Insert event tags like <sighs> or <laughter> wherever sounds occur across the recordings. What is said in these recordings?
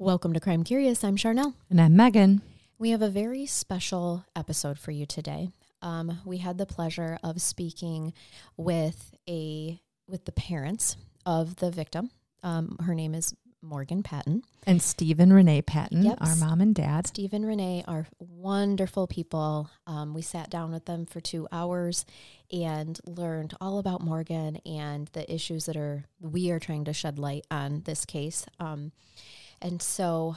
Welcome to Crime Curious. I'm Charnel. And I'm Megan. We have a very special episode for you today. Um, we had the pleasure of speaking with a with the parents of the victim. Um, her name is Morgan Patton. And Steve and Renee Patton, Yep. our mom and dad. Steve and Renee are wonderful people. Um, we sat down with them for two hours and learned all about Morgan and the issues that are we are trying to shed light on this case. Um, and so,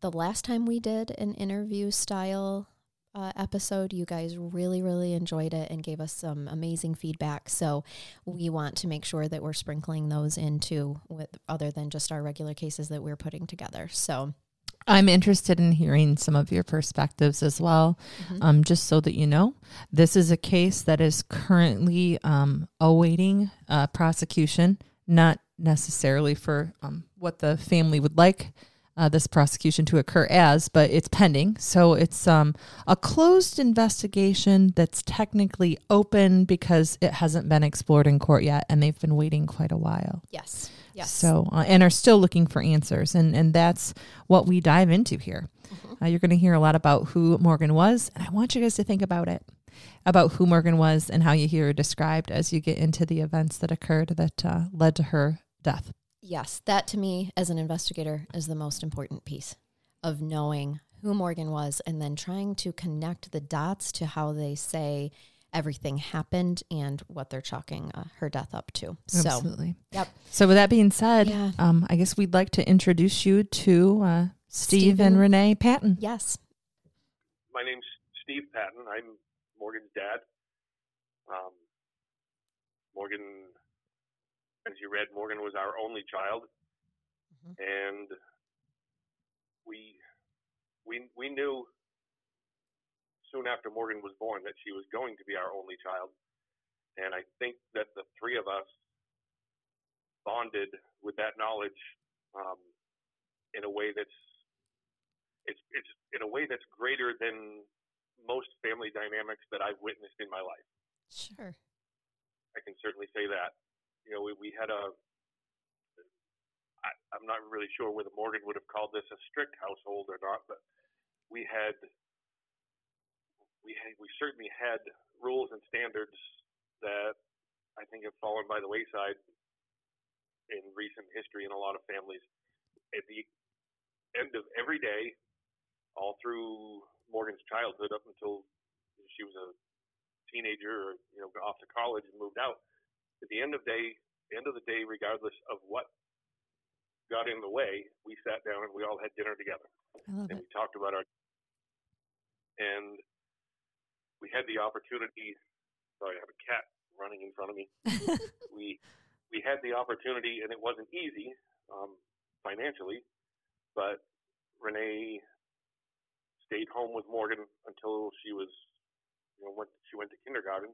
the last time we did an interview style uh, episode, you guys really, really enjoyed it and gave us some amazing feedback. So we want to make sure that we're sprinkling those into with other than just our regular cases that we're putting together. So. I'm interested in hearing some of your perspectives as well. mhm. Um, just so that you know, this is a case that is currently um, awaiting uh, prosecution, not necessarily for um, what the family would like uh, this prosecution to occur as, but it's pending. So it's um, a closed investigation that's technically open because it hasn't been explored in court yet, and they've been waiting quite a while. Yes. Yes. So, uh, and are still looking for answers. And, and that's what we dive into here. Mhm. Uh, you're going to hear a lot about who Morgan was. And I want you guys to think about it about who Morgan was and how you hear her described as you get into the events that occurred that uh, led to her death. Yes, that to me as an investigator is the most important piece of knowing who Morgan was and then trying to connect the dots to how they say everything happened and what they're chalking uh, her death up to. So, Absolutely. Yep. So, with that being said, Yeah. um, I guess we'd like to introduce you to uh, Steve Stephen. and Renee Patton. yes. my name's Steve Patton. I'm Morgan's dad. Um, Morgan, as you read, Morgan was our only child, Mhm. and we we we knew soon after Morgan was born that she was going to be our only child, and I think that the three of us bonded with that knowledge um, in a way that's it's it's in a way that's greater than most family dynamics that I've witnessed in my life. Sure. I can certainly say that. You know, we, we had a. I, I'm not really sure whether Morgan would have called this a strict household or not, but we had. We had, we certainly had rules and standards that I think have fallen by the wayside in recent history in a lot of families. At the end of every day, all through Morgan's childhood up until she was a teenager or you know off to college and moved out. At the end of day, end of the day, regardless of what got in the way, we sat down and we all had dinner together I love and it. we talked about our and we had the opportunity. Sorry, I have a cat running in front of me. <laughs> we we had the opportunity, and it wasn't easy um, financially, but Renee stayed home with Morgan until she was, you know, went she went to kindergarten,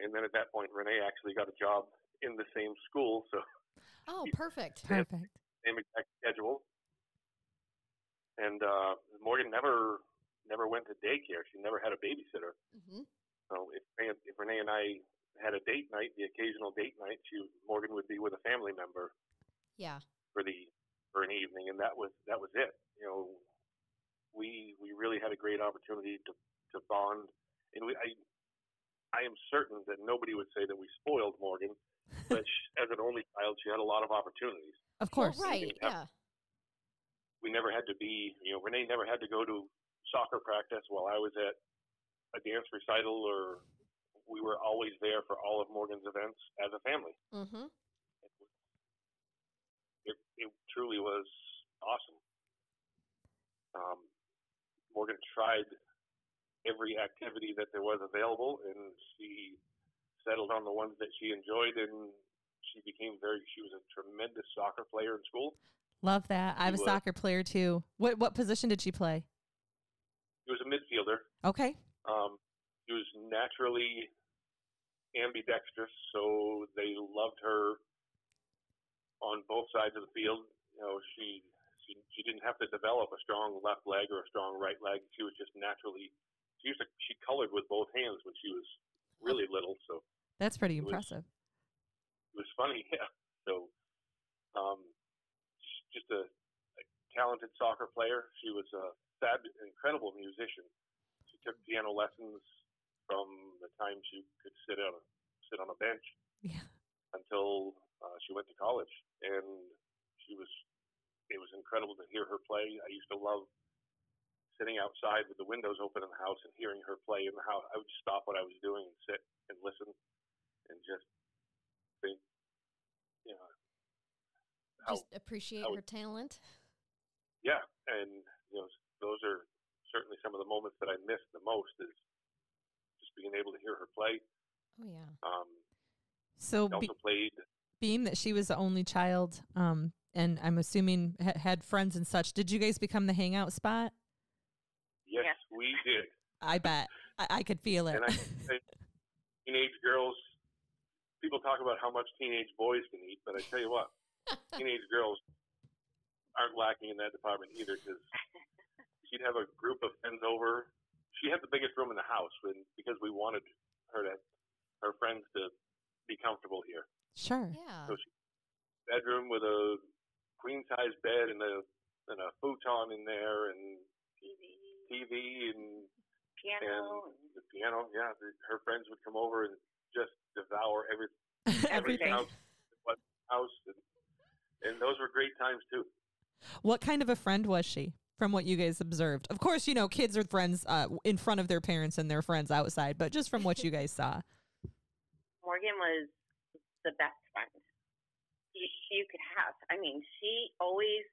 and then at that point, Renee actually got a job in the same school, so Oh, <laughs> perfect. Perfect. same exact schedule. And uh, Morgan never never went to daycare. She never had a babysitter. Mm-hmm. So if if Renee and I had a date night, the occasional date night, she Morgan would be with a family member Yeah. for the for an evening, and that was that was it. You know, we we really had a great opportunity to to bond, and we I I am certain that nobody would say that we spoiled Morgan, <laughs> but sh as an only child, she had a lot of opportunities. Of course. Well, right. have- Yeah. we never had to be, you know, Renee never had to go to soccer practice while I was at a dance recital, or we were always there for all of Morgan's events as a family. Mm-hmm. It, it truly was awesome. Um, Morgan tried every activity that there was available, and she settled on the ones that she enjoyed, and she became very. She was a tremendous soccer player in school. Love that. I'm a was. soccer player too. What what position did she play? She was a midfielder. Okay. Um, she was naturally ambidextrous, so they loved her on both sides of the field. You know, she she she didn't have to develop a strong left leg or a strong right leg. She was just naturally. She used to she colored with both hands when she was really little, so That's pretty It was- impressive. it was funny. <laughs> Yeah. So, um, just a, a talented soccer player. She was a fab, incredible musician. She took piano lessons from the time she could sit on a, sit on a bench Yeah. until uh, she went to college, and she was. It was incredible to hear her play. I used to love sitting outside with the windows open in the house and hearing her play in the house. I would stop what I was doing and sit and listen, and just think, you know, how Just appreciate how- her talent. yeah, and you know, those are certainly some of the moments that I miss the most is just being able to hear her play. Oh yeah. Um, So be, also played. being that she was the only child, um, and I'm assuming ha- had friends and such, did you guys become the hangout spot? Yes, Yes. we did. I bet I, I could feel it. And I <laughs> teenage girls. People talk about how much teenage boys can eat, but I tell you what, <laughs> teenage girls aren't lacking in that department either. Because she'd have a group of friends over. She had the biggest room in the house, when, because we wanted her to, her friends to be comfortable here. sure. Yeah. So she bedroom with a queen size bed and a and a futon in there and TV, TV and piano, and the piano. Yeah, the, her friends would come over and just devour every <laughs> Everything. house, what house, and, and those were great times too. What kind of a friend was she? From what you guys observed, of course, you know kids are friends uh, in front of their parents and their friends outside, but just from what you guys saw. <laughs> Morgan was the best friend you, you could have. I mean, she always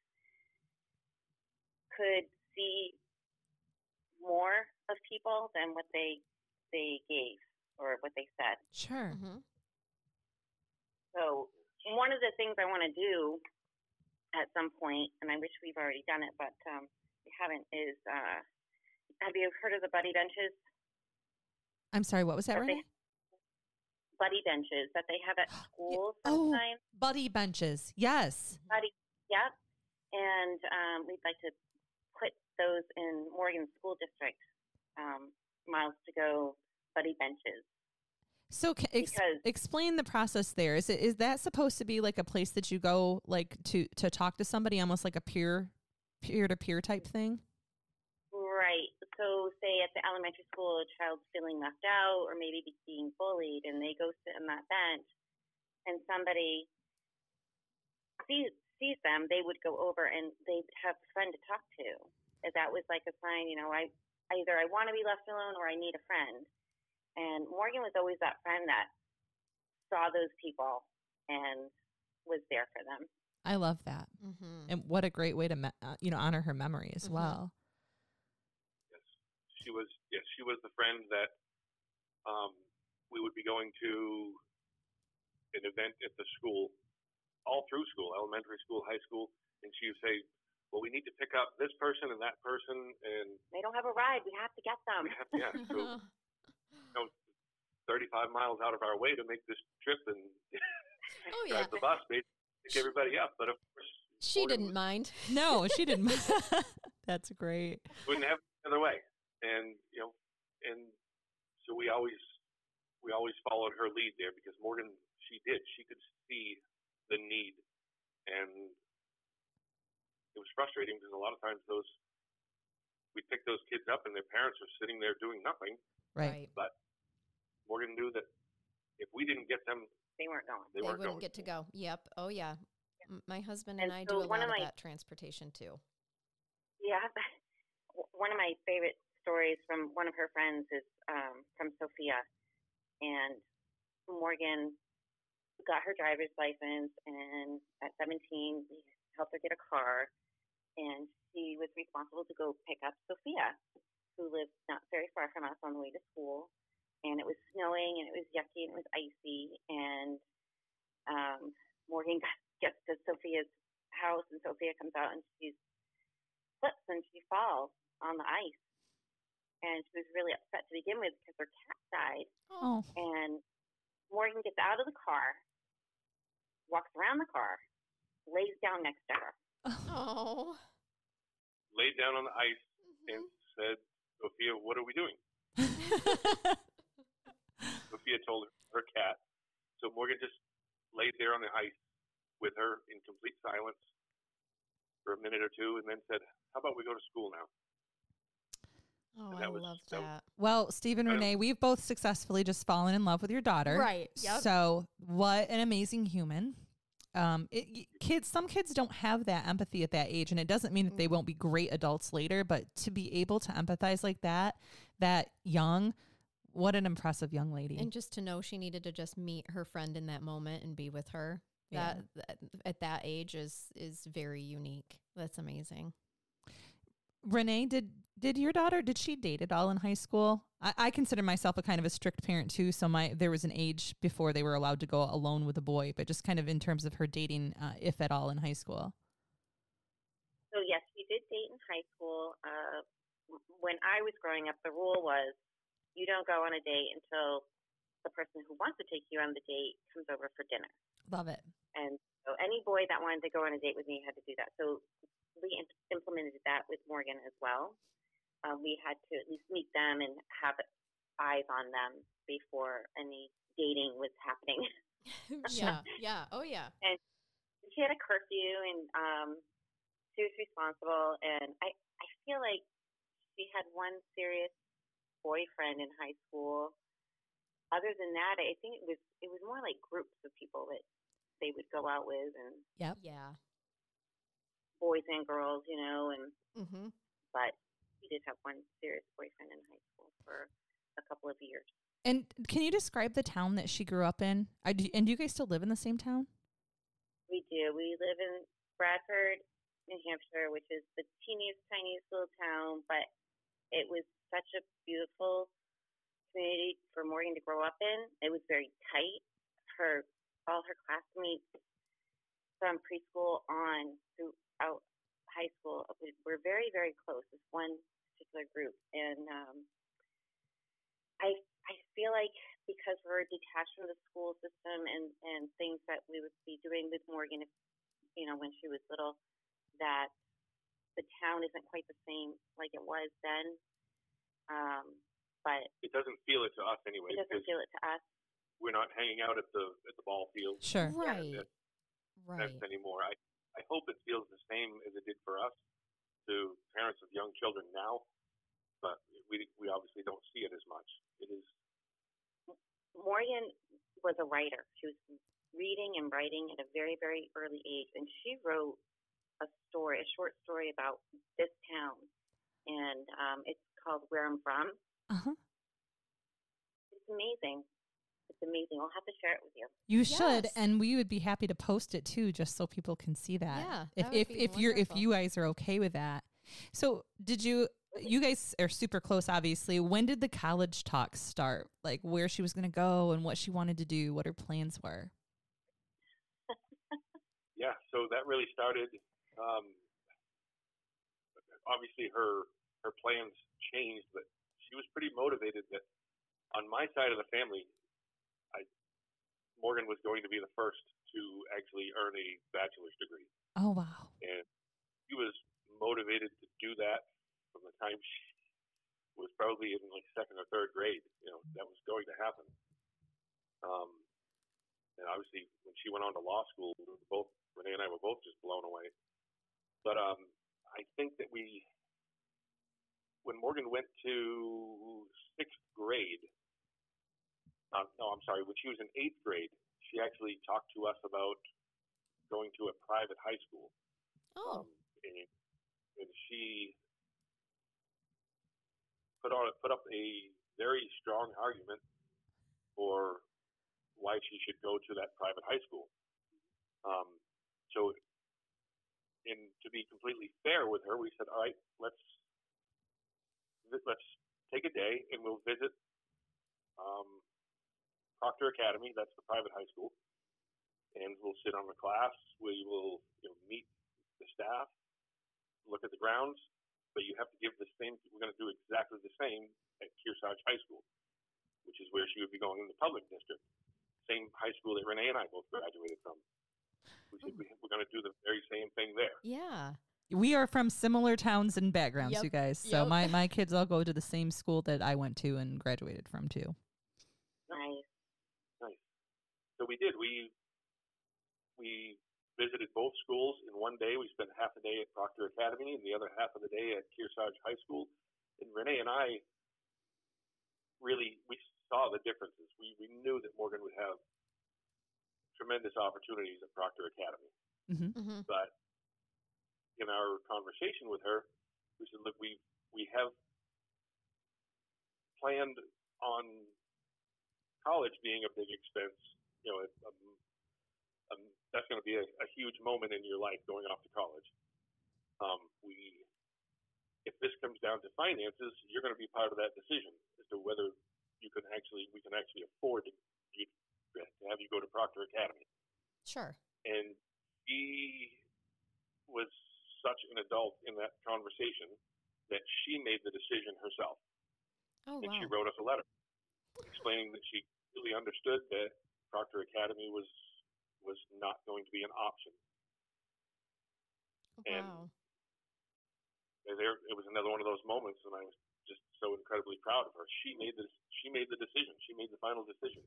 could see more of people than what they they gave or what they said. Sure. hmm So one of the things I want to do at some point, and I wish we've already done it, but um, we haven't, is uh, have you heard of the buddy benches? I'm sorry. What was that, That they- Renee? Buddy benches that they have at <gasps> schools Oh. sometimes. Buddy benches. Yes. Buddy, yep. And um, we'd like to put those in Morgan School District, um, miles to go buddy benches. So ex- explain the process there. Is it is that supposed to be like a place that you go like to to talk to somebody almost like a peer peer to peer type thing? Right. So, say at the elementary school, a child's feeling left out or maybe being bullied, and they go sit on that bench, and somebody sees sees them, they would go over and they'd have a friend to talk to. And that was like a sign, you know, I either I want to be left alone or I need a friend. And Morgan was always that friend that saw those people and was there for them. I love that. hmm And what a great way to me- uh, you know honor her memory as Mhm. well. Yes, she was. Yes, she was the friend that um, we would be going to an event at the school, all through school, elementary school, high school, and she would say, "Well, we need to pick up this person and that person, and They don't have a ride, we have to get them. have yeah, so <laughs> you know, 35 miles out of our way to make this trip and <laughs> oh yeah. drive the bus, basically pick everybody up. But of course, She didn't was- mind. <laughs> No, she didn't. Mind. That's great. wouldn't have it the other way. And you know, and so we always we always followed her lead there because Morgan she did she could see the need, and it was frustrating because a lot of times those we pick those kids up and their parents are sitting there doing nothing. Right. But Morgan knew that if we didn't get them, They weren't going. they, They, weren't wouldn't going. get to go. Yep. Oh yeah. M My husband And and, I so do a one lot of of my- that transportation too. Yeah, <laughs> one of my favorite stories from one of her friends is um, from Sophia, and Morgan got her driver's license, and at 17, we helped her get a car, and she was responsible to go pick up Sophia, who lived not very far from us on the way to school, and it was snowing, and it was yucky, and it was icy, and um, Morgan <laughs> gets to Sophia's house, and Sophia comes out, and she's slips and she falls on the ice. And she was really upset to begin with because her cat died. Oh, And Morgan gets out of the car, walks around the car, lays down next to her. Oh. Laid down on the ice and mm-hmm. said, "Sophia, what are we doing?" <laughs> Sophia told her, her cat. So Morgan just laid there on the ice with her in complete silence for for a minute or two, and then said, "How about we go to school now?" Oh, I that was- love that- that. Well, Stephen I don't- Renee, we've both successfully just fallen in love with your daughter. Right. Yep. So, what an amazing human. Um, it, kids, some kids don't have that empathy at that age, and it doesn't mean that they won't be great adults later. But to be able to empathize like that, that young, what an impressive young lady. And just to know she needed to just meet her friend in that moment and be with her. Yeah. That, that at that age is is very unique. That's amazing. Renee, did did your daughter did she date at all in high school? I, I consider myself a kind of a strict parent too, so my there was an age before they were allowed to go alone with a boy, but just kind of in terms of her dating, uh, if at all, in high school. So yes, we did date in high school. Uh, when I was growing up, the rule was you don't go on a date until the person who wants to take you on the date comes over for dinner. Love it. And so any boy that wanted to go on a date with me had to do that. So we implemented that with Morgan as well. Um, we had to at least meet them and have eyes on them before any dating was happening. <laughs> yeah. Yeah. Oh yeah. And she had a curfew and um she was responsible and I I feel like she had one serious boyfriend in high school. Other than that, I think it was it was more like groups of people that they would go out with and yeah, Yeah. boys and girls, you know, and Mm-hmm. but she did have one serious boyfriend in high school for a couple of years. And can you describe the town that she grew up in? I do, and do you guys still live in the same town? We do. We live in Bradford, New Hampshire, which is the teeniest, tiniest little town, but it was such a beautiful community for Morgan to grow up in. It was very tight. Her, all her classmates from preschool on throughout high school were very, very close. This one particular group, and um, I, I feel like because we're detached from the school system and and things that we would be doing with Morgan, if, you know, when she was little, that the town isn't quite the same like it was then. Um, but It doesn't feel it to us anyway it doesn't feel it to us. we're not hanging out at the at the ball field Sure. Right. at Right. events anymore. I I hope it feels the same as it did for us to parents of young children now, but we we obviously don't see it as much. It is Morgan was a writer. She was reading and writing at a very, very early age, and she wrote a story, a short story about this town, and um, it's called "Where I'm From." Uh-huh. It's amazing. It's amazing. I'll have to share it with you. You should, and we would be happy to post it too, just so people can see that. Yeah, if that would if if you're if you guys are okay with that. So, did you? You guys are super close, obviously. When did the college talks start? Like where she was going to go and what she wanted to do, what her plans were. <laughs> yeah. So that really started. Um, obviously, her her plans changed, but she was pretty motivated. That on my side of the family, I Morgan was going to be the first to actually earn a bachelor's degree. Oh wow! and she was motivated to do that from the time she was probably in like second or third grade. You know, that was going to happen. Um, and obviously, when she went on to law school, we both Renee and I were both just blown away. But um, I think that we, when Morgan went to sixth grade, uh, no, I'm sorry, when she was in eighth grade, she actually talked to us about going to a private high school. Oh. Um, and, and she put on put up a very strong argument for why she should go to that private high school. Um, so, in to be completely fair with her, we said, all right, let's let's take a day and we'll visit um, Proctor Academy. That's the private high school, and we'll sit on the class. We will you know, meet the staff, look at the grounds, but you have to give the same. We're going to do exactly the same at Kearsarge High School, which is where she would be going in the public district, same high school that Renee and I both graduated from. We said we, we're going to do the very same thing there. Yeah. We are from similar towns and backgrounds, Yep. you guys. So Yep. my <laughs> my kids all go to the same school that I went to and graduated from too. Nice. Nice. So we did. We we visited both schools in one day. We spent half a day at Proctor Academy and the other half of the day at Kearsarge High School. And Renee and I really we saw the differences. We we knew that Morgan would have tremendous opportunities at Proctor Academy. hmm hmm But in our conversation with her, we said, look, we we have planned on college being a big expense. You know, it, um, um, that's going to be a, a huge moment in your life going off to college. Um, we, if this comes down to finances, you're going to be part of that decision as to whether you can actually, we can actually afford to, you, to have you go to Proctor Academy Sure. and she was such an adult in that conversation that she made the decision herself, Oh and wow. she wrote us a letter explaining that she really understood that Proctor Academy was was not going to be an option. and- wow. And there, it was another one of those moments, and I was just so incredibly proud of her. She made this. She made the decision. She made the final decision.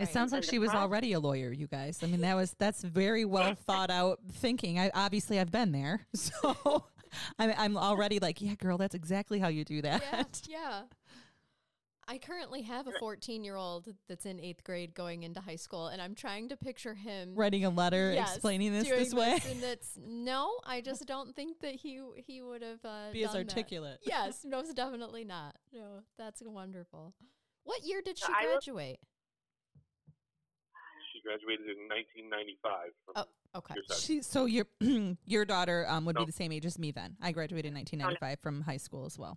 It sounds like she was already a lawyer, you guys. I mean, that was that's very well <laughs> thought out thinking. I obviously I've been there, <laughs> so <laughs> I'm I'm already like, yeah, girl, that's exactly how you do yeah, that. yeah. I currently have a 14 year old that's in eighth grade going into high school, and I'm trying to picture him Writing a letter yes, explaining this doing this way, and that's <laughs> no, I just don't think that he he would have uh, be as done that. articulate. Yes, <laughs> most definitely not. No, that's wonderful. What year did she So I will- graduate? She graduated in 1995 from Oh, okay. Kearsarge. She, so your <clears throat> your daughter um, would be the same age as me then. I graduated in 1995 from high school as well.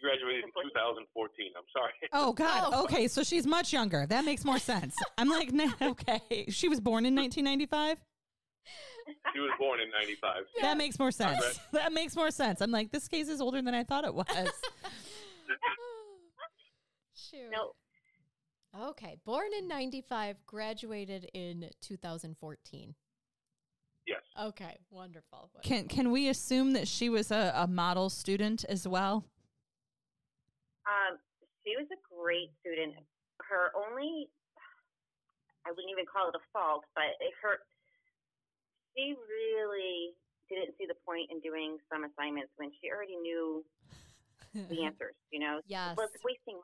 She graduated in 2014. I'm sorry. <laughs> Oh God. Oh. Okay, so she's much younger. That makes more sense. <laughs> I'm like, nah, okay. She was born in 1995. She was born in 95. That makes more sense. Right. <laughs> That makes more sense. I'm like, this case is older than I thought it was. Shoot. No, Okay, born in 95, graduated in 2014. Yes. Okay, wonderful. can can we assume that she was a, a model student as well? Um, she was a great student. Her only, I wouldn't even call it a fault, but it, her, she really didn't see the point in doing some assignments when she already knew the <laughs> answers. You know, Yes. it's wasting,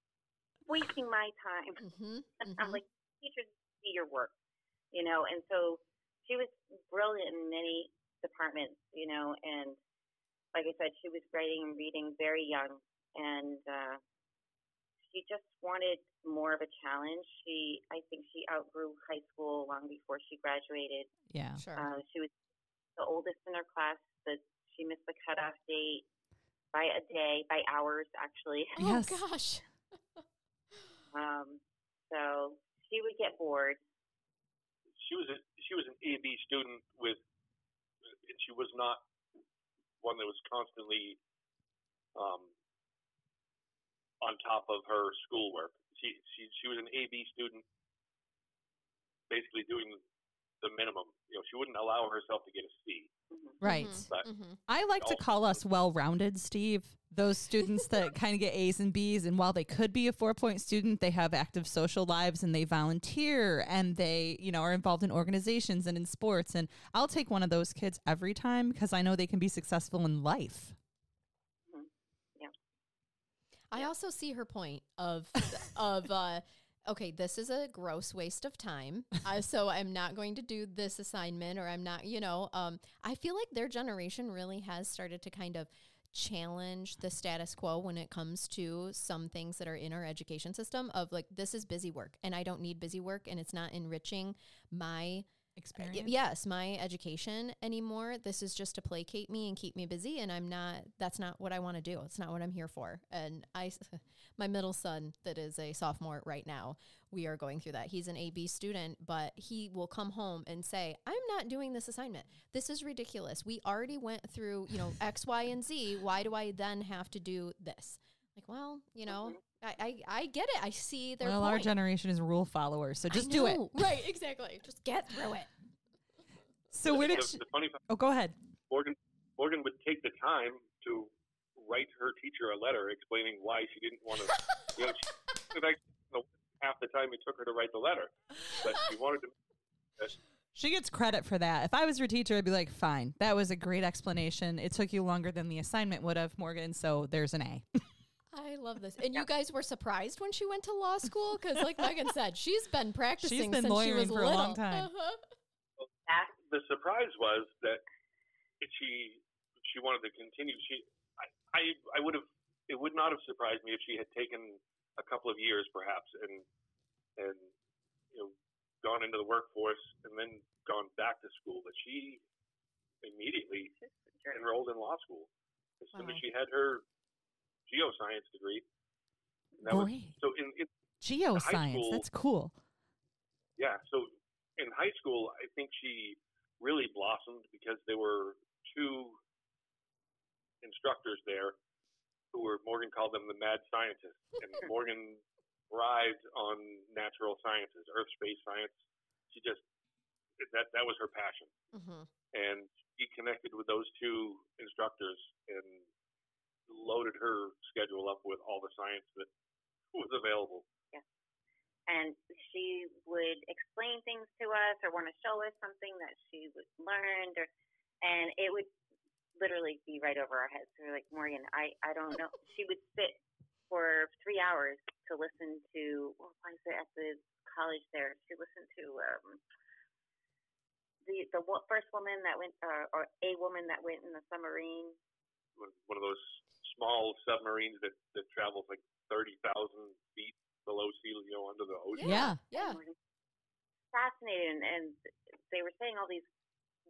wasting my time. hmm <laughs> I'm like, teachers see your work, you know, and so she was brilliant in many departments, you know, and like I said, she was writing and reading very young, and uh, she just wanted more of a challenge. She, I think, she outgrew high school long before she graduated. Yeah. Sure. Uh, she was the oldest in her class, but she missed the cutoff date by a day, by hours actually. <laughs> oh Yes. gosh. <laughs> Um, so she would get bored. she was a she was an AB student with, and she was not one that was constantly um, on top of her schoolwork. She she she was an AB student, basically doing the minimum. You know, she wouldn't allow herself to get a C. Right. Mhm, But- mhm. I like to call us well-rounded, Steve. Those students that <laughs> kind of get A's and B's, and while they could be a four-point student, they have active social lives and they volunteer and they, you know, are involved in organizations and in sports. And I'll take one of those kids every time because I know they can be successful in life. I also see her point of <laughs> of uh, okay, this is a gross waste of time. Uh, so I'm not going to do this assignment, or I'm not, you know. Um, I feel like their generation really has started to kind of challenge the status quo when it comes to some things that are in our education system of like this is busy work and I don't need busy work and it's not enriching my Uh, experience. Y- yes, my education anymore. This is just to placate me and keep me busy, and I'm not. That's not what I want to do. It's not what I'm here for. And I, <laughs> my middle son, that is a sophomore right now, we are going through that. He's an AB student, but he will come home and say, "I'm not doing this assignment. This is ridiculous. We already went through, you know, <laughs> X, Y, and Z. Why do I then have to do this?" Like, well, you know, I, I, I get it. I see their well, our point. generation is rule followers, so just do it. know. <laughs> Right, exactly. Just get through it. So when did the, she, the funny part, oh, go ahead. Morgan Morgan would take the time to write her teacher a letter explaining why she didn't want to. you know, she, in fact, you know, half the time it took her to write the letter, but she wanted to. She gets credit for that. If I was your teacher, I'd be like, fine, that was a great explanation. It took you longer than the assignment would have, Morgan. So there's an A. <laughs> I love this. And you guys were surprised when she went to law school because, like Megan said, she's been practicing She's been since she lawyering was for a long time. <laughs> Uh-huh. That the surprise was that she she wanted to continue. She I I, I would have it would not have surprised me if she had taken a couple of years perhaps and and you know gone into the workforce and then gone back to school. But she immediately enrolled in law school as soon as she had her geoscience degree. That was, so in, in Geoscience. school- That's cool. yeah, so in high school, I think she really blossomed because there were two instructors there who were Morgan called them the mad scientists, and <laughs> Morgan thrived on natural sciences, earth space science. She just that that was her passion, Mhm. and she connected with those two instructors and loaded her schedule up with all the science that <laughs> was available. and she would explain things to us or want to show us something that she was learned or and it would literally be right over our heads. We were like, Morgan, I, I don't know. She would sit for three hours to listen to what was it at the college there? She listened to um the the first woman that went uh, or a woman that went in the submarine. one of those small submarines that, that travels like 30,000 feet below sea, you know, under the ocean. Yeah. Yeah. fascinated and, and they were saying all these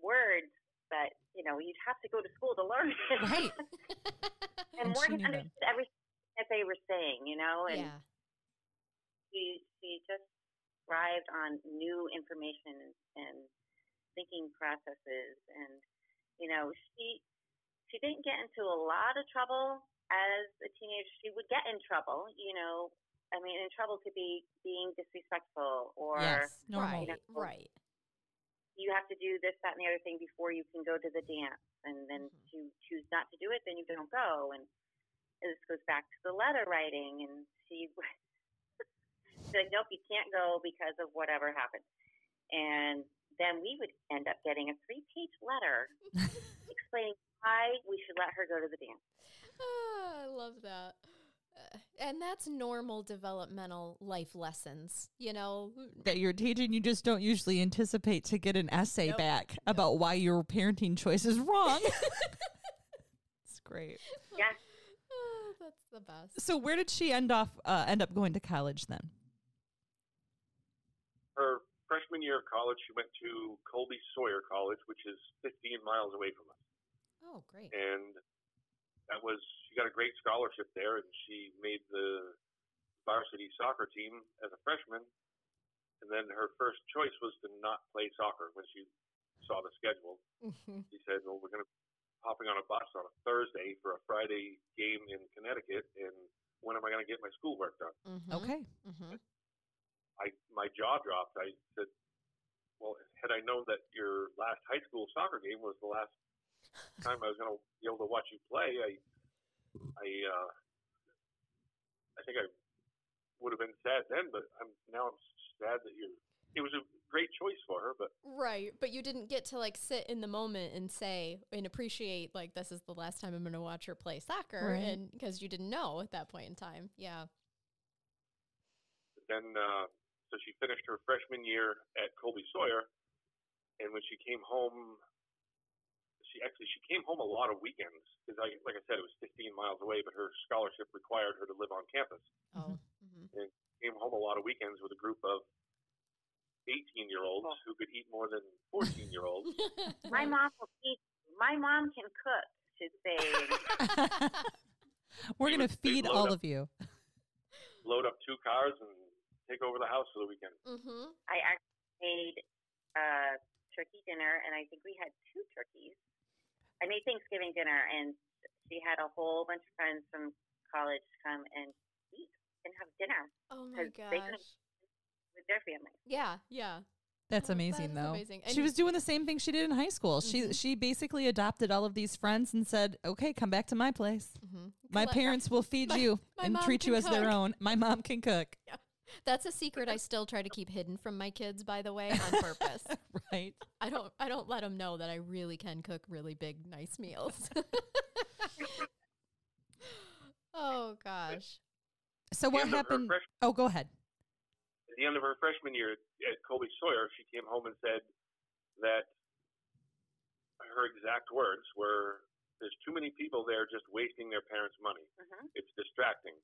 words that you know you'd have to go to school to learn Right. <laughs> <laughs> and And Morgan knew them. understood everything that they were saying you know and yeah. she she just thrived on new information and, and thinking processes and you know she she didn't get into a lot of trouble as a teenager she would get in trouble you know i mean in trouble could be being disrespectful or yes. Normal. Right. Right. you have to do this, that, and the other thing before you can go to the dance. And then Mhm. if you choose not to do it, then you don't go. And this goes back to the letter writing. And she <laughs> said, nope, you can't go because of whatever happened. And then we would end up getting a three page letter <laughs> explaining why we should let her go to the dance. Ah, I love that. Uh, and that's normal developmental life lessons, you know. that you're teaching, you just don't usually anticipate to get an essay Nope. back about why your parenting choice is wrong. <laughs> it's great. Yeah. Ah, that's the best. So where did she end off uh, end up going to college then? Her freshman year of college, she went to Colby Sawyer College, which is 15 miles away from us. Oh, great. And that was, she got a great scholarship there, and she made the varsity soccer team as a freshman. And then her first choice was to not play soccer when she saw the schedule. Mhm. She said, Well, we're going to hopping on a bus on a Thursday for a Friday game in Connecticut, and when am I going to get my schoolwork done? Mhm. Okay. Mhm. I my jaw dropped. I said, "Well, had I known that your last high school soccer game was the last time I was going to be able to watch you play, I, I, uh, I think I would have been sad then. But I'm now I'm sad that you're. It was a great choice for her, but Right, but you didn't get to like sit in the moment and say and appreciate like this is the last time I'm going to watch her play soccer Right. and because you didn't know at that point in time. Yeah. then uh, so she finished her freshman year at Colby Sawyer, and when she came home, she actually she came home a lot of weekends because I like I said it was 15 miles away, but her scholarship required her to live on campus. Oh. Mhm. Came home a lot of weekends with a group of 18 year olds who could eat more than 14 year olds. <laughs> My mom will teach. My mom can cook. Should say. <laughs> We're going to would- feed all up- of you. load up two cars and take over the house for the weekend. Mhm. I actually made uh, turkey dinner, and I think we had two turkeys. I made Thanksgiving dinner, and she had a whole bunch of friends from college come and eat and have dinner Oh my 'Cause they gosh. with their family. Yeah, yeah. That's Oh, amazing, that is though. amazing. she was doing the same thing she did in high school. She Mhm. she basically adopted all of these friends and said, "Okay, come back to my place. Mhm. My parents will feed My- you <laughs> my and treat you can as their own. My mom can cook." That's a secret I still try to keep hidden from my kids, by the way, on purpose. <laughs> right. I don't I don't let them know that I really can cook really big nice meals. <laughs> oh gosh. So what end of her happened? Oh, go ahead. at the end of her freshman year at Colby Sawyer, she came home and said that her exact words were, "There's too many people there just wasting their parents' money. hmm It's distracting."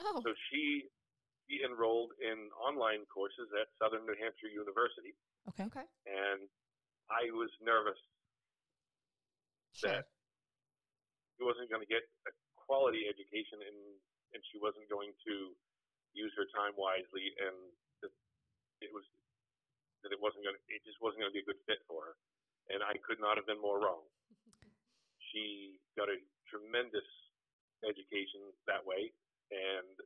Oh, So she she enrolled in online courses at Southern New Hampshire University, Okay. okay. and I was nervous Sure. that she wasn't going to get a quality education and and she wasn't going to use her time wisely and that it was that it wasn't going to it just wasn't going to be a good fit for her and I could not have been more wrong. <laughs> She got a tremendous education that way and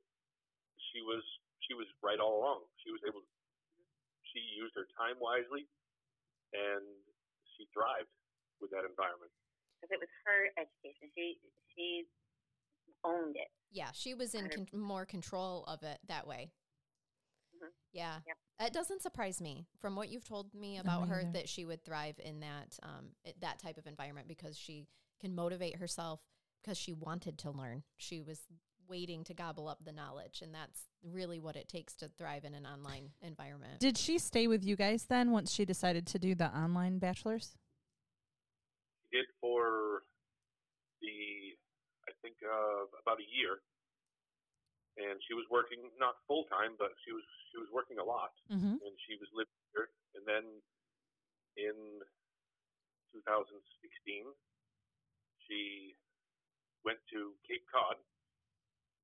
she was she was right all along. She was able To, she used her time wisely and she thrived with that environment. Because it was her education. She she owned it. Yeah, she was in con- more control of it that way. Mhm. Yeah. Yep. It doesn't surprise me from what you've told me about me her either. that she would thrive in that um, that type of environment because she can motivate herself because she wanted to learn. She was waiting to gobble up the knowledge, and that's really what it takes to thrive in an online environment. Did she stay with you guys then once she decided to do the online bachelor's? She did for the I think uh, about a year, and she was working not full time, but she was she was working a lot, Mm-hmm. and she was living here. And then in 2016, she went to Cape Cod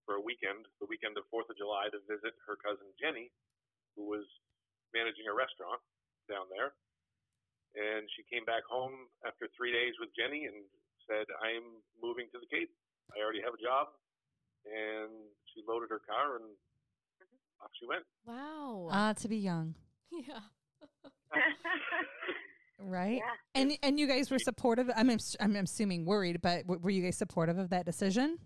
for a weekend, the weekend of Fourth of July, to visit her cousin Jenny, who was managing a restaurant down there. And she came back home after three days with Jenny and said, I'm moving to the Cape. I already have a job. And she loaded her car and off she went. wow. Ah, to be young, <laughs> yeah. <laughs> right? yeah. And and you guys were supportive. I'm I'm assuming worried, but were you guys supportive of that decision?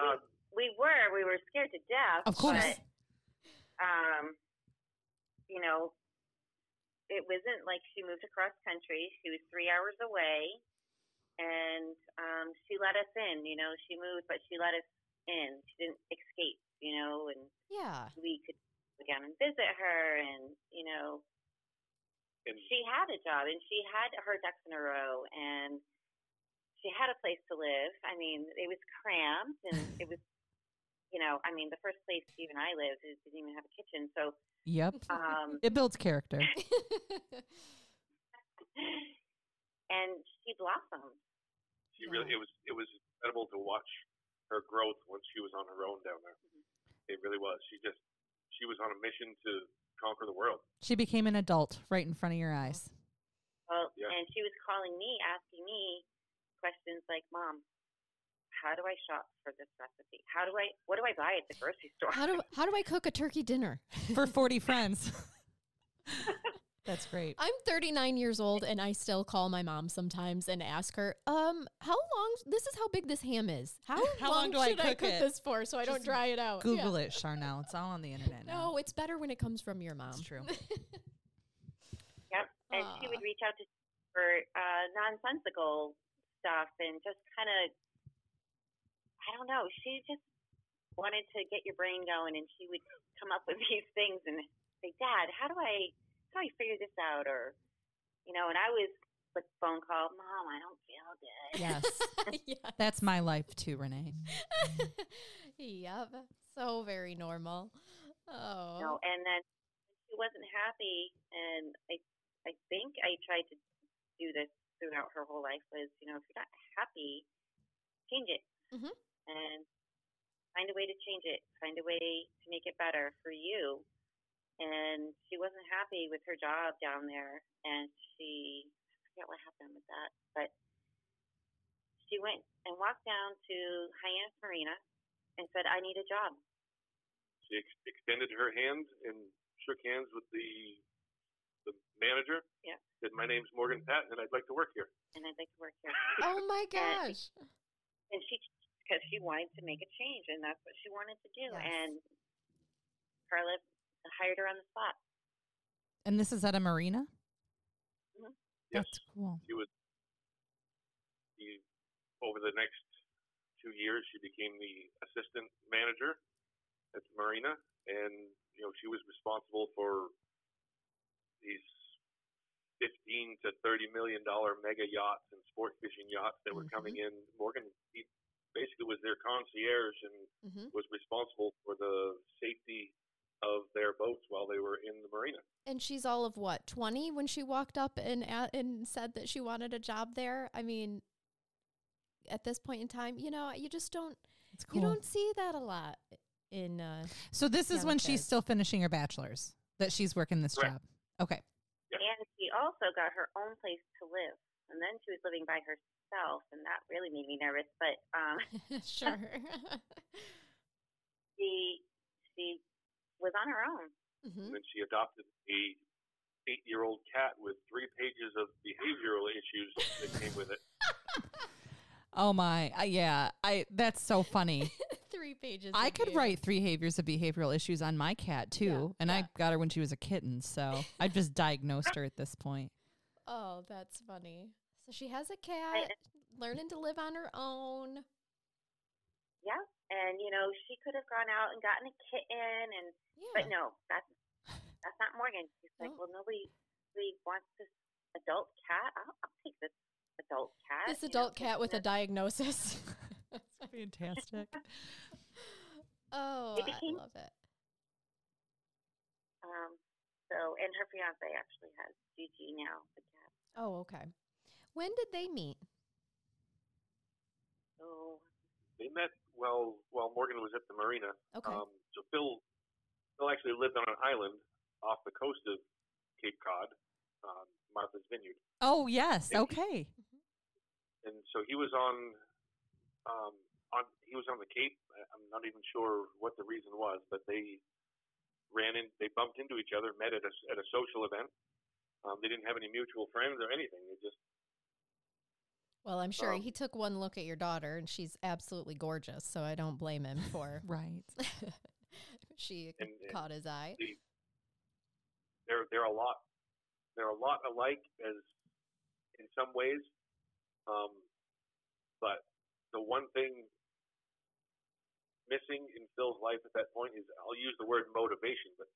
Uh, we were we were scared to death. Of course. But, um, you know, it wasn't like she moved across country. She was three hours away, and um, she let us in. You know, she moved, but she let us in. She didn't escape. You know, and Yeah. we could go down and visit her, and you know, and she had a job and she had her ducks in a row and she had a place to live. I mean, it was cramped and it was, you know, I mean, the first place Steve and I lived it didn't even have a kitchen. So, Yep. um, <laughs> It builds character. <laughs> and she blossomed. she really it was it was incredible to watch her growth once she was on her own down there. It really was. She just she was on a mission to conquer the world. She became an adult right in front of your eyes. Well, Yeah. and she was calling me, asking me questions like, "Mom, how do I shop for this recipe? How do I? What do I buy at the grocery store?" How do how do I cook a turkey dinner? <laughs> For 40 friends. <laughs> That's great. I'm 39 years old and I still call my mom sometimes and ask her, um, how long? This is how big this ham is. How, <laughs> How long, long do I should I cook cook this for so I don't dry it out? Google Yeah. it, Charnel. It's all on the internet now. No, it's better when it comes from your mom. It's true. Yep. And she would reach out to for uh, nonsensical stuff and just kind of, I don't know. She just wanted to get your brain going, and she would come up with <laughs> these things and say, "Dad, how do I how do I figure this out?" Or, you know, and I was with phone call, "Mom, I don't feel good." Yes. <laughs> <laughs> yeah. That's my life too, Renee. yep. So very normal. Oh. You know, and then she wasn't happy, and I I think I tried to do this throughout her whole life was, you know, if you're not happy, change it. Mhm. And find a way to change it. Find a way to make it better for you. And she wasn't happy with her job down there, and she I forget what happened with that, but she went and walked down to Hyannis Marina and said, "I need a job." She ex- extended her hand and shook hands with the the manager. Yeah. Said, "My name's Morgan Patton, and I'd like to work here." and I'd like to work here. <laughs> Oh my gosh. and she because she wanted to make a change and that's what she wanted to do Yes. and Carla hired her on the spot. And this is at a marina? Mhm. Yes, That's cool. she was. She, over the next two years, she became the assistant manager at the marina, and you know she was responsible for these fifteen to thirty million dollar mega yachts and sport fishing yachts that were coming in. Morgan he basically was their concierge and hmm was responsible for the safety of their boats while they were in the marina. And she's all of what twenty when she walked up and a- and said that she wanted a job there. I mean, at this point in time, you know, you just don't It's cool. you don't see that a lot in. Uh, so this is young when she's still finishing her bachelor's that she's working this Correct. job. Okay. And she also got her own place to live. And then she was living by herself, and that really made me nervous. But um, <laughs> sure. <laughs> she she was on her own. hmm and then she adopted a eight year old cat with three pages of behavioral issues that came with it. <laughs> Oh my. Uh, yeah. I that's so funny. Three pages. I could you. write three behaviors of behavioral issues on my cat too, Yeah, and yeah. I got her when she was a kitten, so I just <laughs> diagnosed her at this point. Oh, that's funny. So she has a cat, learning to live on her own. Yeah. And you know, she could have gone out and gotten a kitten, and Yeah. but no, that's that's not Morgan. She's like, well, nobody really wants this adult cat. I'll, I'll take this adult cat. this you know, adult cat with a diagnosis. <laughs> <laughs> Fantastic. oh, It I love it. Um. So, and her fiance actually has Gigi now, the cat. Oh, okay. When did they meet? So They met while while Morgan was at the marina. Okay. Um, so Phil Phil actually lived on an island off the coast of Cape Cod, um, Martha's Vineyard, Oh yes. Thank Okay. and so he was on um, on he was on the Cape. I- I'm not even sure what the reason was, but they ran in. They bumped into each other, met at a at a social event. Um, they didn't have any mutual friends or anything. They just Well, I'm sure Um, he took one look at your daughter and she's absolutely gorgeous, so I don't blame him for <laughs> Right. <laughs> she And- and- caught his eye. the, they're they're a lot they're a lot alike as in some ways, um, but the one thing missing in Phil's life at that point is I'll use the word motivation, but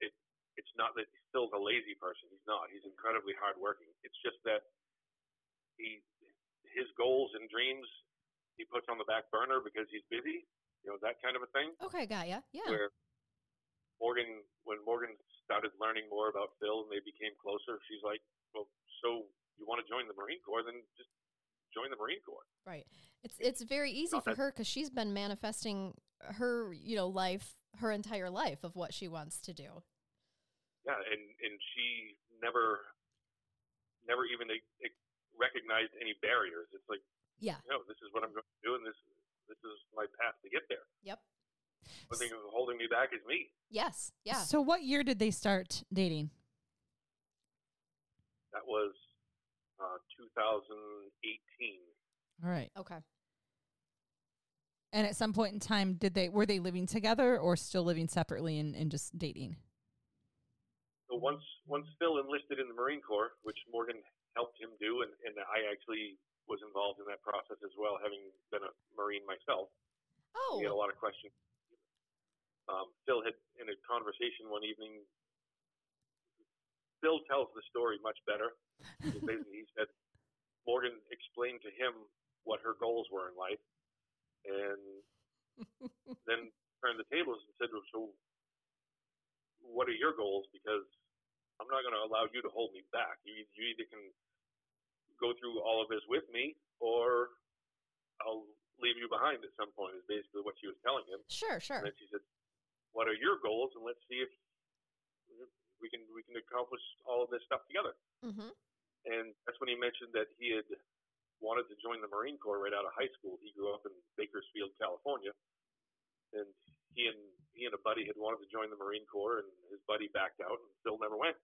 it it's not that Phil's a lazy person. He's not. He's incredibly hardworking. It's just that he his goals and dreams he puts on the back burner because he's busy. You know that kind of a thing Okay, got ya. Yeah. where Morgan, when Morgan started learning more about Phil and they became closer, she's like, "Well, so you want to join the Marine Corps? Then just join the Marine Corps." Right. It's it's very easy Not for that- her because she's been manifesting her you know life her entire life of what she wants to do. Yeah, and and she never, never even recognized any barriers. It's like, Yeah. no, this is what I'm going to do, and this this is my path to get there. Yep. One thing holding me back is me. Yes. Yeah. So what year did they start dating? That was uh, 2018. All right. Okay. And at some point in time, did they were they living together or still living separately and, and just dating? So once once Phil enlisted in the Marine Corps, which Morgan helped him do, and, and I actually was involved in that process as well, having been a Marine myself. Oh. We had a lot of questions. Um, Phil had in a conversation one evening. Phil tells the story much better. Basically, he <laughs> said Morgan explained to him what her goals were in life, and <laughs> then turned the tables and said, "So, what are your goals? Because I'm not going to allow you to hold me back. You you either can go through all of this with me, or I'll leave you behind at some point." Is basically what she was telling him. Sure. Sure. And then she said, "What are your goals? And let's see if we can we can accomplish all of this stuff together." Mm-hmm. And that's when he mentioned that he had wanted to join the Marine Corps right out of high school. He grew up in Bakersfield, California, and he and he and a buddy had wanted to join the Marine Corps, and his buddy backed out, and still never went.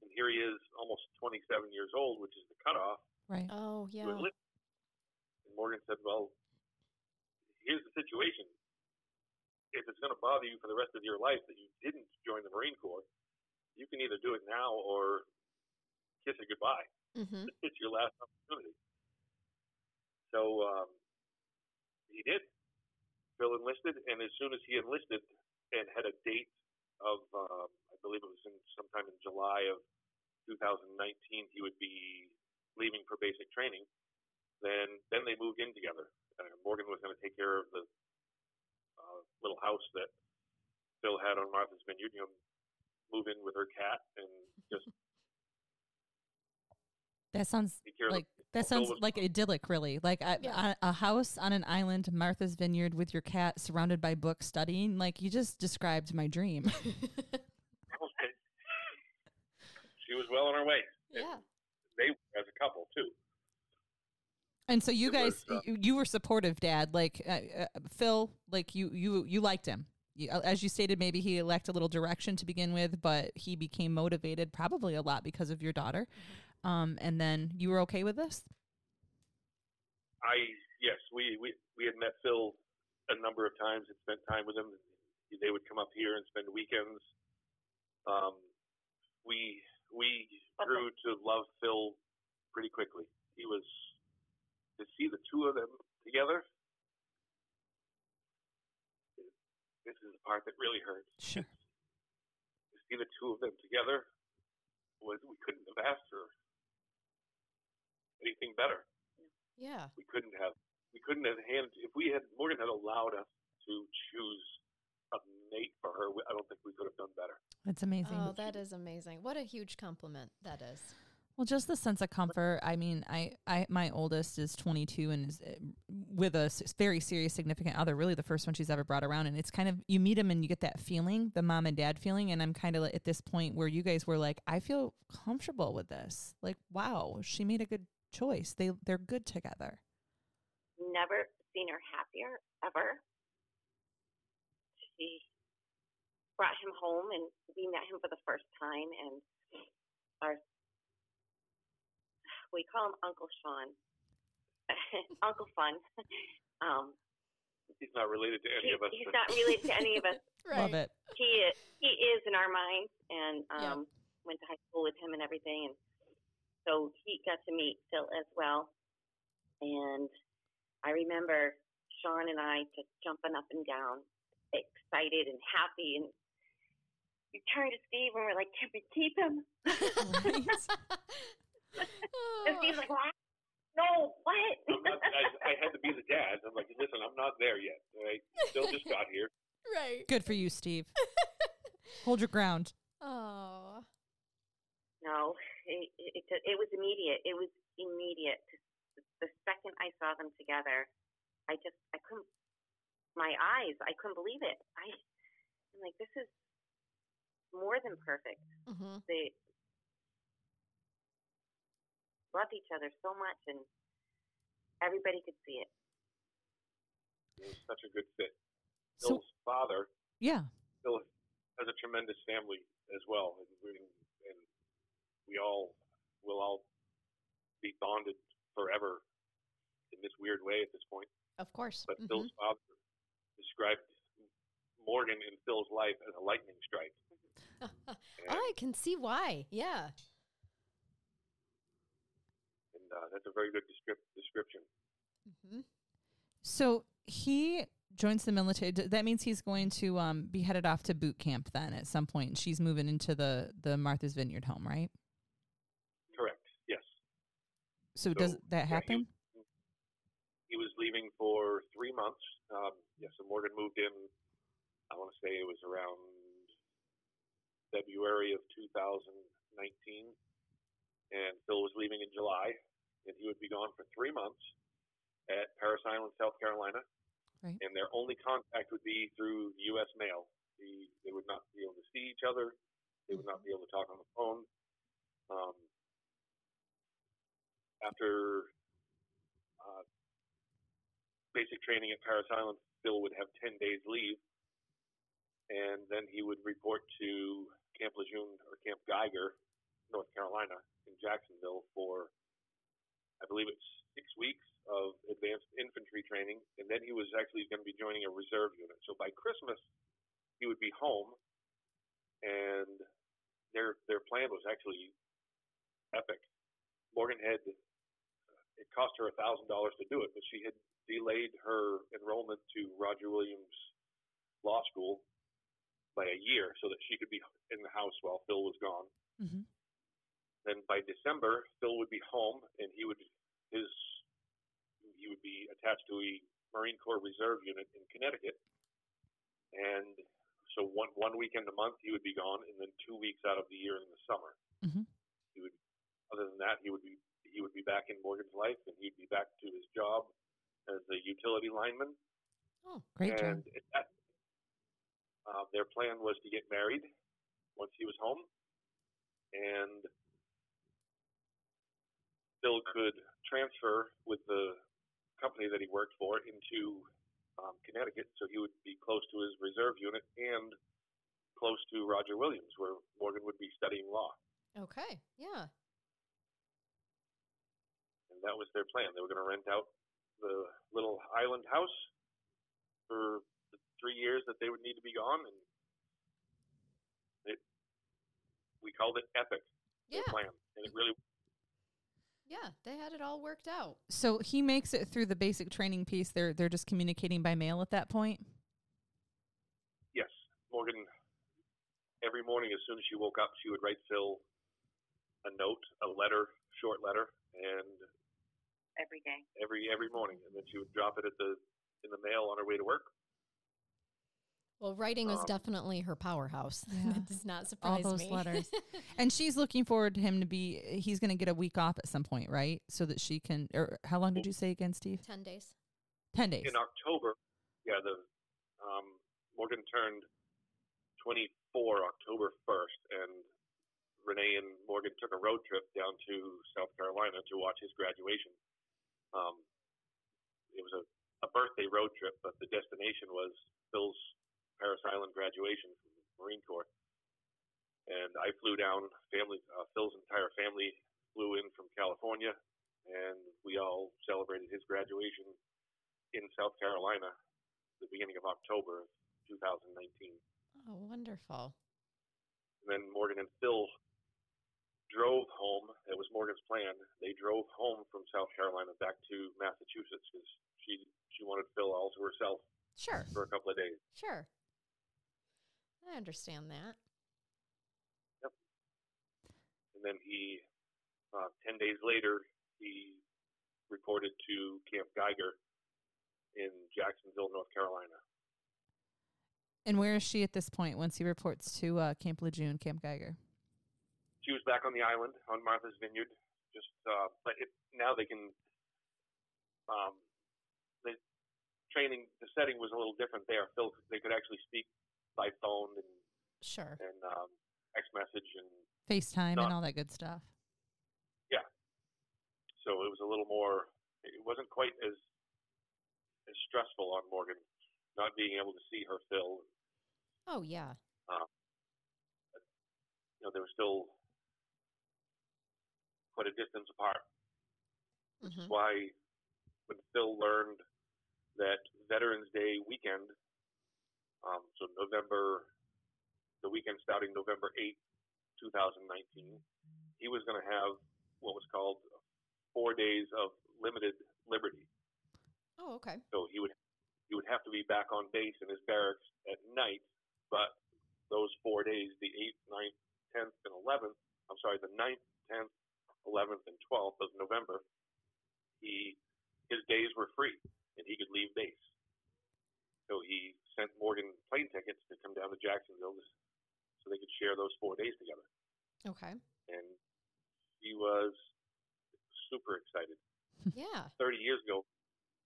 And here he is, almost 27 years old, which is the cutoff Right. Oh yeah. And Morgan said, "Well, here's the situation. if it's going to bother you for the rest of your life that you didn't join the Marine Corps, you can either do it now or kiss it goodbye. Mm-hmm. It's your last opportunity. So um, he did. Phil enlisted, and as soon as he enlisted and had a date of, um, I believe it was in sometime in July of 2019, he would be leaving for basic training. Then, then they moved in together. Uh, Morgan was going to take care of the uh, little house that Phil had on Martha's Vineyard. You know, move in with her cat and just <laughs> That sounds like that sounds like idyllic, really. Like a, Yeah. a, a house on an island, Martha's Vineyard, with your cat surrounded by books, studying. Like you just described my dream. <laughs> <laughs> She was well on her way. yeah. They as a couple too. And so you It guys, was, uh, you, you were supportive, Dad. Like uh, uh, Phil, like you, you, you liked him. You, uh, as you stated, maybe he lacked a little direction to begin with, but he became motivated, probably a lot because of your daughter. Um, and then you were okay with this. I yes, we, we we had met Phil a number of times and spent time with him. They would come up here and spend weekends. Um, we we grew to love Phil pretty quickly. He was to see the two of them together. This is the part that really hurts. Sure. To see the two of them together was we couldn't have asked for anything better. Yeah. we couldn't have we couldn't have handed if we had Morgan had allowed us to choose a mate for her. I don't think we could have done better. That's amazing. Oh, that is amazing. What a huge compliment that is. Well, just the sense of comfort. I mean, I, I, my oldest is 22 and is uh, with a s- very serious, significant other. Really, the first one she's ever brought around, and it's kind of you meet him and you get that feeling, the mom and dad feeling. And I'm kind of at this point where you guys were like, I feel comfortable with this. Like, wow, she made a good choice. They, they're good together. Never seen her happier ever. She brought him home, and we met him for the first time. And our we call him Uncle Sean, <laughs> Uncle Fun. um, He's not related to any he- of us. he's not related to any of us. <laughs> Love it. he is, he is in our minds and Yeah. um went to high school with him and everything and so he got to meet Phil as well and I remember Sean and I just jumping up and down excited and happy and we turned to Steve and we're like can we keep him <laughs> and Steve's like what no what I'm not, I, I had to be the dad. I'm like, listen, I'm not there yet. All right, Phil just got here. <laughs> right. Good for you, Steve. Hold your ground. Oh. No, it, it, it, it was immediate. It was immediate. The second I saw them together, I just, I couldn't, my eyes, I couldn't believe it. I, I'm like, this is more than perfect. hmm They loved each other so much, and everybody could see it. It was such a good fit. So, Phil's father, yeah. Phil has a tremendous family as well, and we, and we all will all be bonded forever in this weird way at this point. Of course. But Mhm. Phil's father described Morgan in Phil's life as a lightning strike. <laughs> I can see why. Yeah. Uh, that's a very good descrip- description. hmm So he joins the military. D- That means he's going to um, be headed off to boot camp then at some point. She's moving into the the Martha's Vineyard home, right? Correct. Yes. So, So, does that yeah, he- happen? He was leaving for three months. Um, yes, so Morgan moved in. I want to say it was around February of 2019, and Phil was leaving in July, and he would be gone for three months at Parris Island, South Carolina. Right. And their only contact would be through U.S. mail. He, they would not be able to see each other. They would not be able to talk on the phone. Um, after uh, basic training at Parris Island, Phil would have 10 days leave, and then he would report to Camp Lejeune or Camp Geiger, North Carolina, in Jacksonville for, I believe it's six weeks of advanced infantry training, and then he was actually going to be joining a reserve unit. So by Christmas, he would be home, and their their plan was actually epic. Morgan had it cost her a thousand dollars to do it, but she had delayed her enrollment to Roger Williams Law School by a year so that she could be in the house while Phil was gone. Mm-hmm. Then by December, Phil would be home, and he would his he would be attached to a Marine Corps Reserve unit in Connecticut, and so one one weekend a month he would be gone, and then two weeks out of the year in the summer. Mhm. He would. Other than that, he would be he would be back in Morgan's life, and he'd be back to his job as a utility lineman. Oh, Great and at that, uh, their plan was to get married once he was home, and Bill could transfer with the company that he worked for into um, Connecticut, so he would be close to his reserve unit and close to Roger Williams, where Morgan would be studying law. okay. Yeah. and that was their plan. They were going to rent out the little island house for the three years that they would need to be gone, and it we called it epic their Yeah. plan, and it really Yeah. They had it all worked out. So he makes it through the basic training piece. They're they're just communicating by mail at that point. yes. Morgan every morning as soon as she woke up, she would write Phil a note, a letter, short letter, and every day. every every morning, and then she would drop it at the in the mail on her way to work. Well, writing was Um, definitely her powerhouse. <laughs> Yeah. that does not All those me. letters. <laughs> And she's looking forward to him to be. He's going to get a week off at some point, right? So that she can. Or how long did you say again, Steve? 10 days. Ten days. in October, yeah, the um, Morgan turned 24 October 1st, and Renee and Morgan took a road trip down to South Carolina to watch his graduation. Um, it was a, a birthday road trip, but the destination was Phil's Parris Island graduation from the Marine Corps. And I flew down. Family, uh, Phil's entire family flew in from California, and we all celebrated his graduation in South Carolina the beginning of October of 2019. Oh, wonderful. And then Morgan and Phil drove home. It was Morgan's plan. They drove home from South Carolina back to Massachusetts because she she wanted Phil all to herself Sure. for a couple of days. Sure. I understand that. Yep. And then he, uh, ten days later, he reported to Camp Geiger in Jacksonville, North Carolina. And where is she at this point? Once he reports to uh, Camp Lejeune, Camp Geiger. she was back on the island on Martha's Vineyard. Just, uh, but it, now they can. Um, the training, the setting was a little different there. Phil, they could actually speak by phone and Sure. and um, text message, and FaceTime and all that good stuff. Yeah. So it was a little more. It wasn't quite as as stressful on Morgan not being able to see her Phil. Oh, yeah. You know, they were still quite a distance apart. which Mhm. is why when Phil learned that Veterans Day weekend, um, so November, the weekend starting November 8th, 2019, he was going to have what was called four days of limited liberty. Oh, okay. So he would he would have to be back on base in his barracks at night, but those four days, the 8th, 9th, 10th, and 11th, I'm sorry, the 9th, 10th, 11th, and 12th of November, he his days were free and he could leave base. So he sent Morgan plane tickets to come down to Jacksonville to- so they could share those four days together. Okay. And he was super excited. <laughs> Yeah. 30 years ago,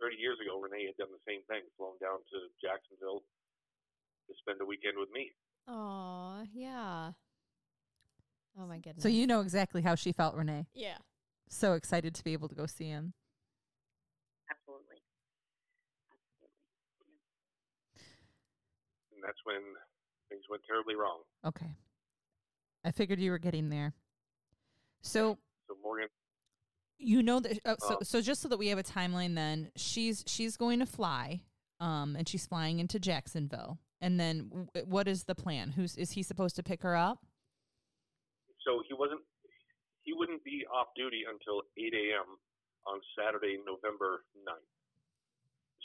30 years ago, Renee had done the same thing, flown down to Jacksonville to spend a weekend with me. Oh, yeah. Oh, my goodness. So you know exactly how she felt, Renee. Yeah. So excited to be able to go see him. Absolutely. Absolutely. And that's when things went terribly wrong. Okay. I figured you were getting there. So So Morgan, you know that uh, so Oh. so just so that we have a timeline then she's she's going to fly um and she's flying into Jacksonville and then w- what is the plan who's is he supposed to pick her up So he wasn't. He wouldn't be off duty until 8 a.m. on Saturday, November 9th.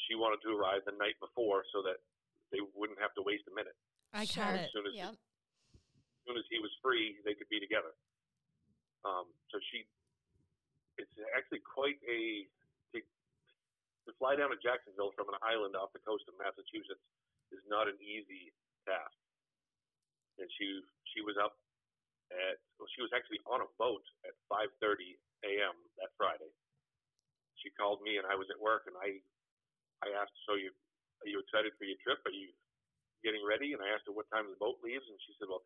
She wanted to arrive the night before so that they wouldn't have to waste a minute. I Sure. got As it soon as, Yep. as soon as he was free, they could be together. Um, so she, it's actually quite a to, to fly down to Jacksonville from an island off the coast of Massachusetts is not an easy task. And she she was up at well, she was actually on a boat at 5:30 a.m. that Friday. She called me and I was at work and I I asked, so you are you excited for your trip? Are you getting ready? And I asked her what time the boat leaves, and she said, well,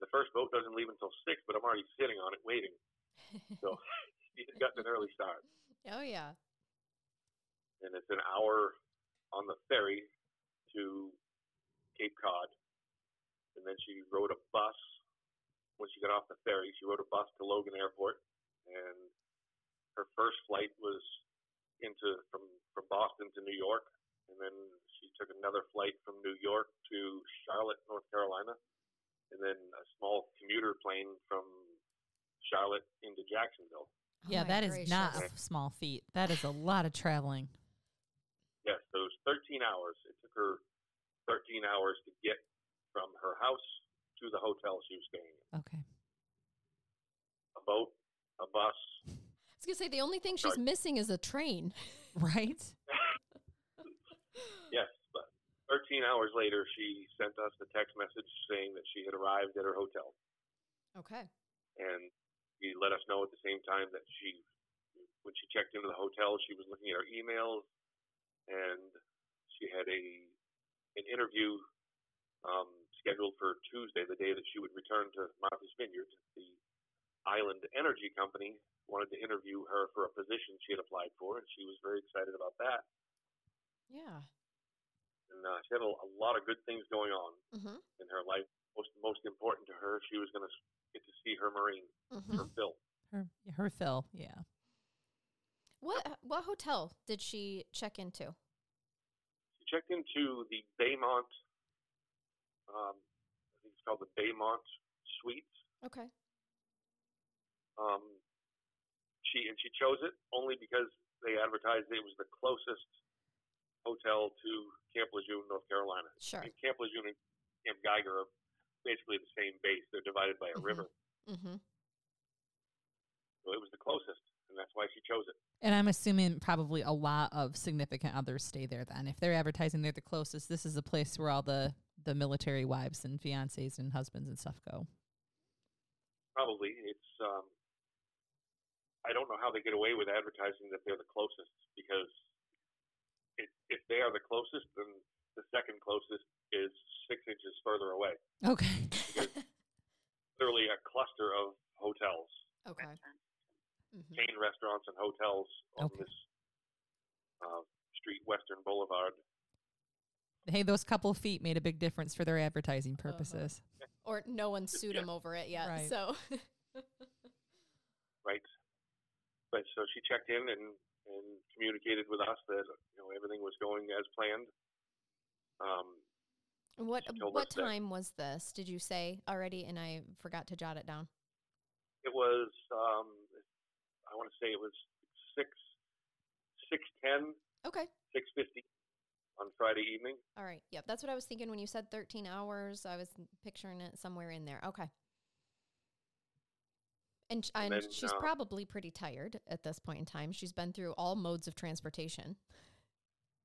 the first boat doesn't leave until six, but I'm already sitting on it waiting. <laughs> So <laughs> she had gotten an early start, oh yeah. and it's an hour on the ferry to Cape Cod, and then she rode a bus. When she got off the ferry, she rode a bus to Logan Airport, and her first flight was into from from Boston to New York, and then she took another flight from New York to Charlotte, North Carolina, and then a small commuter plane from Charlotte into Jacksonville. Oh yeah my that is gracious. not a small feat that is a lot of traveling Yes, those 13 hours. It took her 13 hours to get from her house to the hotel she was staying in. okay A boat, a bus. I was gonna say the only thing she's missing is a train. right <laughs> Yes, but 13 hours later, she sent us a text message saying that she had arrived at her hotel. Okay. and she let us know at the same time that she, when she checked into the hotel, she was looking at her emails, and she had a an interview um, scheduled for Tuesday, the day that she would return to Martha's Vineyard. The Island Energy Company wanted to interview her for a position she had applied for, and she was very excited about that. Yeah. And uh, she had a, a lot of good things going on Mm-hmm. in her life. Most most important to her, she was going to get to see her Marine, Mm-hmm. her Phil. her her Phil yeah What what hotel did she check into? She checked into the Baymont, um, I think it's called the Baymont Suites. Okay. Um, she and she chose it only because they advertised it was the closest hotel to Camp Lejeune, North Carolina. Sure. And Camp Lejeune and Camp Geiger are basically the same base. They're divided by a Mhm. river, Mm-hmm. so it was the closest, and that's why she chose it. And I'm assuming probably a lot of significant others stay there then. If they're advertising they're the closest, this is a place where all the, the military wives and fiancés and husbands and stuff go. Probably it's. Um, I don't know how they get away with advertising that they're the closest because if, if they are the closest, then the second closest is six inches further away. Okay. Literally a cluster of hotels, Okay. Restaurant. Mm-hmm. chain restaurants, and hotels on Okay. this uh, street, Western Boulevard. Hey, those couple feet made a big difference for their advertising purposes. Or no one sued him over it yet. Right. So <laughs> right? But so she checked in and, and communicated with us that you know everything was going as planned. Um, what what time was this? Did you say already? And I forgot to jot it down. it was um, I want to say it was six six ten Okay. six fifty on Friday evening. All right. Yep. That's what I was thinking when you said 13 hours. I was picturing it somewhere in there. Okay. And, And and then, she's uh, probably pretty tired at this point in time. She's been through all modes of transportation.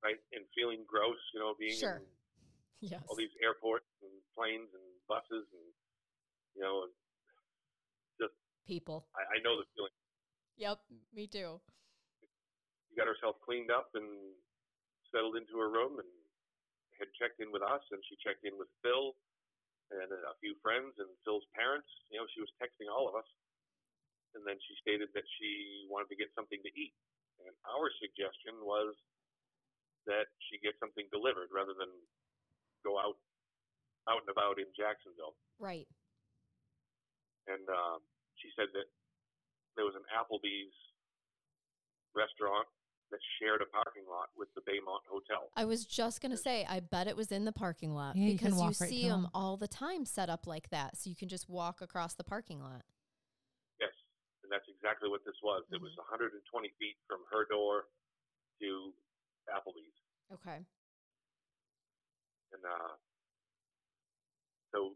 Right, and feeling gross, you know, being Sure. in <laughs> Yes. all these airports and planes and buses, and you know, just People. I, I know the feeling. Yep. Me too. She got herself cleaned up and settled into her room, and had checked in with us, and she checked in with Phil and a few friends and Phil's parents. You know, she was texting all of us, and then she stated that she wanted to get something to eat. And our suggestion was that she get something delivered rather than go out out and about in Jacksonville. Right. And um, she said that there was an Applebee's restaurant that shared a parking lot with the Baymont Hotel. I was just going to say, I bet it was in the parking lot Yeah, because you, walk right see them all the time set up like that. So you can just walk across the parking lot. Yes, and that's exactly what this was. It was 120 feet from her door to Applebee's, Okay. and uh, so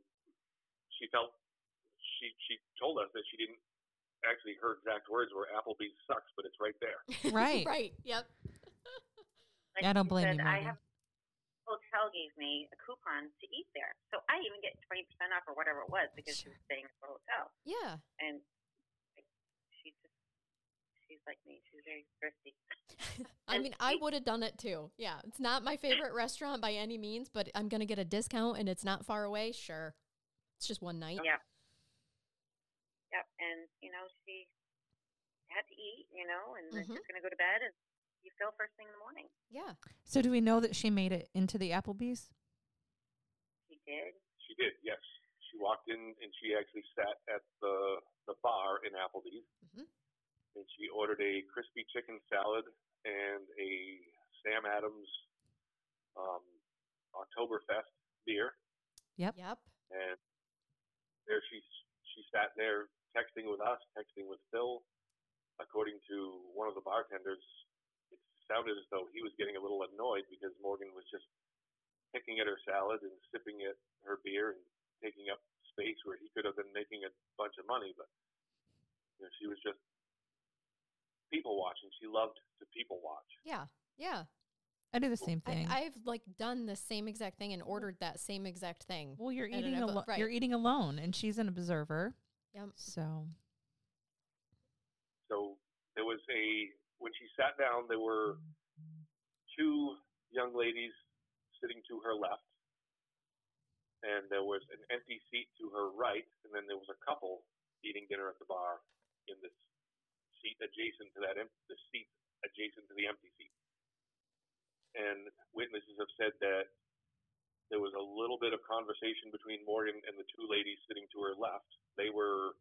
she felt she she told us that she didn't actually her exact words were Applebee's sucks, but it's right there. <laughs> Right. <laughs> right. Yep. <laughs> Like I don't blame said, you, I have hotel gave me a coupon to eat there, so I even get twenty percent off or whatever it was because she was staying at the hotel. Yeah. And like, she just she's like me; she's very thrifty. <laughs> I And mean, I <laughs> would have done it too. Yeah. It's not my favorite restaurant by any means, but I'm going to get a discount and it's not far away. Sure. It's just one night. Yeah. Yep. And you know, she had to eat, you know, and then Mhm. she's going to go to bed, and you feel first thing in the morning. Yeah. So do we know that she made it into the Applebee's? She did. She did, yes. She walked in and she actually sat at the the bar in Applebee's, Mhm. And she ordered a crispy chicken salad and a Sam Adams um, Oktoberfest beer, Yep. Yep. And there she she sat there texting with us, texting with Phil. According to one of the bartenders, it sounded as though he was getting a little annoyed because Morgan was just picking at her salad and sipping at her beer and taking up space where he could have been making a bunch of money, but you know, she was just people watching. She loved to people watch. Yeah. Yeah. I do the same thing. I, I've like done the same exact thing and ordered that same exact thing. well, you're eating know, alone. right. You're eating alone, and she's an observer. Yep. So So there was a when she sat down, there were two young ladies sitting to her left, and there was an empty seat to her right, and then there was a couple eating dinner at the bar in this seat adjacent to that em- the seat adjacent to the empty seat. And witnesses have said that there was a little bit of conversation between Morgan and the two ladies sitting to her left. They were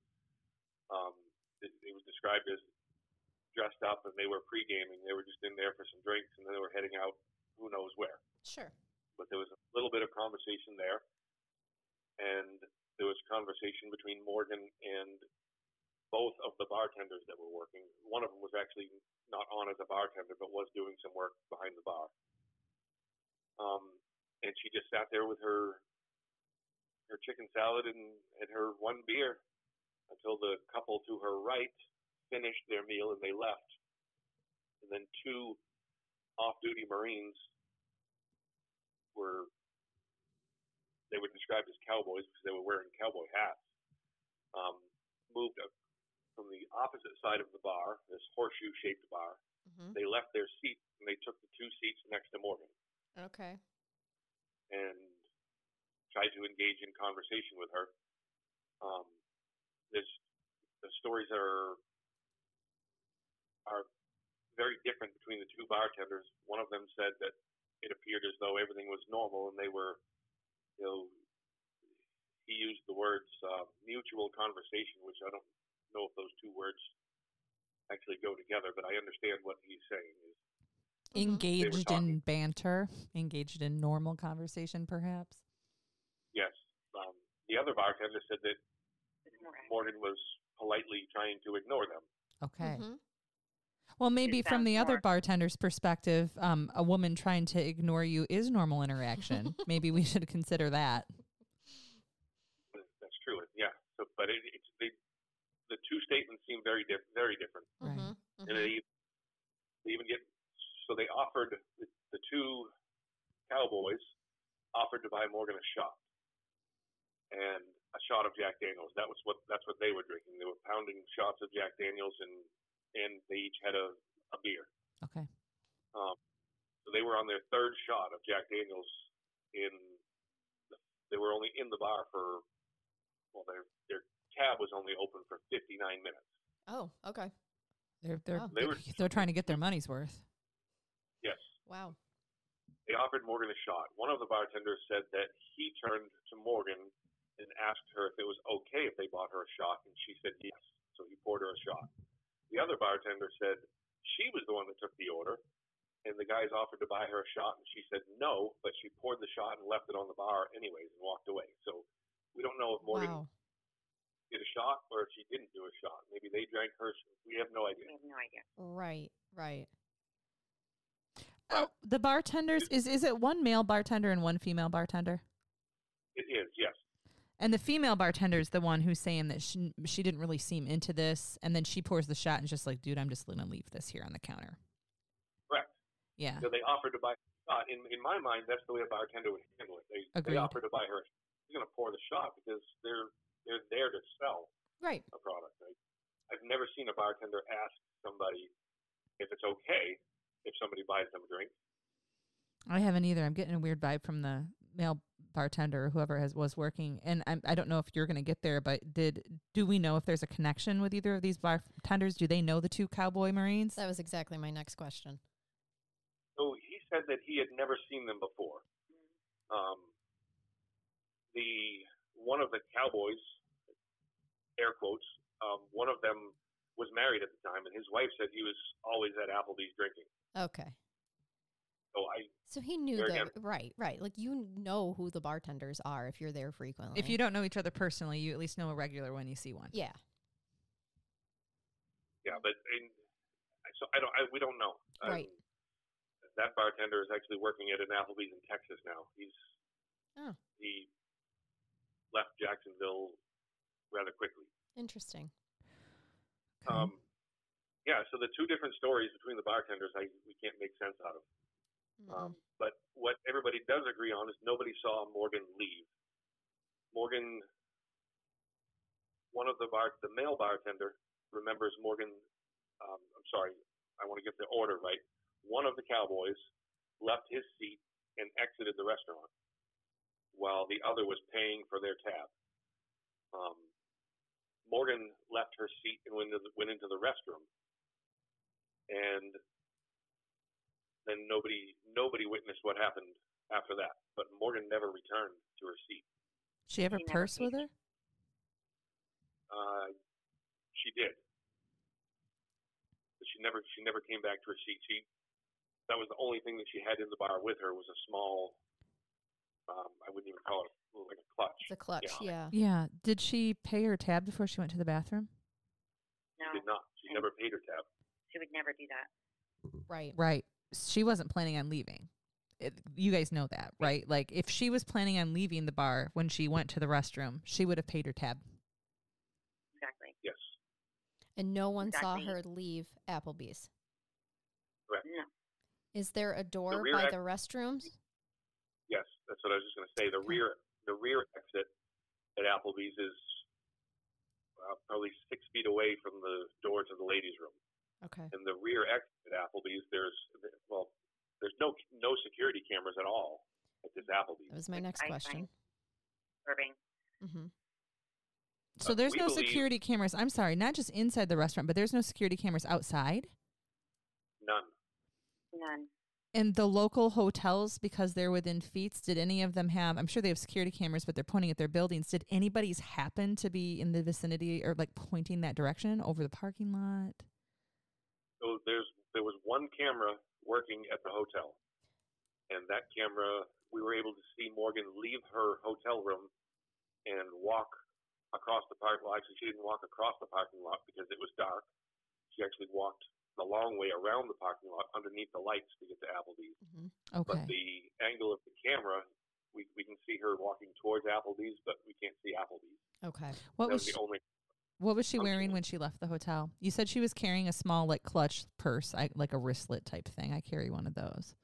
um, it, it was described as dressed up and they were pre-gaming. They were just in there for some drinks and then they were heading out who knows where. Sure. But there was a little bit of conversation there. And there was conversation between Morgan and both of the bartenders that were working. One of them was actually not on as a bartender, but was doing some work behind the bar. Um, and she just sat there with her her chicken salad and, and her one beer until the couple to her right finished their meal and they left. And then two off-duty Marines were they were described as cowboys because they were wearing cowboy hats. Um, moved from the opposite side of the bar, this horseshoe-shaped bar. hmm They left their seat and they took the two seats next to Morgan Okay. and tried to engage in conversation with her. Um, this, the stories are are very different between the two bartenders. One of them said that it appeared as though everything was normal and they were, you know, he used the words uh, mutual conversation, which I don't know if those two words actually go together, but I understand what he's saying. Is Mhm. engaged in banter, engaged in normal conversation, perhaps. yes, um, the other bartender said that It's. Morgan was politely trying to ignore them. Okay. Mhm. Well, maybe from sounds the other bartender's perspective, um, a woman trying to ignore you is normal interaction. <laughs> maybe we should consider that. That's true. Yeah. So, but it, it's they, the two statements seem very diff- very different, Right. Mhm. and they, they even get so they offered the, the two cowboys offered to buy Morgan a shot and a shot of Jack Daniels. That was what that's what they were drinking. They were pounding shots of Jack Daniels and and they each had a, a beer. Okay. Um, so they were on their third shot of Jack Daniels in. The, they were only in the bar for well, their their cab was only open for 59 minutes. Oh, okay. They're they're Wow. They were <laughs> they're trying to get their money's worth. yes. Wow. They offered Morgan a shot. One of the bartenders said that he turned to Morgan and asked her if it was okay if they bought her a shot, and she said yes. So he poured her a shot. The other bartender said she was the one that took the order, and the guys offered to buy her a shot, and she said no, but she poured the shot and left it on the bar anyways and walked away. So we don't know if Morgan Wow. Did a shot or if she didn't do a shot. Maybe they drank her. We have no idea. I have no idea. Right. Right. Oh, the bartenders is is it one male bartender and one female bartender? It is, yes. And the female bartender is the one who's saying that she she didn't really seem into this, and then she pours the shot and just like, dude, I'm just gonna leave this here on the counter. Correct. Yeah. So they offered to buy a shot. In, in my mind, that's the way a bartender would handle it. They, Agreed. they offered to buy her. She's going to pour the shot because they're they're there to sell Right. a product. Right? I've never seen a bartender ask somebody if it's okay if somebody buys them a drink. I haven't either. I'm getting a weird vibe from the male bartender or whoever has was working, and I'm, I don't know if you're going to get there, but did do we know if there's a connection with either of these bartenders? Do they know the two cowboy marines? That was exactly my next question. So he said that he had never seen them before. Um, the one of the cowboys, air quotes, um, one of them was married at the time, and his wife said he was always at Applebee's drinking. Okay. So I So he knew the again. Right. Right. Like you know who the bartenders are if you're there frequently. If you don't know each other personally, you at least know a regular when you see one. Yeah. yeah, but and, so I don't. I, we don't know. Right. Um, that bartender is actually working at an Applebee's in Texas now. He's Oh, he left Jacksonville rather quickly. interesting. Okay. Um, yeah, so the two different stories between the bartenders, I we can't make sense out of. Mm-mm. Um, but what everybody does agree on is nobody saw Morgan leave. Morgan, one of the bar, the male bartender, remembers Morgan. Um, I'm sorry, I want to get the order right. One of the cowboys left his seat and exited the restaurant, while the other was paying for their tab. Um, Morgan left her seat and went into the, went into the restroom, and then nobody nobody witnessed what happened after that. But Morgan never returned to her seat. she have a purse with her? Uh, she did, but she never she never came back to her seat. She that was the only thing that she had in the bar with her was a small. Um, I wouldn't even call it like a clutch. It's a clutch. Yeah. Yeah. Yeah. Did she pay her tab before she went to the bathroom? No, She did not. She never paid her tab. she would never do that. Right. Right. She wasn't planning on leaving. It, you guys know that, right? Like if she was planning on leaving the bar when she went to the restroom, she would have paid her tab. Exactly. Yes. And no one saw her leave Applebee's. No. Is there a door rear by ex- the restrooms? Yes, that's what I was just going to say. The Okay. rear the rear exit at Applebee's is uh, probably six feet away from the door to the ladies' room. Okay. And the rear exit at Applebee's, there's well, there's no no security cameras at all at this Applebee's. That was my next I question. Irving. hmm So Uh, there's no believe- security cameras. I'm sorry, not just inside the restaurant, but there's no security cameras outside. None. None. And the local hotels, because they're within feet, did any of them have? I'm sure they have security cameras, but they're pointing at their buildings. Did anybody's happen to be in the vicinity or like pointing that direction over the parking lot? So there's there was one camera working at the hotel, and that camera we were able to see Morgan leave her hotel room and walk across the park. Well, actually, she didn't walk across the parking lot because it was dark. She actually walked the long way around the parking lot underneath the lights to get to Applebee's. hmm Okay. But the angle of the camera, we, we can see her walking towards Applebee's, but we can't see Applebee's. Okay. what that was was she, the only. what was she Okay. wearing when she left the hotel? You said she was carrying a small like clutch purse, I, like a wristlet type thing. I carry one of those.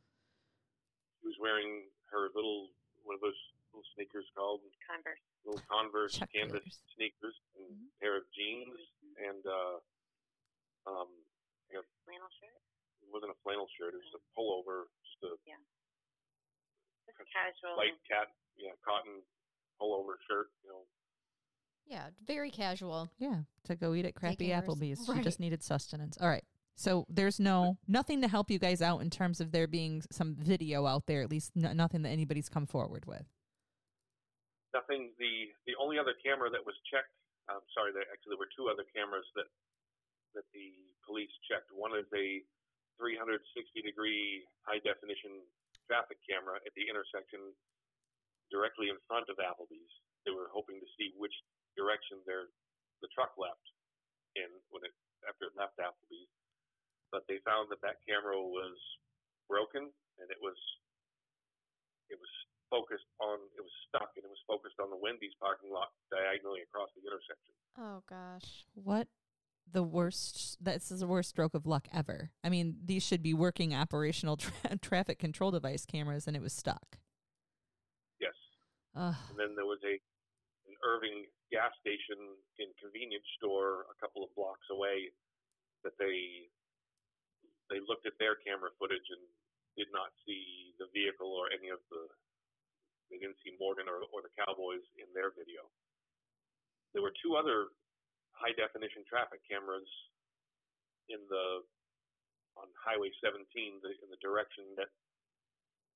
She was wearing her little one of those little sneakers called Converse. little Converse Chuck canvas Taylors. sneakers and Mhm. pair of jeans and uh, um, Flannel shirt. it wasn't a flannel shirt. It was a pullover, just a yeah, Just casual. light cat, yeah, cotton pullover shirt. You know, Yeah. Very casual. Yeah, to go eat at crappy Taking hers- Applebee's. She just needed sustenance. All right. So there's no nothing to help you guys out in terms of there being some video out there. At least n- nothing that anybody's come forward with. nothing. The the only other camera that was checked. I'm sorry, there actually there were two other cameras that that the police checked. One is a 360 degree high definition traffic camera at the intersection directly in front of Applebee's. They were hoping to see which direction their the truck left in when it after it left Applebee's. But they found that that camera was broken and it was it was focused on it was stuck and it was focused on the Wendy's parking lot diagonally across the intersection. Oh gosh. What the worst this is the worst stroke of luck ever. I mean, these should be working operational tra- <laughs> traffic control device cameras and it was stuck. Yes. Ugh. And then there was a an Irving gas station and convenience store a couple of blocks away that they they looked at their camera footage and did not see the vehicle or any of the they didn't see Morgan or, or the Cowboys in their video. There were two other high definition traffic cameras in the on Highway 17 the, in the direction that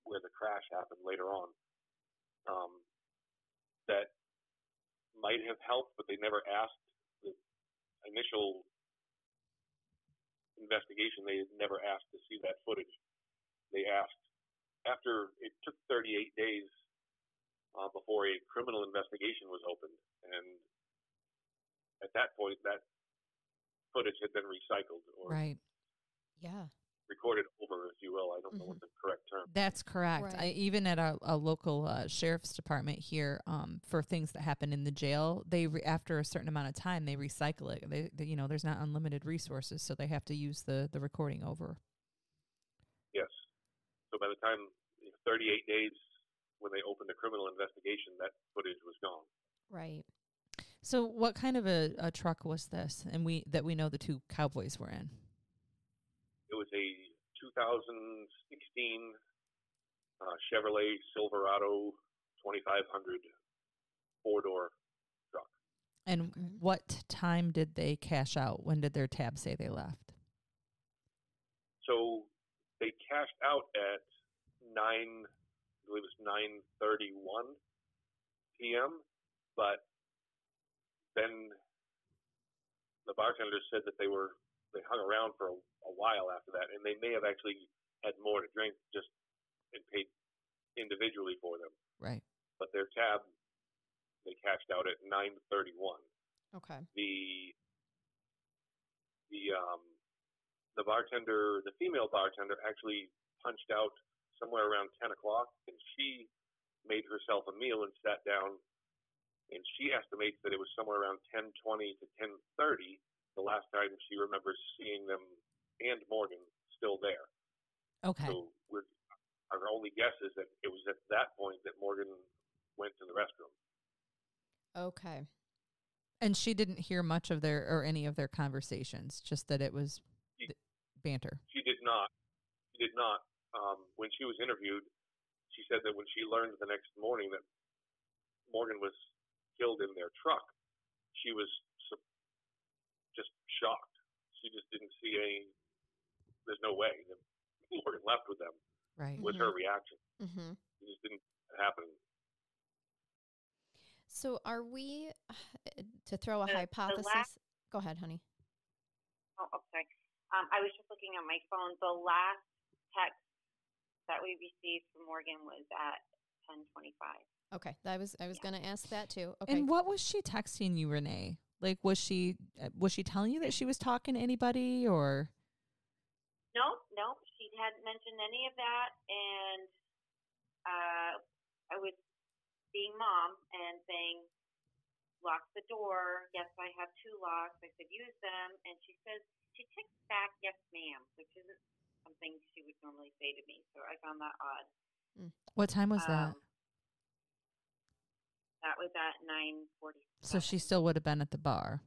where the crash happened later on. Um, that might have helped, but they never asked the initial investigation. They never asked to see that footage. They asked after it took 38 days uh, before a criminal investigation was opened, and at that point, that footage had been recycled or Right. Yeah. recorded over, if you will. I don't know what the correct term. That's correct. I, even at a, a local uh, sheriff's department here, um, for things that happen in the jail, they re- after a certain amount of time they recycle it. They, they, you know, there's not unlimited resources, so they have to use the the recording over. Yes. So by the time you know, 38 days when they opened the criminal investigation, that footage was gone. Right. So, what kind of a, a truck was this? And we that we know the two cowboys were in. It was a 2016 uh, Chevrolet Silverado 2500 four door truck. And Okay. what time did they cash out? When did their tab say they left? So they cashed out at nine, I believe it was 9:31 p.m. But then the bartender said that they were they hung around for a, a while after that, and they may have actually had more to drink just and paid individually for them. Right. But their tab they cashed out at 9:31 Okay. the the um the bartender, the female bartender, actually punched out somewhere around ten o'clock, and she made herself a meal and sat down. And she estimates that it was somewhere around ten twenty to ten thirty the last time she remembers seeing them and Morgan still there. Okay. So we're our only guess is that it was at that point that Morgan went to the restroom. Okay. And she didn't hear much of their or any of their conversations, just that it was She- th- banter. She did not. She did not. Um, when she was interviewed, she said that when she learned the next morning that Morgan was killed in their truck, she was su- just shocked. She just didn't see any. There's no way that Morgan left with them. Right. Was her reaction? Mm-hmm. It just didn't happen. So are we <sighs> to throw a The- the hypothesis? last- Go ahead, honey. Oh, oh sorry. Um, I was just looking at my phone. The last text that we received from Morgan was at 10:25. Okay. I was I was Yeah. going to ask that too. Okay. And what was she texting you, Renee? Like, was she uh, was she telling you that she was talking to anybody, or No, no, she hadn't mentioned any of that, and uh, I was being mom and saying, "Lock the door." Yes, I have two locks. I said, "Use them," and she says she texts back, "Yes, ma'am," which isn't something she would normally say to me. So I found that odd. what time was? Um, That was at nine forty. So she still would have been at the bar.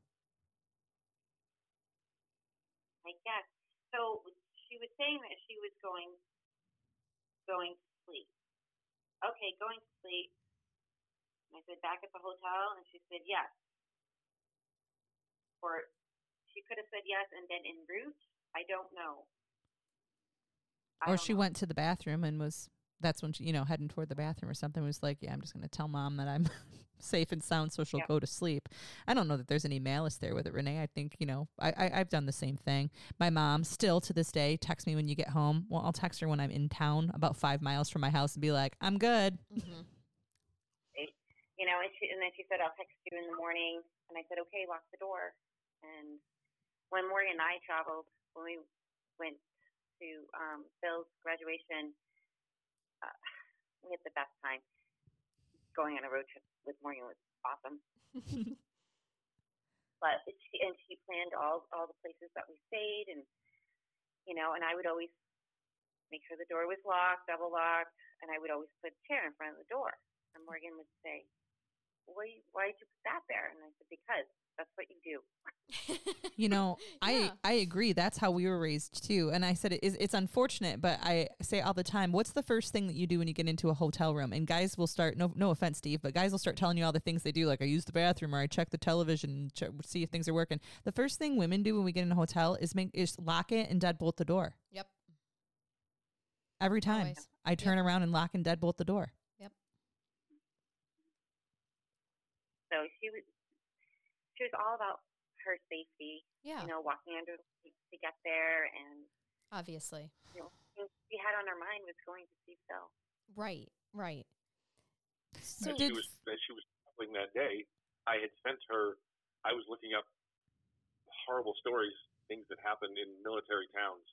I guess. So she was saying that she was going going to sleep. Okay, going to sleep. And I said, back at the hotel? And she said, yes. Or she could have said yes and then en route. I don't know. I Or don't she know. went to the bathroom and was that's when she, you know, heading toward the bathroom or something was like, yeah, I'm just going to tell mom that I'm <laughs> safe and sound so she'll Yeah. go to sleep. I don't know that there's any malice there with it, Renee. I think, you know, I, I, I've done the same thing. My mom still to this day texts me when you get home. Well, I'll text her when I'm in town about five miles from my house and be like, I'm good. Mhm. you know, and, she, and then she said, I'll text you in the morning. And I said, okay, lock the door. And when Morgan and I traveled, when we went to um, Phil's graduation, uh, <sighs> we had the best time. Going on a road trip with Morgan was awesome. <laughs> But she, and she planned all all the places that we stayed, and you know, and I would always make sure the door was locked, double locked, and I would always put a chair in front of the door. And Morgan would say, "Why? Why did you put that there?" And I said, "Because that's what you do." <laughs> You know, Yeah. I I agree. That's how we were raised too. And I said it is it's unfortunate, but I say all the time, what's the first thing that you do when you get into a hotel room? And guys will start no no offense, Steve, but guys will start telling you all the things they do, like I use the bathroom or I check the television, check, see if things are working. The first thing women do when we get in a hotel is make is lock it and deadbolt the door. Yep. Every time Always. I turn around and lock and deadbolt the door. Yep. So she was she was all about her safety. Yeah. You know, walking under the to get there, and obviously. you know, things she had on her mind was going to see Phil. Right. Right. So as she was as she was traveling that day, I had sent her. I was looking up horrible stories, things that happened in military towns,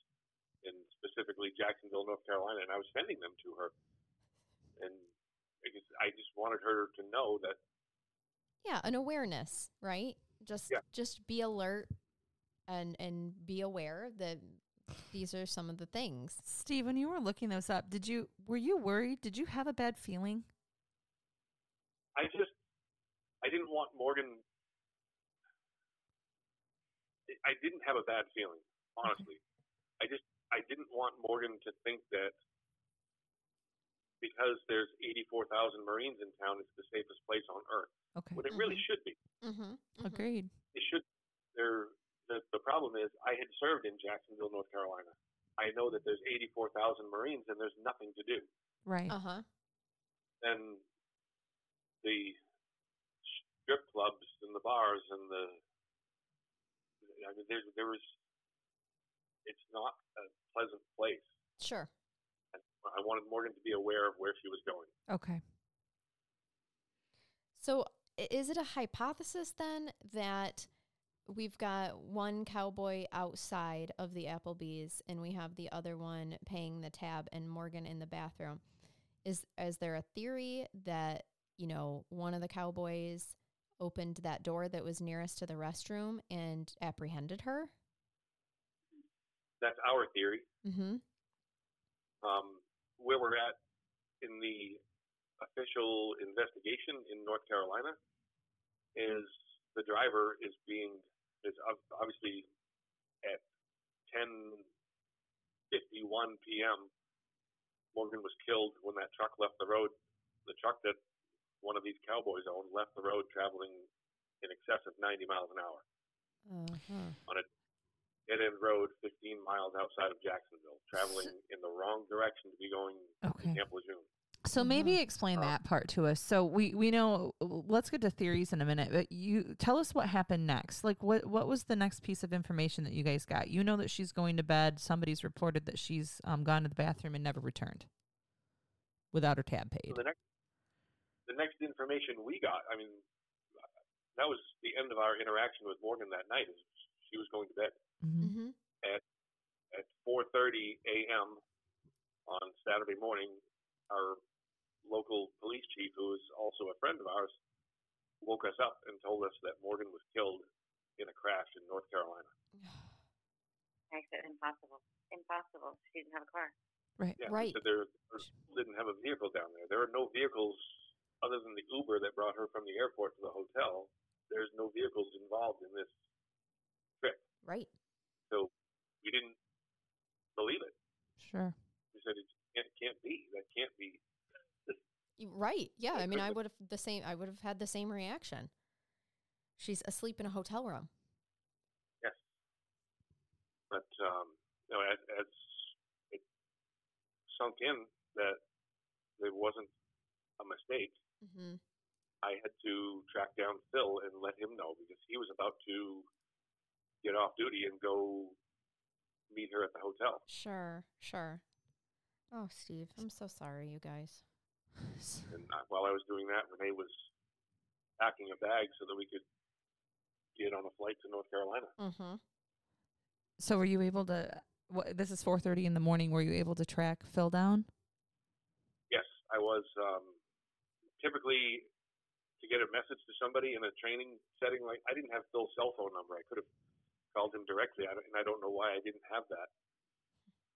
and specifically Jacksonville, North Carolina, and I was sending them to her. And because I just wanted her to know that yeah, an awareness, right? Just Yeah. just be alert and and be aware that these are some of the things. Steve, when you were looking those up, did you were you worried? Did you have a bad feeling? I just I didn't want Morgan. I didn't have a bad feeling, honestly. I just I didn't want Morgan to think that because there's 84,000 Marines in town, it's the safest place on earth. Okay. When it really should be. Mm-hmm. Agreed. It should. There. The, the problem is, I had served in Jacksonville, North Carolina. I know that there's 84,000 Marines and there's nothing to do. Right. Uh huh. and the strip clubs and the bars and the I mean there there was it's not a pleasant place. Sure. I wanted Morgan to be aware of where she was going. Okay. So is it a hypothesis then that we've got one cowboy outside of the Applebee's and we have the other one paying the tab and Morgan in the bathroom? Is is there a theory that, you know, one of the cowboys opened that door that was nearest to the restroom and apprehended her? That's our theory. Mm-hmm. Um, where we're at in the official investigation in North Carolina is the driver is being is obviously at 10:51 p.m. Morgan was killed when that truck left the road. The truck that one of these cowboys owned left the road traveling in excess of 90 miles an hour Uh-huh. on a dead end road 15 miles outside of Jacksonville, traveling in the wrong direction to be going Okay. to Camp Lejeune. So maybe explain that part to us. So we we know. Let's get to theories in a minute. But you tell us what happened next. Like what what was the next piece of information that you guys got? You know that she's going to bed. Somebody's reported that she's um, gone to the bathroom and never returned without her tab paid. So the next, the next information we got, I mean, that was the end of our interaction with Morgan that night. Is she was going to bed. Mm-hmm. at 4:30 a.m. on Saturday morning. Our local police chief, who is also a friend of ours, woke us up and told us that Morgan was killed in a crash in North Carolina. <sighs> I said, impossible, impossible. She didn't have a car. Right. Yeah, Right. So there there didn't have a vehicle down there. There are no vehicles other than the Uber that brought her from the airport to the hotel. There's no vehicles involved in this trip. Right. So we didn't believe it. Sure. We said it can't, can't be. That can't be. Right. Yeah. I mean, I would have the same. I would have had the same reaction. She's asleep in a hotel room. Yes. But um, you know, as, as it sunk in that there wasn't a mistake, Mm-hmm. I had to track down Phil and let him know because he was about to get off duty and go meet her at the hotel. Sure, sure. Oh, Steve, I'm so sorry, you guys. <sighs> And uh, while I was doing that, Renee was packing a bag so that we could get on a flight to North Carolina. Mm-hmm. So were you able to? What, this is four thirty in the morning. Were you able to track Phil down? Yes, I was. Um, typically, to get a message to somebody in a training setting, like I didn't have Phil's cell phone number. I could have called him directly, I and I don't know why I didn't have that.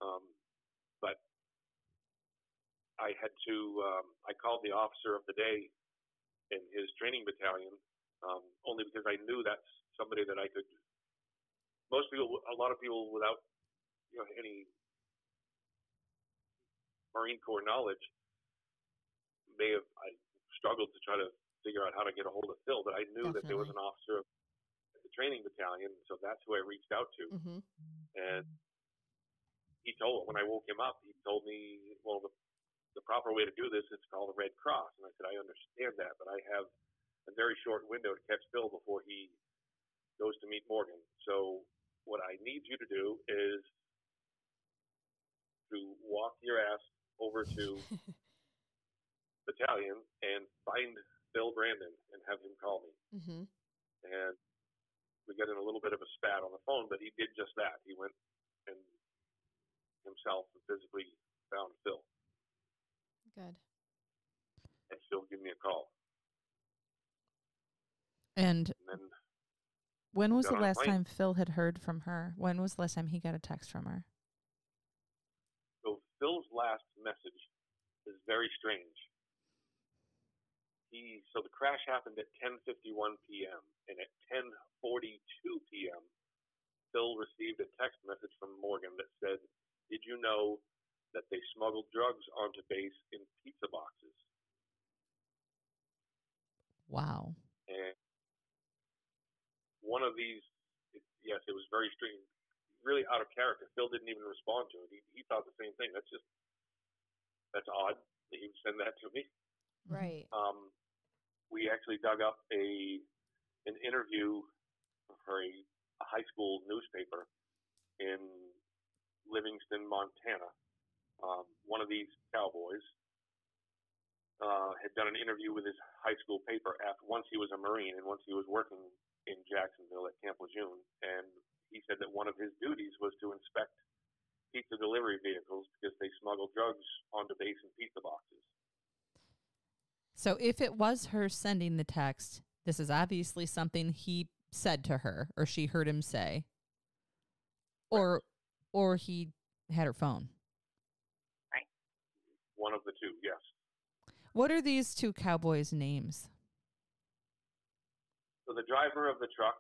Um, but I had to. Um, I called the officer of the day in his training battalion, um, only because I knew that's somebody that I could. Most people, a lot of people without you know any Marine Corps knowledge may have I struggled to try to figure out how to get a hold of Phil, but I knew that there was an officer at the training battalion, so that's who I reached out to. Mm-hmm. And he told when I woke him up, he told me, well, the the proper way to do this is called the Red Cross. And I said, I understand that, but I have a very short window to catch Phil before he goes to meet Morgan. So what I need you to do is to walk your ass over to <laughs> battalion and find Phil Brandon and have him call me. Mm-hmm. And we got in a little bit of a spat on the phone, but he did just that. He went and himself physically found Phil. Good. And Phil gave me a call. And And then when was the last time Phil had heard from her? When was the last time he got a text from her? So Phil's last message is very strange. He so the crash happened at 10:51 p.m. and at 10:42 p.m. Phil received a text message from Morgan that said, "Did you know that they smuggled drugs onto base in pizza boxes?" Wow. And one of these, it, yes, it was very strange, really out of character. Phil didn't even respond to it. He, he thought the same thing. That's just that's odd that he would send that to me. Right. Um, we actually dug up a an interview for a, a high school newspaper in Livingston, Montana. Um, one of these cowboys uh, had done an interview with his high school paper after once he was a Marine and once he was working in Jacksonville at Camp Lejeune, and he said that one of his duties was to inspect pizza delivery vehicles because they smuggled drugs onto base in pizza boxes. So if it was her sending the text, this is obviously something he said to her or she heard him say. Or or he had her phone. Right. One of the two, yes. What are these two cowboys' names? So the driver of the truck,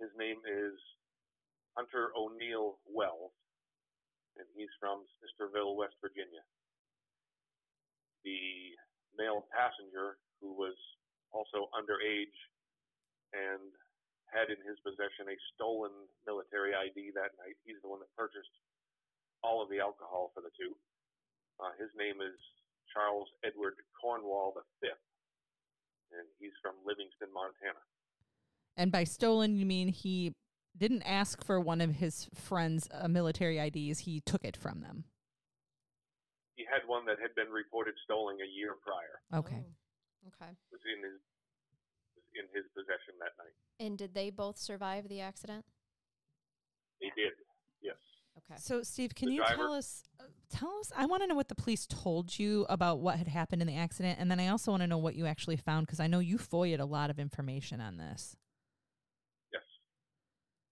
his name is Hunter O'Neill Wells, and he's from Sistersville, West Virginia. Male passenger, who was also underage and had in his possession a stolen military ID that night, he's the one that purchased all of the alcohol for the two. Uh, his name is Charles Edward Cornwall V, and he's from Livingston, Montana. And by stolen, you mean he didn't ask for one of his friends' uh, military IDs, he took it from them. He had one that had been reported stolen a year prior. Okay. Oh, okay. It was in his was in his possession that night. And did they both survive the accident? They did. Yes. Okay. So, Steve, can The you driver- tell us? Uh, tell us. I want to know what the police told you about what had happened in the accident, and then I also want to know what you actually found because I know you foiled a lot of information on this. Yes.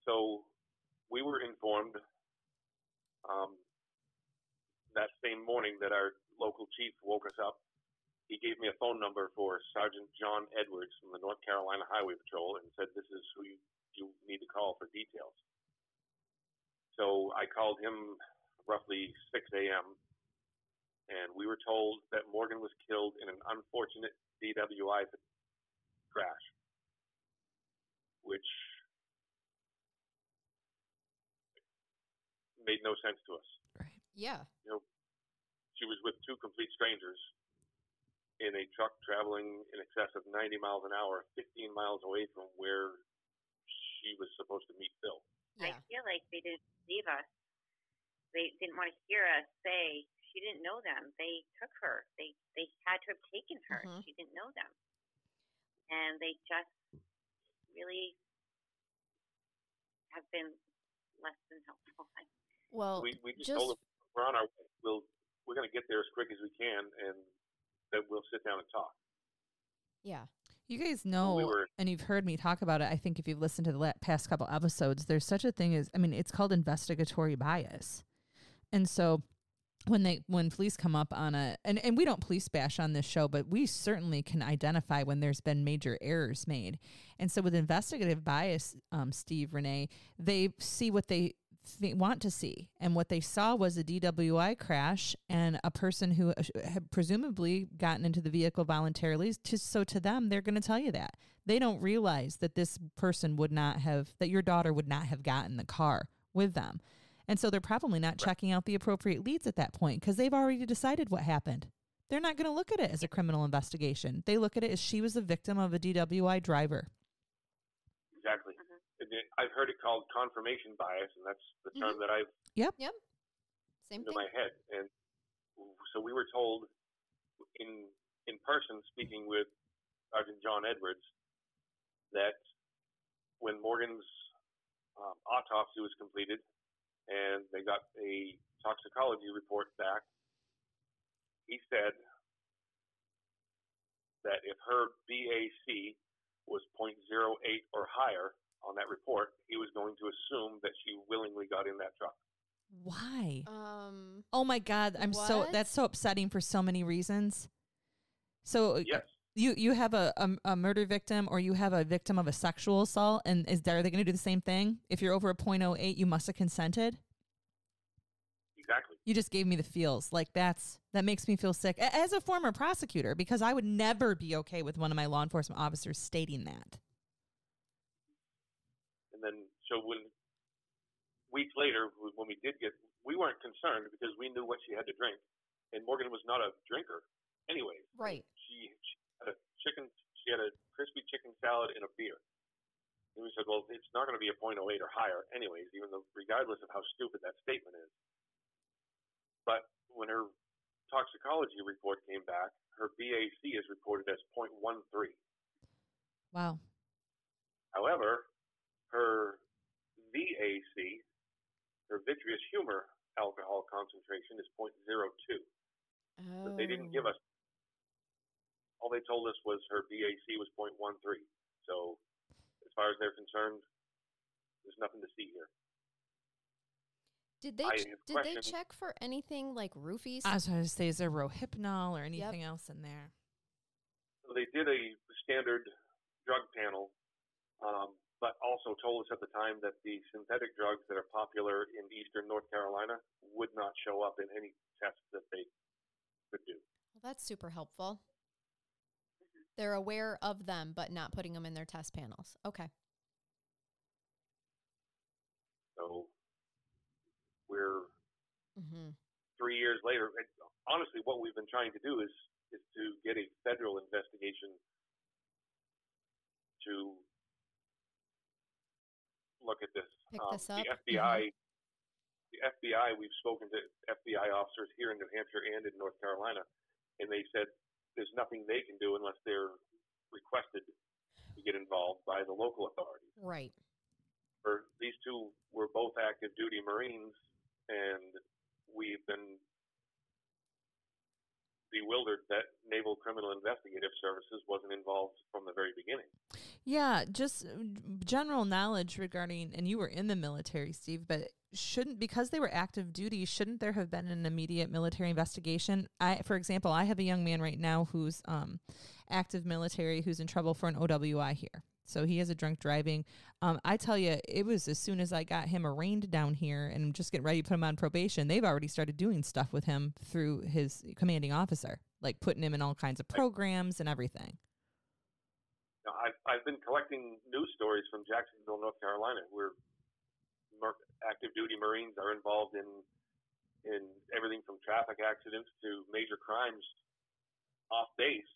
So we were informed um, that same morning that our local chief woke us up. He gave me a phone number for Sergeant John Edwards from the North Carolina Highway Patrol and said, "This is who you, you need to call for details." So I called him roughly 6 a.m. and we were told that Morgan was killed in an unfortunate DWI crash, which made no sense to us. Right. Yeah. She was with two complete strangers in a truck traveling in excess of 90 miles an hour, 15 miles away from where she was supposed to meet Phil. Yeah. I feel like they didn't believe us. They didn't want to hear us say she didn't know them. They took her. They they had to have taken her. Mhm. She didn't know them, and they just really have been less than helpful. Well, we we just, just- told them we're on our way. We'll we're going to get there as quick as we can, and then we'll sit down and talk. yeah. You guys know, we were- and you've heard me talk about it. I think if you've listened to the la- past couple episodes, there's such a thing as, I mean, it's called investigatory bias. And so when they, when police come up on a, and, and we don't police bash on this show, but we certainly can identify when there's been major errors made. And so with investigative bias, um, Steve, Renee, they see what they th- want to see. And what they saw was a DWI crash and a person who uh, had presumably gotten into the vehicle voluntarily. To, so to them, they're going to tell you that. They don't realize that this person would not have, that your daughter would not have gotten the car with them. And so they're probably not checking out the appropriate leads at that point because they've already decided what happened. They're not going to look at it as a criminal investigation. They look at it as she was a victim of a DWI driver. Exactly. Mhm. And then I've heard it called confirmation bias, and that's the term Mhm. that I've yep Yep. Same into thing. my head. And so we were told in in person, speaking with Sergeant John Edwards, that when Morgan's um, autopsy was completed and they got a toxicology report back, he said that if her BAC was 0.08 or higher on that report, he was going to assume that she willingly got in that truck. Why? Um. Oh my God. I'm so, that's so upsetting for so many reasons. So Yes. you, you have a, a, a murder victim or you have a victim of a sexual assault and is there, are they going to do the same thing? If you're over a 0.08, you must have consented. Exactly. You just gave me the feels. Like that's that makes me feel sick as a former prosecutor because I would never be okay with one of my law enforcement officers stating that. So when weeks later, when we did get, we weren't concerned because we knew what she had to drink, and Morgan was not a drinker, anyway. Right. She, she had a chicken, she had a crispy chicken salad and a beer. And we said, well, it's not going to be a .08 or higher, anyways, even though, regardless of how stupid that statement is. But when her toxicology report came back, her BAC is reported as .13. Wow. However, her VAC, her vitreous humor alcohol concentration is 0.02. Oh. But they didn't give us. All they told us was her VAC was 0.13. So, as far as they're concerned, there's nothing to see here. Did they ch- have did they check for anything like roofies? I was going to say, is there rohypnol or anything else in there? So they did a standard drug panel, um, but also told us at the time that the synthetic drugs that are popular in eastern North Carolina would not show up in any tests that they could do. well, that's super helpful. They're aware of them, but not putting them in their test panels. Okay. So we're Mm-hmm. three years later. And honestly, what we've been trying to do is is to get a federal investigation to look at this. Um, this? The FBI, the FBI. We've spoken to FBI officers here in New Hampshire and in North Carolina, and they said there's nothing they can do unless they're requested to get involved by the local authorities. Right. For these two were both active duty Marines, and we've been bewildered that Naval Criminal Investigative Services wasn't involved from the very beginning. Yeah, just uh, general knowledge regarding, and you were in the military, Steve, but shouldn't, because they were active duty, shouldn't there have been an immediate military investigation? I, for example, I have a young man right now who's um, active military who's in trouble for an OWI here. So he has a drunk driving. Um, I tell you, it was as soon as I got him arraigned down here and just getting ready to put him on probation, they've already started doing stuff with him through his commanding officer, like putting him in all kinds of programs and everything. I've, I've been collecting news stories from Jacksonville, North Carolina, where active duty Marines are involved in in everything from traffic accidents to major crimes off base,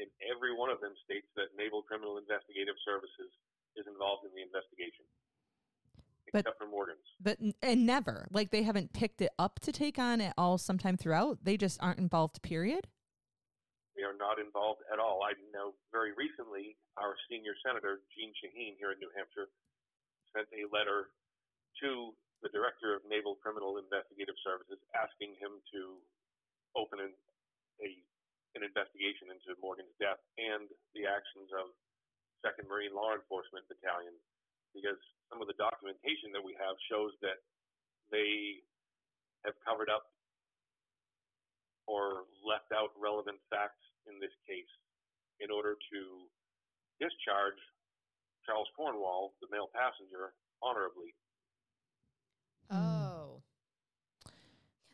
and every one of them states that Naval Criminal Investigative Services is involved in the investigation, But- except for Morgan's. But and never like they haven't picked it up to take on at all sometime throughout. They just aren't involved. Period. They are not involved at all. I know very recently our senior senator, Jeanne Shaheen, here in New Hampshire, sent a letter to the director of Naval Criminal Investigative Services asking him to open an, a, an investigation into Morgan's death and the actions of Second Marine Law Enforcement Battalion because some of the documentation that we have shows that they have covered up or left out relevant facts in this case in order to discharge Charles Cornwall, the male passenger, honorably. Hmm. Oh.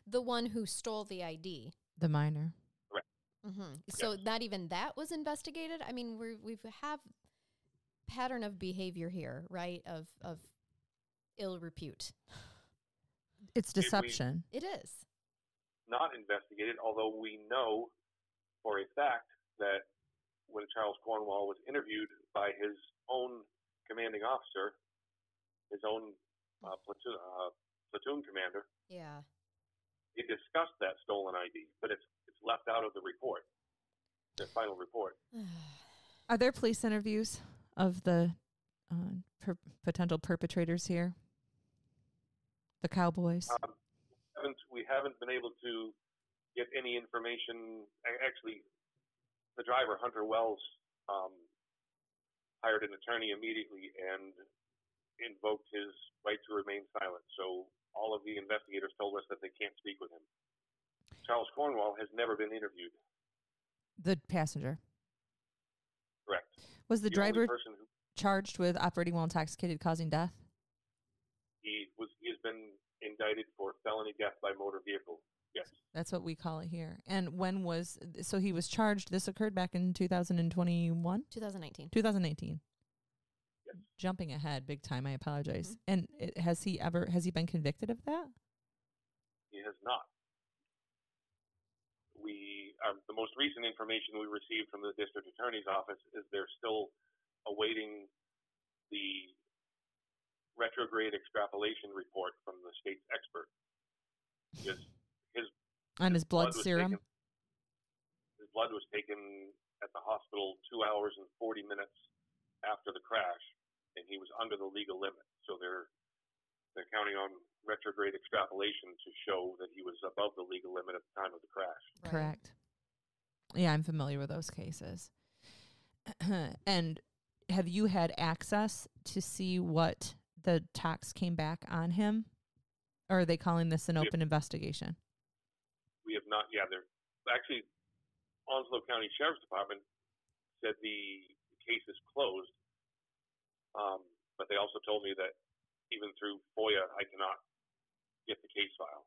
The one who stole the ID. The minor. hmm So not even that was investigated. I mean, we we have pattern of behavior here, right? Of of ill repute. It's deception. It is. Not investigated, although we know for a fact that when Charles Cornwall was interviewed by his own commanding officer, his own uh, platoon, uh, platoon commander, Yeah. he discussed that stolen ID, but it's it's left out of the report, the final report. <sighs> Are there police interviews of the uh, per- potential perpetrators here? The cowboys. Um, haven't we haven't been able to get any information. Actually, the driver Hunter Wells um, hired an attorney immediately and invoked his right to remain silent. So all of the investigators told us that they can't speak with him. Charles Cornwall has never been interviewed. the passenger Correct. was the, only driver person who charged with operating while intoxicated, causing death. he was he has been indicted for felony death by motor vehicle. Yes. That's what we call it here. And when was so he was charged? This occurred back in 2021, 2019. 2018. Yes. Jumping ahead big time. I apologize. Mm-hmm. And it, has he ever has he been convicted of that? He has not. We um, the most recent information we received from the district attorney's office is they're still awaiting the retrograde extrapolation report from the state's expert. Because his On his blood was serum. taken- his blood was taken at the hospital two hours and forty minutes after the crash, and he was under the legal limit. So they're they're counting on retrograde extrapolation to show that he was above the legal limit at the time of the crash. Right. Correct. Yeah, I'm familiar with those cases. <clears throat> and have you had access to see what the tax came back on him? Or are they calling this an We- open investigation? Not. Yeah, they're actually Onslow County Sheriff's Department said the case is closed, um, but they also told me that even through FOIA, I cannot get the case file.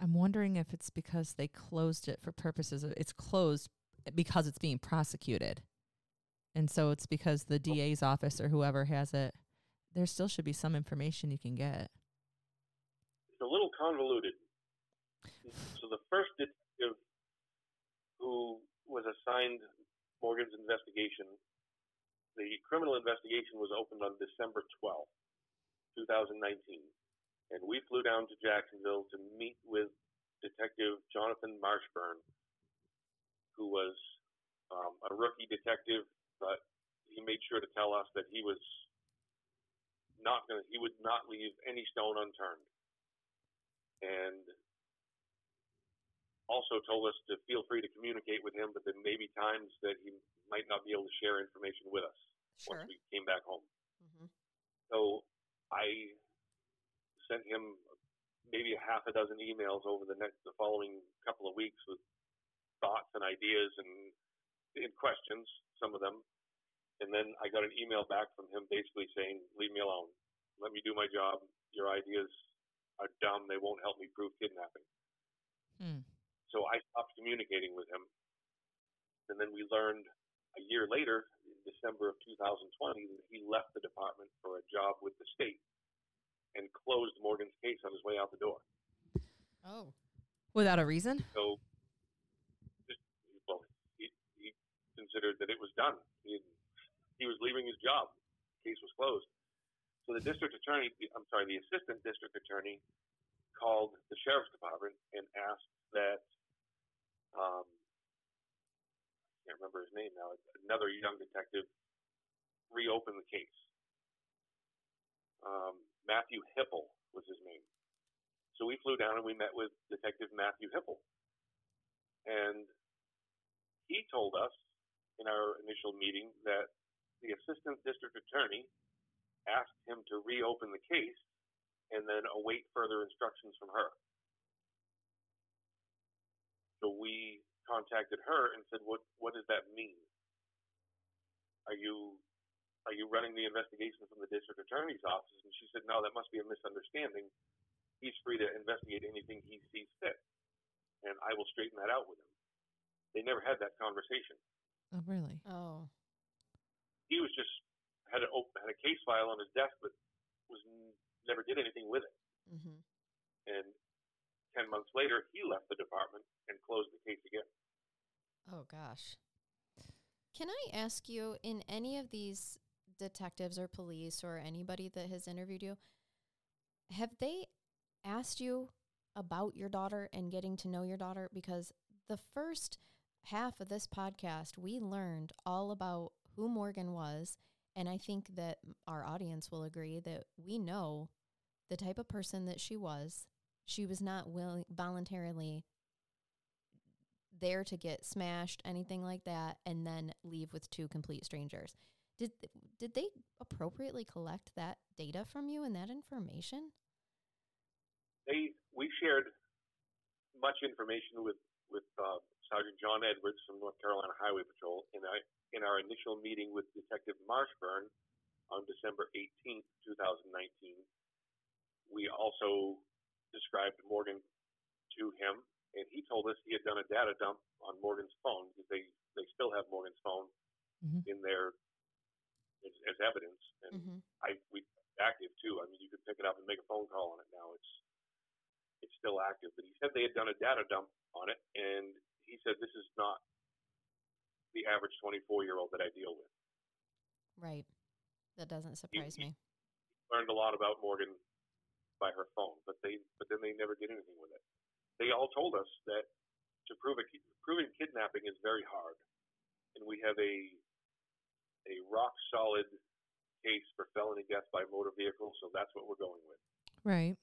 I'm wondering if it's because they closed it for purposes of it's closed because it's being prosecuted. And so it's because the DA's office or whoever has it, there still should be some information you can get. it's a little convoluted. So the first detective who was assigned Morgan's investigation, the criminal investigation was opened on December 12th, 2019. And we flew down to Jacksonville to meet with Detective Jonathan Marshburn, who was um, a rookie detective, but he made sure to tell us that he was not going to, he would not leave any stone unturned and also told us to feel free to communicate with him, but there may be times that he might not be able to share information with us Sure. once we came back home. hmm So I sent him maybe a half a dozen emails over the next the following couple of weeks with thoughts and ideas and, and questions, some of them. And then I got an email back from him basically saying, "Leave me alone. Let me do my job. Your ideas are dumb. They won't help me prove kidnapping." Hmm. So I stopped communicating with him. And then we learned a year later, in December of 2020, that he left the department for a job with the state and closed Morgan's case on his way out the door. Oh. Without a reason? So, just, well, he, he considered that it was done. He, he was leaving his job. The case was closed. So the district attorney, I'm sorry, the assistant district attorney called the sheriff's department and asked that, um, I can't remember his name now, another young detective reopened the case. Um, Matthew Hipple was his name. So we flew down and we met with Detective Matthew Hipple. And he told us in our initial meeting that the assistant district attorney asked him to reopen the case and then await further instructions from her. So we contacted her and said, "What what does that mean? Are you are you running the investigation from the district attorney's office?" And she said, "No, that must be a misunderstanding. He's free to investigate anything he sees fit, and I will straighten that out with him." They never had that conversation. Oh, really? Oh. He was just had a had a case file on his desk, but was never did anything with it. Mm-hmm. And ten months later, he left the department and closed the case again. Oh gosh. Can I ask you in any of these detectives or police or anybody that has interviewed you, have they asked you about your daughter and getting to know your daughter? Because the first half of this podcast, we learned all about who Morgan was. And I think that our audience will agree that we know the type of person that she was. She was not willing voluntarily there to get smashed, anything like that, and then leave with two complete strangers. Did did they appropriately collect that data from you and that information? They we shared much information with with uh, Sergeant John Edwards from North Carolina Highway Patrol in our in our initial meeting with Detective Marshburn on December 18th, 2019. We also described Morgan to him and he told us he had done a data dump on Morgan's phone because they they still have Morgan's phone Mhm. in their as, as evidence, and Mm-hmm. I we active too. I mean, you could pick it up and make a phone call on it now. It's it's still active, but he said they had done a data dump on it, and he said this is not the average 24 year old that I deal with. Right. That doesn't surprise you- me. Learned a lot about Morgan by her phone, but they but then they never did anything with it. They all told us that to prove a proving kidnapping is very hard, and we have a a rock solid case for felony death by motor vehicle, so that's what we're going with. Right.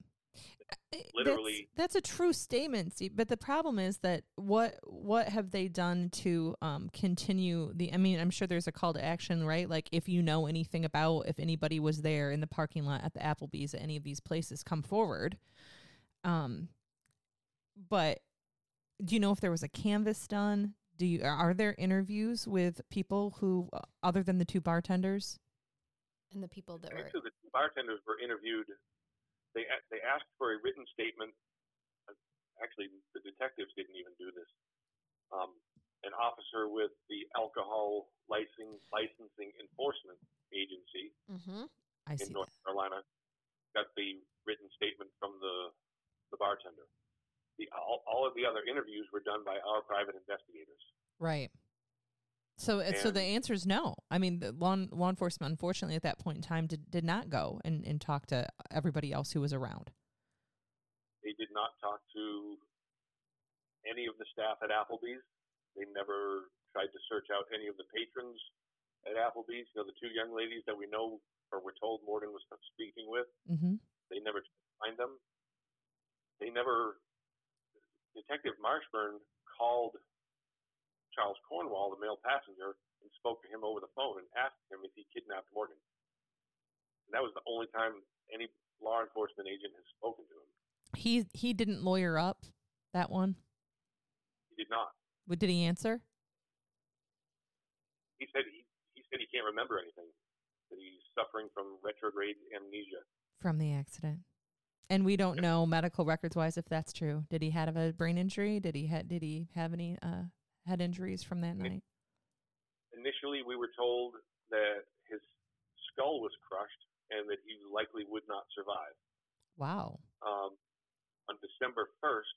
Literally- that's, that's a true statement. Steve, but the problem is that what what have they done to um, continue the? I mean, I'm sure there's a call to action, right? Like if you know anything about if anybody was there in the parking lot at the Applebee's at any of these places, come forward. Um, but do you know if there was a canvas done? Do you are there interviews with people who uh, other than the two bartenders? And the people that were Actually, the two bartenders were interviewed. They they asked for a written statement. Actually, the detectives didn't even do this. Um, an officer with the Alcohol Licensing Licensing Enforcement Agency mm-hmm. I in see. North Carolina got the written statement from the the bartender. The all, all of the other interviews were done by our private investigators. Right. So, uh, so the answer is no. I mean, the law law enforcement, unfortunately, at that point in time, did, did not go and, and talk to everybody else who was around. They did not talk to any of the staff at Applebee's. They never tried to search out any of the patrons at Applebee's. You know, the two young ladies that we know or were told Morgan was speaking with. Mm-hmm. They never tried to find them. They never. Detective Marshburn called Charles Cornwall, the male passenger, and spoke to him over the phone and asked him if he kidnapped Morgan. And that was the only time any law enforcement agent has spoken to him. He he didn't lawyer up that one. He did not. What did he answer? He said he, he said he can't remember anything. That he's suffering from retrograde amnesia. From the accident. And we don't know medical records wise if that's true. Did he have a brain injury? Did he ha- did he have any uh, head injuries from that night? Initially, we were told that his skull was crushed and that he likely would not survive. Wow. Um, on December 1st,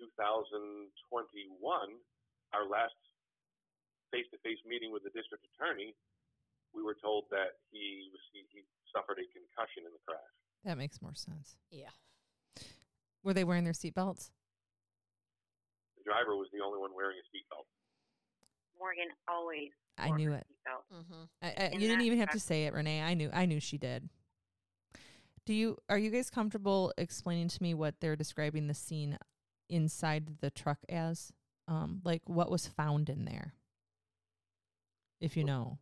2021, our last face to face meeting with the district attorney, we were told that he, was, he, he suffered a concussion in the crash. That makes more sense. Yeah. Were they wearing their seatbelts? The driver was the only one wearing a seatbelt. Morgan always. I knew it. Mm-hmm. I, I, you didn't even have to say it, Renee. I knew. I knew she did. Do you? Are you guys comfortable explaining to me what they're describing the scene inside the truck as? Um, like what was found in there? If you know.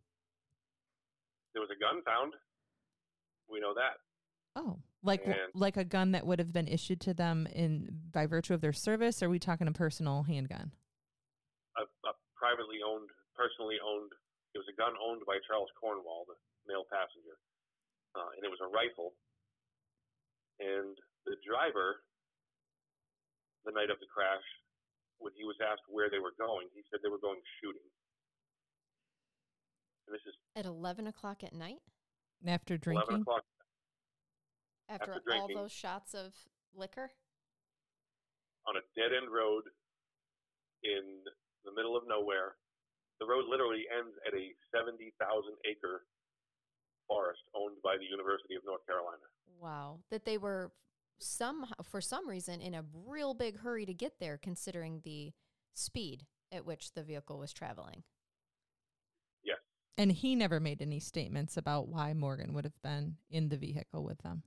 There was a gun found. We know that. Oh, like And- like a gun that would have been issued to them in by virtue of their service. Or are we talking a personal handgun? A, a privately owned, personally owned, it was a gun owned by Charles Cornwall, the male passenger. Uh, and it was a rifle. And the driver, the night of the crash, when he was asked where they were going, he said they were going shooting. And this is At 11 o'clock at night? After 11 drinking, o'clock After, After all those shots of liquor? on a dead end road in the middle of nowhere. The road literally ends at a 70,000 acre forest owned by the University of North Carolina. Wow. That they were some for some reason in a real big hurry to get there considering the speed at which the vehicle was traveling. Yes. and he never made any statements about why Morgan would have been in the vehicle with them.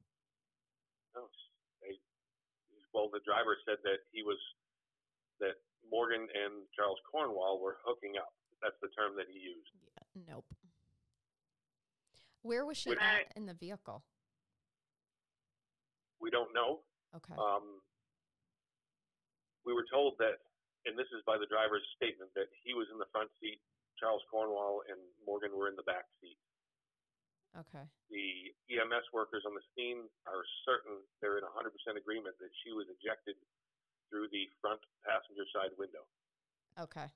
Well, the driver said that he was, that Morgan and Charles Cornwall were hooking up. That's the term that he used. Yeah, nope. Where was she Would- at in the vehicle? We don't know. Okay. Um, we were told that, and this is by the driver's statement, that he was in the front seat, Charles Cornwall and Morgan were in the back seat. Okay. the EMS workers on the scene are certain they're in 100% agreement that she was ejected through the front passenger side window. Okay.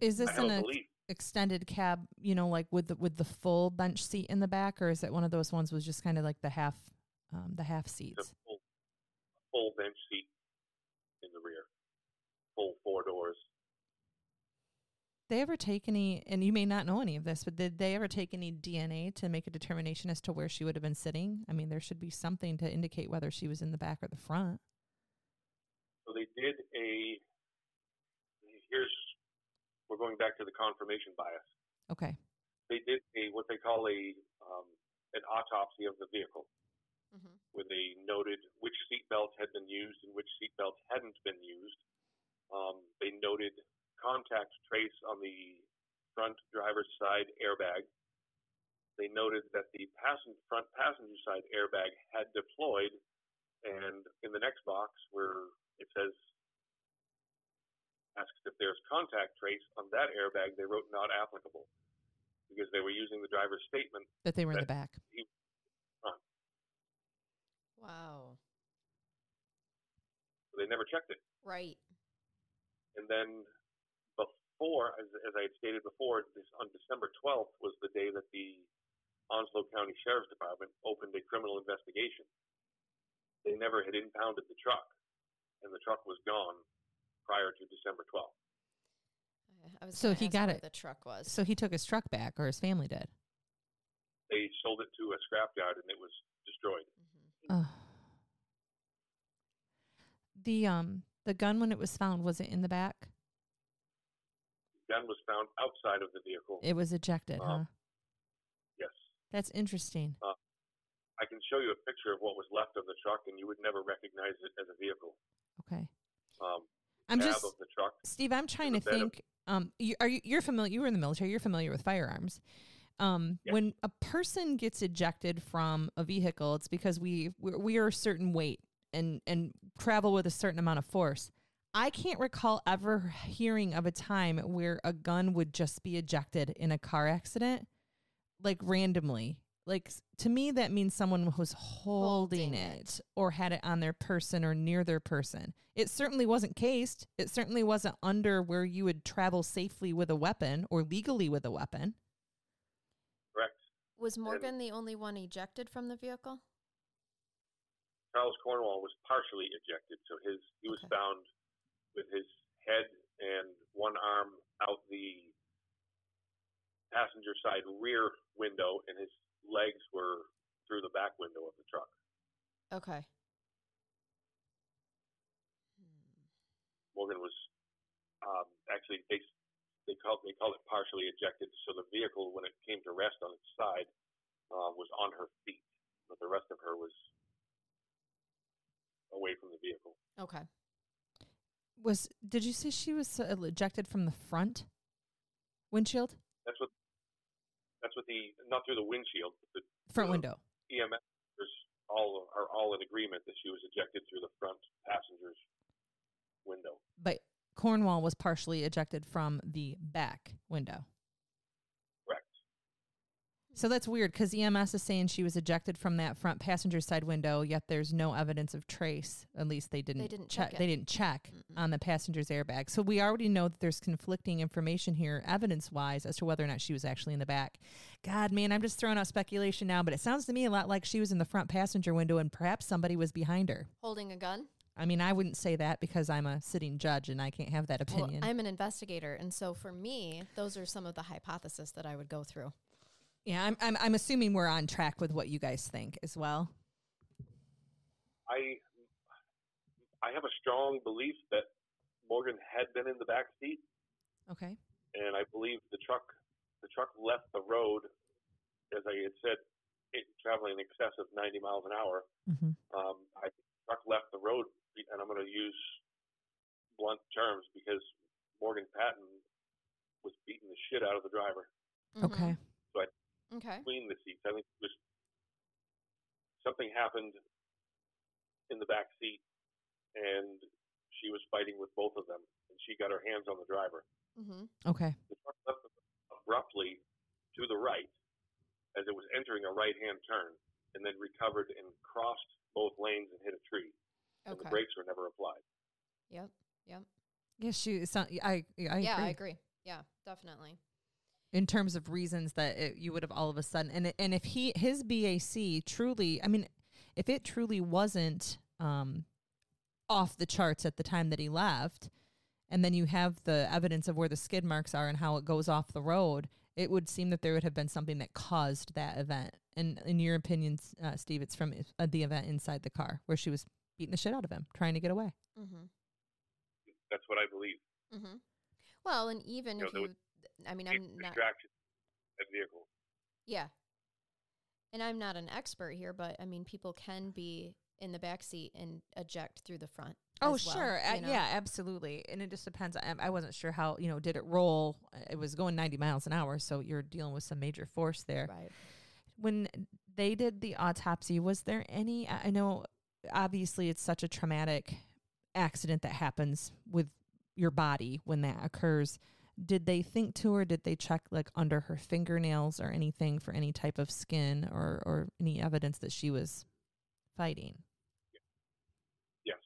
Is this an belief. extended cab? You know, like with the with the full bench seat in the back, or is it one of those ones was just kind of like the half um, the half seats? full, full bench seat in the rear, full four doors. They ever take any? And you may not know any of this, but did they ever take any DNA to make a determination as to where she would have been sitting? I mean, there should be something to indicate whether she was in the back or the front. So they did a. Here's we're going back to the confirmation bias. Okay. They did a what they call a um, an autopsy of the vehicle. hmm where they noted which seatbelt had been used and which seatbelt hadn't been used. Um, they noted contact trace on the front driver's side airbag. They noted that the passen- front passenger side airbag had deployed, and in the next box where it says asks if there's contact trace on that airbag, they wrote not applicable because they were using the driver's statement That they were in the That- back. Wow. they never checked it. Right. And then before, as, as I had stated before, this, on December 12th was the day that the Onslow County Sheriff's Department opened a criminal investigation. They never had impounded the truck, and the truck was gone prior to December 12th. I was So he ask got it. The truck was. So he took his truck back, or his family did. They sold it to a scrapyard, and it was destroyed. Mm-hmm. Ugh. The um the gun when it was found was it in the back? Gun was found outside of the vehicle. It was ejected, Um, huh? yes. That's interesting. I can show you a picture of what was left of the truck, and you would never recognize it as a vehicle. Okay. Um, I'm just of the truck. Steve, I'm trying to bed of- think. Um, you, are you, you're familiar? You were in the military. You're familiar with firearms. Um, Yes. when a person gets ejected from a vehicle, it's because we we're, we are a certain weight and and travel with a certain amount of force. I can't recall ever hearing of a time where a gun would just be ejected in a car accident, like randomly. Like to me, that means someone was holding, Holding it or had it on their person or near their person. It certainly wasn't cased. It certainly wasn't under where you would travel safely with a weapon or legally with a weapon. Correct. Was Morgan the only one ejected from the vehicle? Charles Cornwall was partially ejected, so his he was Okay. found with his head and one arm out the passenger side rear window, and his legs were through the back window of the truck. Okay. Morgan was um, actually they they called they called it partially ejected. So the vehicle, when it came to rest on its side, uh, was on her feet, but the rest of her was away from the vehicle. Okay. Was did you say she was uh, ejected from the front windshield, That's what that's what the not through the windshield, but the front Uh, window? EMS all are all in agreement that she was ejected through the front passenger's window. But Cornwall was partially ejected from the back window. So that's weird because EMS is saying she was ejected from that front passenger side window, yet there's no evidence of trace. At least they didn't. They didn't check. They didn't check on the passenger's airbag. So we already know that there's conflicting information here, evidence wise, as to whether or not she was actually in the back. God, man, I'm just throwing out speculation now, but it sounds to me a lot like she was in the front passenger window and perhaps somebody was behind her. Holding a gun? I mean, I wouldn't say that because I'm a sitting judge and I can't have that Well, opinion. I'm an investigator, and so for me, those are some of the hypotheses that I would go through. Yeah, I'm, I'm. I'm assuming we're on track with what you guys think as well. I I have a strong belief that Morgan had been in the back seat, Okay. and I believe the truck the truck left the road, as I had said, it, traveling in excess of 90 miles an hour. Mm-hmm. Um, I the truck left the road, and I'm going to use blunt terms because Morgan Patton was beating the shit out of the driver Okay. Mm-hmm. Okay. between the seats. I think it was something happened in the back seat, and she was fighting with both of them, and she got her hands on the driver. Mm-hmm. Okay. The truck left abruptly to the right as it was entering a right-hand turn, and then recovered and crossed both lanes and hit a tree. And the brakes were never applied. Yep. Yep. Yes, she. It's not, I. I yeah, agree. I agree. Yeah, definitely. In terms of reasons that it, you would have all of a sudden and it- and if he his BAC truly I mean if it truly wasn't um off the charts at the time that he left and then you have the evidence of where the skid marks are and how it goes off the road it would seem that there would have been something that caused that event and in your opinion uh, Steve it's from uh, the event inside the car where she was beating the shit out of him trying to get away Mm-hmm. That's what I believe. Mm-hmm. Well, and even You know, if there you, I mean, I'm not. distraction. That vehicle. Yeah. And I'm not an expert here, but I mean, people can be in the back seat and eject through the front. Oh, well, sure. You know? yeah, absolutely. And it just depends. I, I wasn't sure how, you know, did it roll? It was going 90 miles an hour. So you're dealing with some major force there. Right. When they did the autopsy, was there any, I I know obviously it's such a traumatic accident that happens with your body when that occurs. Did they think to her? Did they check like under her fingernails or anything for any type of skin or, or any evidence that she was fighting? Yes,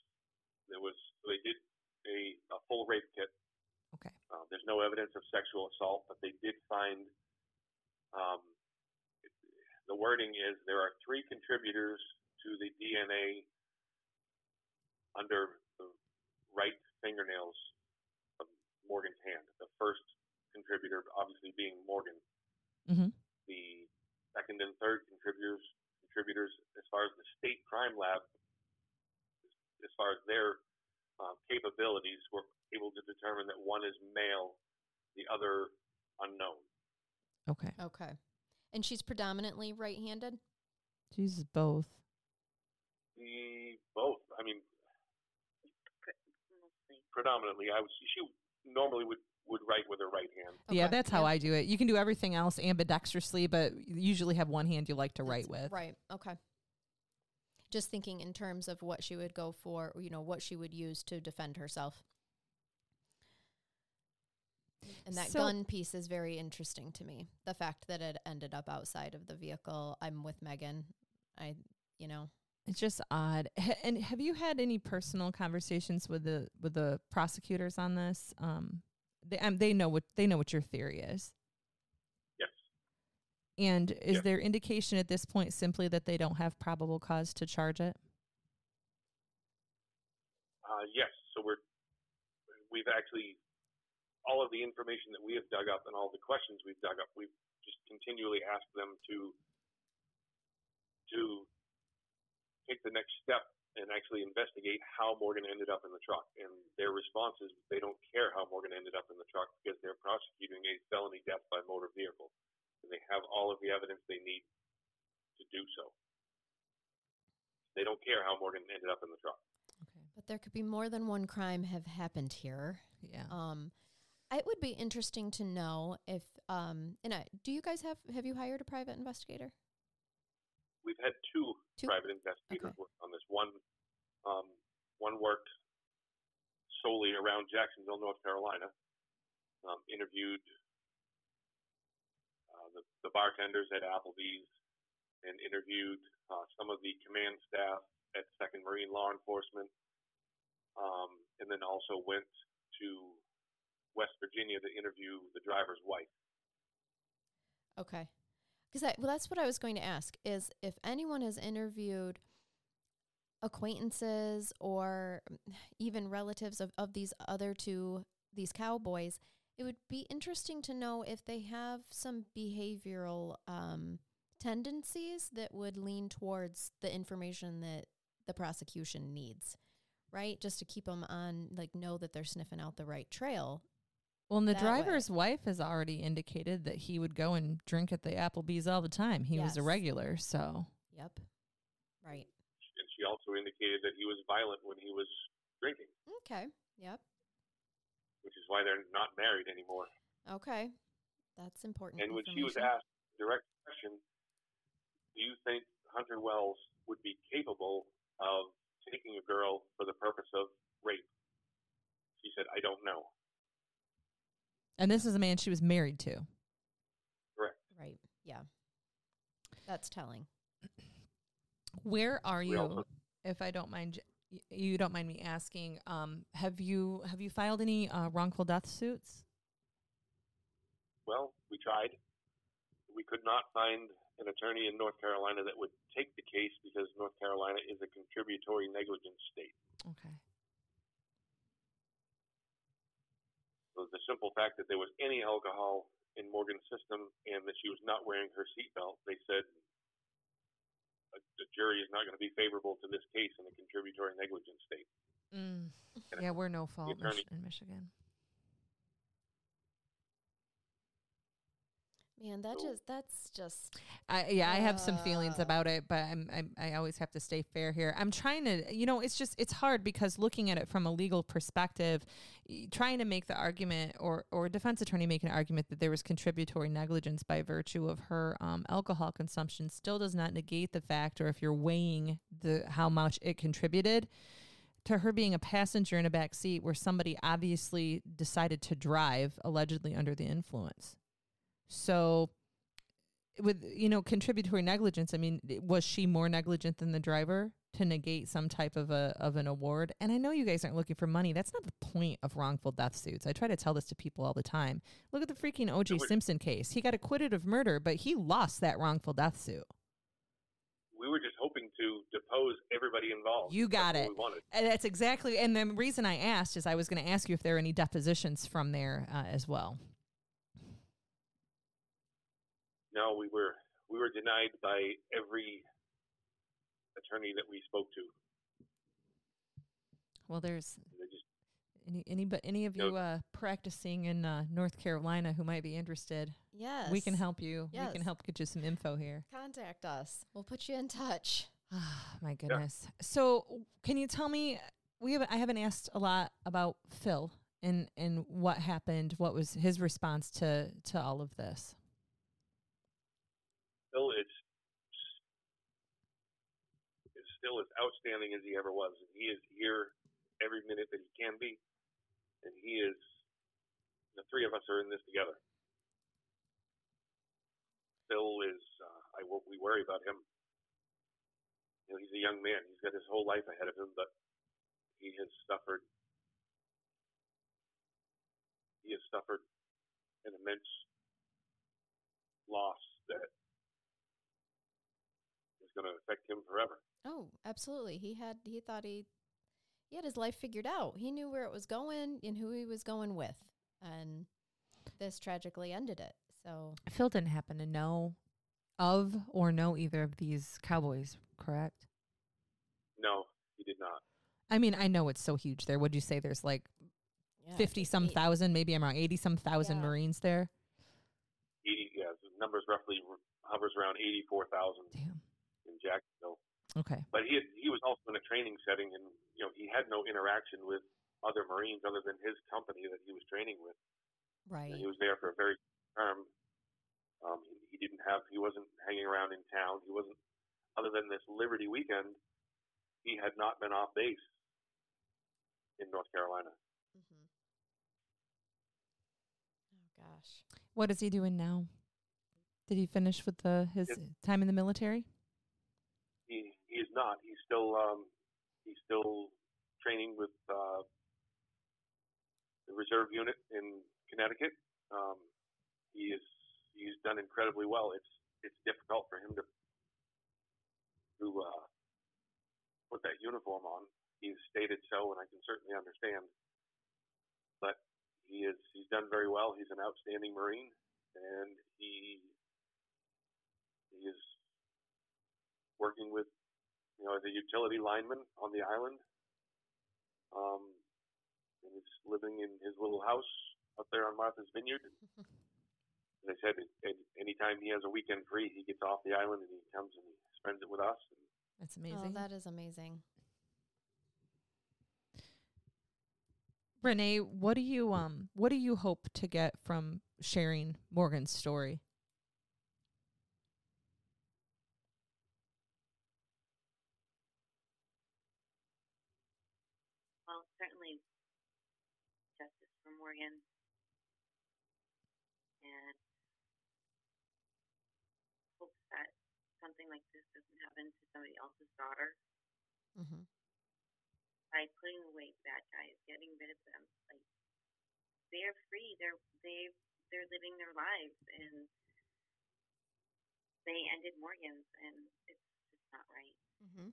there was. They did a, a full rape kit. Okay. Uh, there's no evidence of sexual assault, but they did find. Um, the wording is there are three contributors to the DNA under the right fingernails Morgan's hand. The first contributor, obviously, being Morgan. Mm-hmm. The second and third contributors, contributors, as far as the state crime lab, as far as their um, capabilities, were able to determine that one is male, the other unknown. Okay. Okay. And she's predominantly right-handed. Jesus, both. The both. I mean, predominantly, I would. She normally would would write with her right hand. Yeah, that's how yeah. I do it. You can do everything else ambidextrously, but usually have one hand you like to write That's- with. Right. Okay. Just thinking in terms of what she would go for, you know, what she would use to defend herself. And that So- gun piece is very interesting to me. The fact that it ended up outside of the vehicle. I'm with Megan. I, you know, It's just odd. <laughs> H- And have you had any personal conversations with the with the prosecutors on this? Um, they um, they know what they know what your theory is. Yes. And is Yeah. there indication at this point simply that they don't have probable cause to charge it? Uh, yes, so we're we've actually all of the information that we have dug up and all the questions we've dug up, we've just continually asked them to to take the next step and actually investigate how Morgan ended up in the truck. And their response is they don't care how Morgan ended up in the truck because they're prosecuting a felony death by motor vehicle, and they have all of the evidence they need to do so. They don't care how Morgan ended up in the truck. Okay. But there could be more than one crime have happened here. Yeah. Um, it would be interesting to know if, um, and I, do you guys have have you hired a private investigator? We've had two, Two? private investigators Okay. work on this. One, um, one worked solely around Jacksonville, North Carolina. Um, interviewed uh, the, the bartenders at Applebee's and interviewed uh, some of the command staff at Second Marine Law Enforcement, um, and then also went to West Virginia to interview the driver's wife. Okay. Because well, that's what I was going to ask is if anyone has interviewed acquaintances or even relatives of, of these other two, these cowboys, it would be interesting to know if they have some behavioral um, tendencies that would lean towards the information that the prosecution needs, right? Just to keep them on, like, know that they're sniffing out the right trail. Well, and the that way. driver's wife has already indicated that he would go and drink at the Applebee's all the time. He was a regular, so Yep. Right. And she also indicated that he was violent when he was drinking, Okay. Yep. which is why they're not married anymore. Okay. That's important. And when she was asked a direct question, do you think Hunter Wells would be capable of taking a girl for the purpose of rape? She said, I don't know. And this is a man she was married to. Correct. Right. Yeah. That's telling. Where are you? also- if I don't mind, you don't mind me asking, um, have you have you filed any uh, wrongful death suits? Well, we tried. We could not find an attorney in North Carolina that would take the case because North Carolina is a contributory negligence state. Okay. So the simple fact that there was any alcohol in Morgan's system and that she was not wearing her seatbelt, they said the jury is not going to be favorable to this case in a contributory negligence state. Mm. Yeah, we're no fault attorney- in Michigan. Man, that just that's just I yeah, I have some feelings Uh. about it, but I'm, I'm I always have to stay fair here. I'm trying to, you know, it's just it's hard because looking at it from a legal perspective, trying to make the argument or or a defense attorney make an argument that there was contributory negligence by virtue of her um, alcohol consumption still does not negate the fact, or if you're weighing the how much it contributed to her being a passenger in a back seat where somebody obviously decided to drive allegedly under the influence. So with you know contributory negligence, I mean, was she more negligent than the driver to negate some type of a of an award? And I know you guys aren't looking for money. That's not the point of wrongful death suits. I try to tell this to people all the time. Look at the freaking O.J. Simpson case. He got acquitted of murder, but he lost that wrongful death suit. We were just hoping to depose everybody involved. You got That's it. what we wanted. And that's exactly. And the reason I asked is I was going to ask you if there are any depositions from there uh, as well. No, we were we were denied by every attorney that we spoke to. Well, there's just any any but any of No. you uh, practicing in uh, North Carolina who might be interested. yes. We can help you. We can help get you some info here. Contact us. We'll put you in touch. Ah, my goodness. So, can you tell me? We have I haven't asked a lot about Phil and and what happened. What was his response to to all of this? Phil is is still as outstanding as he ever was, and he is here every minute that he can be, and he is. The three of us are in this together. Phil is. Uh, I we worry about him. You know, he's a young man. He's got his whole life ahead of him, but he has suffered. He has suffered an immense loss that is going to affect him forever. Oh, absolutely. He had he thought he he had his life figured out. He knew where it was going and who he was going with, and this tragically ended it. So Phil didn't happen to know of or know either of these cowboys, correct? No, he did not. I mean, I know it's so huge there. Would you say there's like yeah, 50 some thousand? maybe I'm wrong, 80 some thousand Yeah. Marines there? 80, yeah, the numbers roughly hovers around 84,000 in Jacksonville. Okay. But he had, he was also in a training setting, and you know he had no interaction with other Marines other than his company that he was training with. right. And he was there for a very term. Um, he, he didn't have, he wasn't hanging around in town. He wasn't, other than this Liberty weekend, he had not been off base in North Carolina. Mm-hmm. Oh gosh. What is he doing now? Did he finish with the his time in the military? He is not. He's still um, he's still training with uh, the reserve unit in Connecticut. Um, he is he's done incredibly well. It's it's difficult for him to to uh, put that uniform on. He's stated so, and I can certainly understand. But he is he's done very well. He's an outstanding Marine, and he he is working with you know, as a utility lineman on the island. Um, and he's living in his little house up there on Martha's Vineyard. <laughs> As I said, a- anytime he has a weekend free, he gets off the island and he comes and he spends it with us. And That's Oh, amazing. that is amazing. Renee, what do you um what do you hope to get from sharing Morgan's story? Morgan. And hopes that something like this doesn't happen to somebody else's daughter hmm by putting away bad guys, getting rid of them. Like they're free. They're they they're living their lives and they ended Morgan's and it's just not right. hmm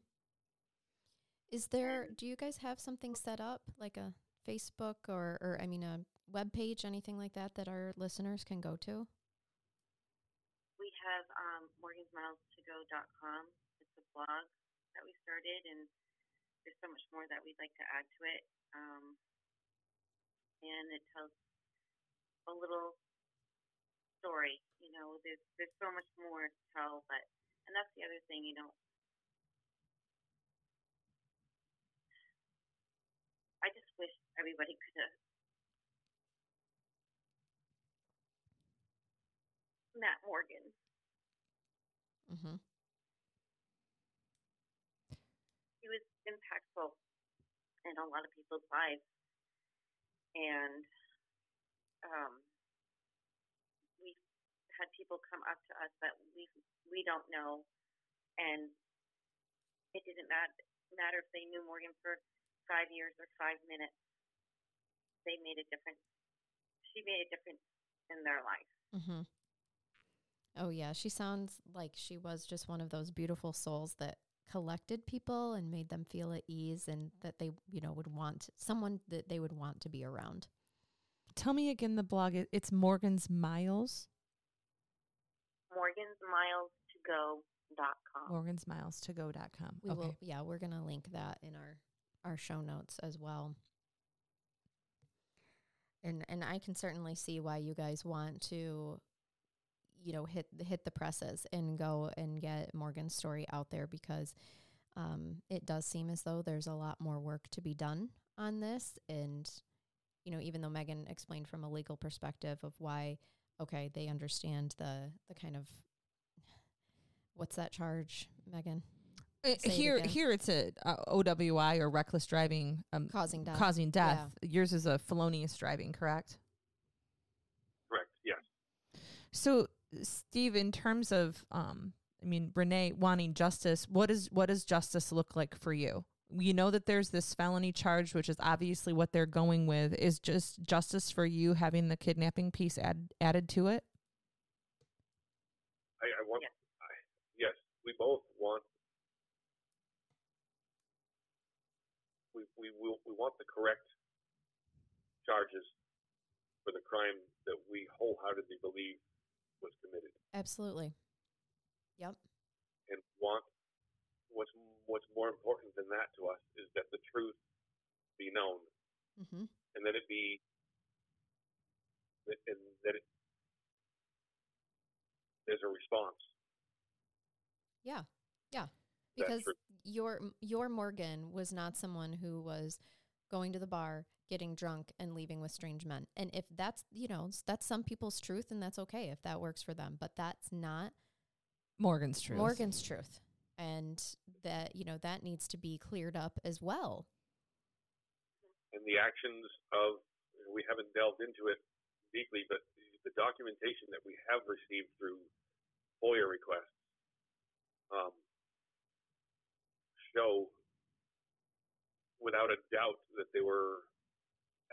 Is there? Do you guys have something set up, like a Facebook or, or I mean, a web page, anything like that, that our listeners can go to? we have um, morgansmilesToGo.com. It's a blog that we started, and there's so much more that we'd like to add to it. Um, and it tells a little story. You know, there's there's so much more to tell, but and that's the other thing. You know, I just wish everybody could have met Morgan. Mm-hmm. he was impactful in a lot of people's lives, and um, we had people come up to us that we we don't know, and it didn't mat- matter if they knew Morgan for five years or five minutes. They made a difference. She made a difference in their life. Mm-hmm. Oh yeah, she sounds like she was just one of those beautiful souls that collected people and made them feel at ease and that they, you know, would want someone that they would want to be around. Tell me again the blog. It's Morgan's Miles. Morgan'sMilesToGo.com. Morgansmilestogo.com. We okay. will yeah, we're going to link that in our our show notes as well. And and I can certainly see why you guys want to you know hit hit the presses and go and get Morgan's story out there because um, it does seem as though there's a lot more work to be done on this and you know even though Megan explained from a legal perspective of why okay they understand the the kind of what's that charge Megan Uh, Say it here, here it's a uh, OWI or reckless driving, um, causing death causing death. Yours is a felonious driving, correct? correct, yes. So, Steve, in terms of, um, I mean, Renee wanting justice, what is what does justice look like for you? You know that there's this felony charge, which is obviously what they're going with. Is just justice for you having the kidnapping piece add, added to it? I, I want, Yes. I, yes, we both want, we we will, we want the correct charges for the crime that we wholeheartedly believe was committed, Absolutely. Yep. and want what's what's more important than that to us is that the truth be known, Mm-hmm. and that it be and that it, there's a response. Yeah. Yeah. Because your your Morgan was not someone who was going to the bar, getting drunk and leaving with strange men. And if that's, you know, that's some people's truth and that's okay if that works for them, but that's not Morgan's truth. Morgan's truth. And that, you know, that needs to be cleared up as well. and the actions of we haven't delved into it deeply, but the, the documentation that we have received through FOIA requests um, show without a doubt that they were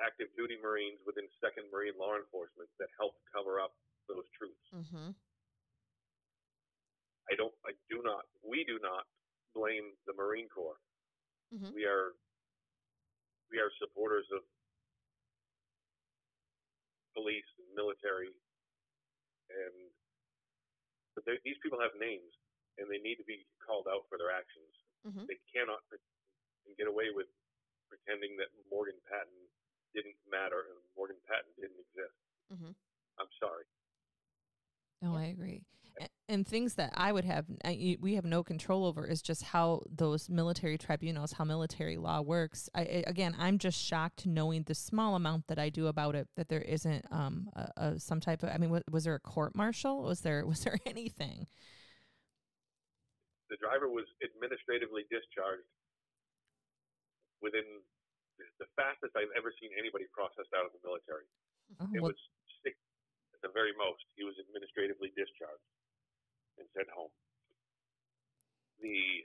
active duty Marines within Second Marine Law Enforcement that helped cover up those truths. Mm-hmm. I don't, I do not, we do not blame the Marine Corps. Mhm. We are, we are supporters of police and military, and but these people have names, and they need to be called out for their actions. Mhm. They cannot get away with pretending that Morgan Patton didn't matter and Morgan Patton didn't exist. Mm-hmm. I'm sorry. No, Yeah. I agree. A- And things that I would have, I- y- we have no control over is just how those military tribunals, how military law works. I, I- again, I'm just shocked knowing the small amount that I do about it that there isn't um a, a, some type of. I mean, was, was there a court martial? Was there was there <laughs> anything? the driver was administratively discharged within the fastest I've ever seen anybody processed out of the military. Oh, It well, was six at the very most. He was administratively discharged and sent home. The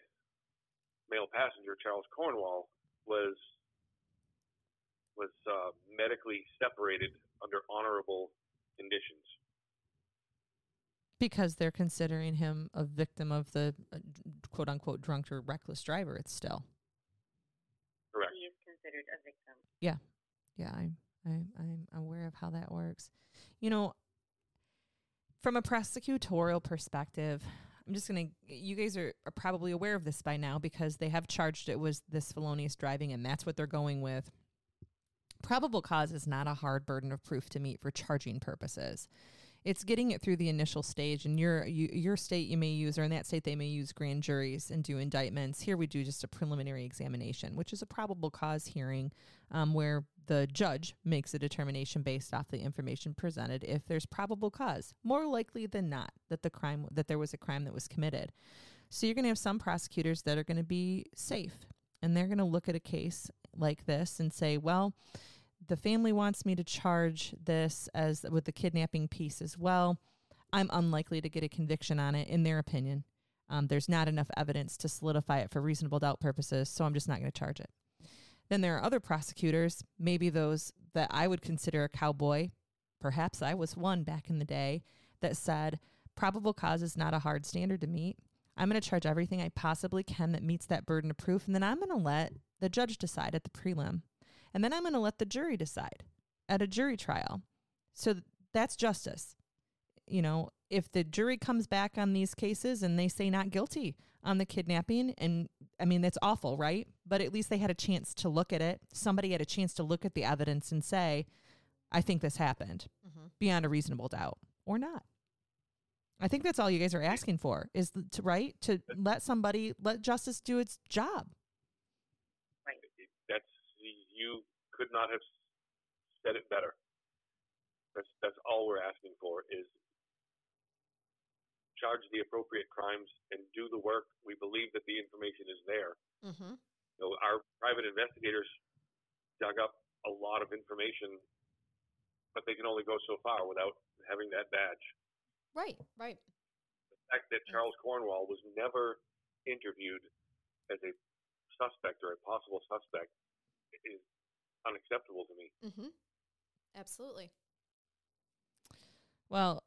male passenger, Charles Cornwall, was was uh, medically separated under honorable conditions. because they're considering him a victim of the uh, quote unquote drunk or reckless driver. It's still. Considered a victim. Yeah, I'm I, I'm aware of how that works. You know, from a prosecutorial perspective, I'm just gonna. You guys are, are probably aware of this by now because they have charged it was this felonious driving, and that's what they're going with. Probable cause is not a hard burden of proof to meet for charging purposes. It's getting it through the initial stage, and your you, your state you may use, or in that state they may use grand juries and do indictments. Here we do just a preliminary examination, which is a probable cause hearing, um, where the judge makes a determination based off the information presented if there's probable cause, more likely than not that the crime that there was a crime that was committed. So you're going to have some prosecutors that are going to be safe, and they're going to look at a case like this and say, well the family wants me to charge this as with the kidnapping piece as well. I'm unlikely to get a conviction on it, in their opinion. Um, there's not enough evidence to solidify it for reasonable doubt purposes, so I'm just not going to charge it. Then there are other prosecutors, maybe those that I would consider a cowboy. Perhaps I was one back in the day that said probable cause is not a hard standard to meet. I'm going to charge everything I possibly can that meets that burden of proof, and then I'm going to let the judge decide at the prelim. And then I'm going to let the jury decide at a jury trial. So th- that's justice. You know, if the jury comes back on these cases and they say not guilty on the kidnapping, and I mean, that's awful, right? But at least they had a chance to look at it. Somebody had a chance to look at the evidence and say, I think this happened mm-hmm. beyond a reasonable doubt or not. I think that's all you guys are asking for is to right to let somebody let justice do its job. You could not have said it better. That's that's all we're asking for is charge the appropriate crimes and do the work. We believe that the information is there. Mm-hmm. You know, our private investigators dug up a lot of information, but they can only go so far without having that badge. Right, right. The fact that Charles Cornwall was never interviewed as a suspect or a possible suspect is unacceptable to me. Mm-hmm. Absolutely. Well,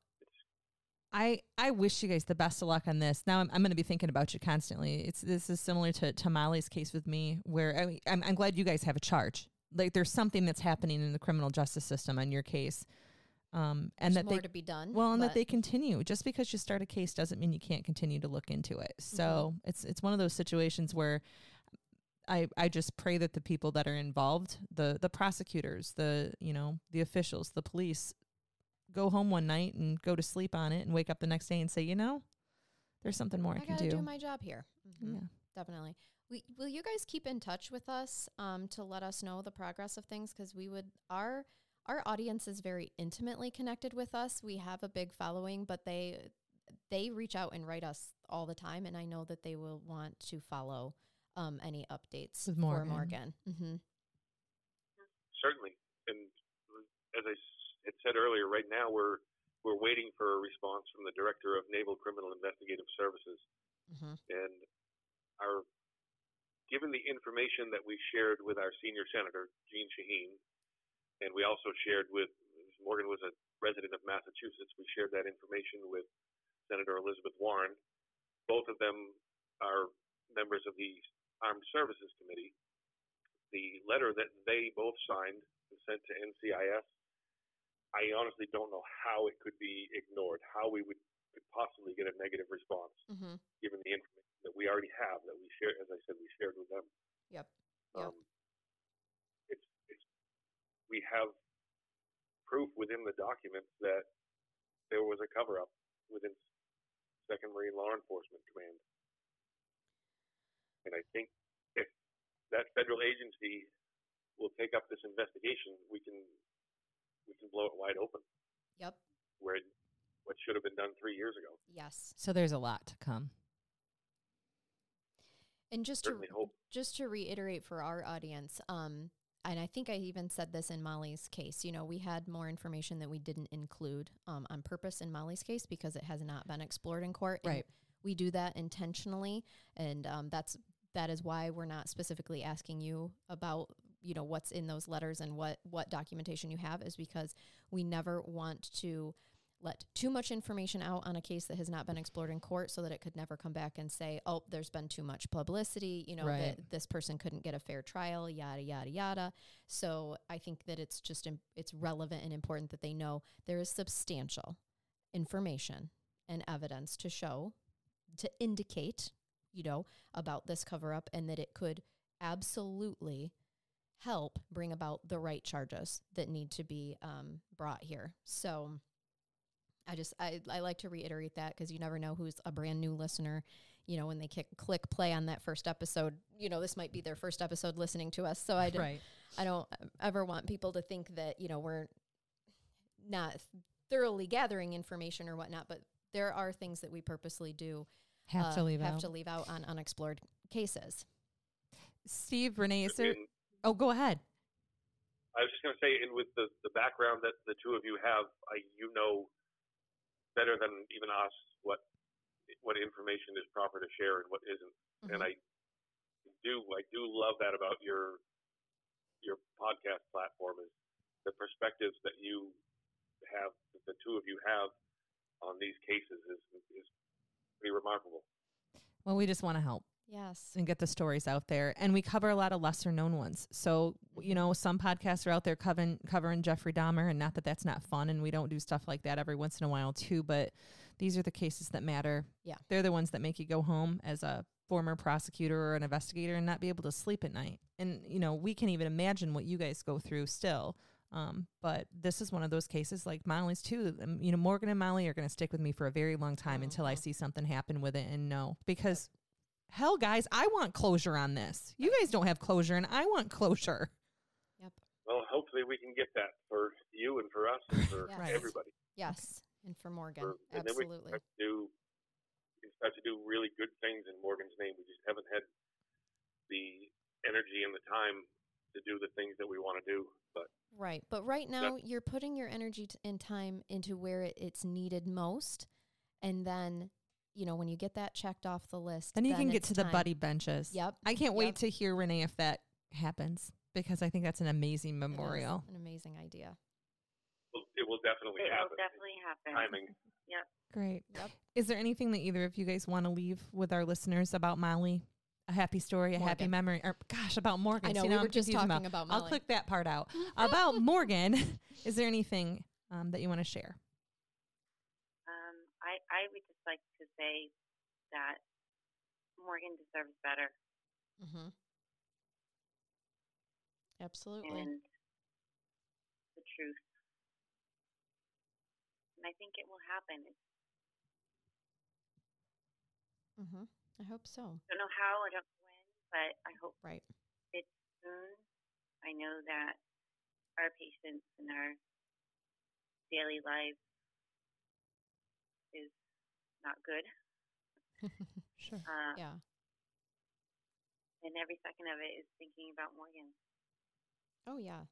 I, I wish you guys the best of luck on this. Now I'm, I'm going to be thinking about you constantly. It's this is similar to, to Molly's case with me, where I mean, I'm, I'm glad you guys have a charge. Like there's something that's happening in the criminal justice system on your case, um, and There's that more they to be done. well, and that they continue. Just because you start a case doesn't mean you can't continue to look into it. So Mm-hmm. it's it's one of those situations where I I just pray that the people that are involved, the the prosecutors, the you know the officials, the police, go home one night and go to sleep on it and wake up the next day and say, you know, there's something more I, I can do. do my job here. Mhm. yeah. Definitely. We, will you guys keep in touch with us um, to let us know the progress of things? Because we would our our audience is very intimately connected with us. We have a big following, but they they reach out and write us all the time, and I know that they will want to follow um, any updates With for Morgan. Morgan. hmm certainly. And as I had said earlier, right now we're we're waiting for a response from the director of Naval Criminal Investigative Services, hmm and our given the information that we shared with our senior senator Jeanne Shaheen, and we also shared with Morgan was a resident of Massachusetts. We shared that information with Senator Elizabeth Warren. Both of them are members of the Armed Services Committee. The letter that they both signed and sent to NCIS, I honestly don't know how it could be ignored, how we would could possibly get a negative response hmm given the information that we already have that we shared, as I said, we shared with them. Yep. Yep. Um, it's it's we have proof within the documents that there was a cover up within Second Marine Law Enforcement Command, and I think if that federal agency will take up this investigation, we can we can blow it wide open Yep. where it, what should have been done three years ago. Yes. So there's a lot to come. And just to hope. just to reiterate for our audience, um, and I think I even said this in Molly's case. You know, we had more information that we didn't include um, on purpose in Molly's case because it has not been explored in court. and Right. we do that intentionally, and um, that's that is why we're not specifically asking you about you know what's in those letters and what what documentation you have is because we never want to let too much information out on a case that has not been explored in court so that it could never come back and say, oh, there's been too much publicity, you know, Right. that this person couldn't get a fair trial, yada, yada, yada. So I think that it's just, it's relevant and important that they know there is substantial information and evidence to show, to indicate, you know, about this cover up and that it could absolutely help bring about the right charges that need to be um, brought here. So, I just I, I like to reiterate that because you never know who's a brand new listener. You know, when they kick, click play on that first episode, you know this might be their first episode listening to us. So I don't Right. I don't ever want people to think that you know we're not thoroughly gathering information or whatnot. But there are things that we purposely do Have uh, to leave have out. to leave out on unexplored cases. Steve, Renee, is there? And Oh, go ahead. I was just going to say, and with the, the background that the two of you have, I, you know better than even us what what information is proper to share and what isn't. And I do I do love that about your your podcast platform is the perspectives that you have, that the two of you have on these cases is is pretty remarkable. Well, we just want to help. Yes. and get the stories out there. And we cover a lot of lesser known ones. So, you know, some podcasts are out there covering, covering Jeffrey Dahmer, and not that that's not fun. And we don't do stuff like that every once in a while, too. But these are the cases that matter. Yeah. They're the ones that make you go home as a former prosecutor or an investigator and not be able to sleep at night. And, you know, we can even imagine what you guys go through still. Um, but this is one of those cases like Molly's too. Um, You know, Morgan and Molly are going to stick with me for a very long time until I see something happen with it and know because hell guys i want closure on this you guys don't have closure and i want closure Yep. Well, hopefully we can get that for you and for us and for Yes. Right. everybody. Yes. And for Morgan. For- and then we can Absolutely. to do we can start to do really good things in Morgan's name. We just haven't had the energy and the time to do the things that we want to do. But Right. But right now, you're putting your energy t- and time into where it, it's needed most. And then, you know, when you get that checked off the list, then you can get it's to the buddy benches Yep. i can't wait to hear renee if that happens because i think that's an amazing memorial An amazing idea. will, it will definitely It happen. will definitely happen. Timing. Yep. Great. Yep. Is there anything that either of you guys want to leave with our listeners about Molly? A happy story, a happy memory, or gosh, about Morgan. I know, See, we now were I'm just confused talking about I'll click that part out. <laughs> about Morgan, <laughs> is there anything um, that you want to share? Um, I, I would just like to say that Morgan deserves better, Mm-hmm. Absolutely. and the truth. And I think it will happen. It's, mm-hmm. I hope so. I don't know how, I don't know when, but I hope Right. it's soon. I know that our patience and our daily life is not good. <laughs> Sure. Uh, yeah. And every second of it is thinking about Morgan. Oh yeah.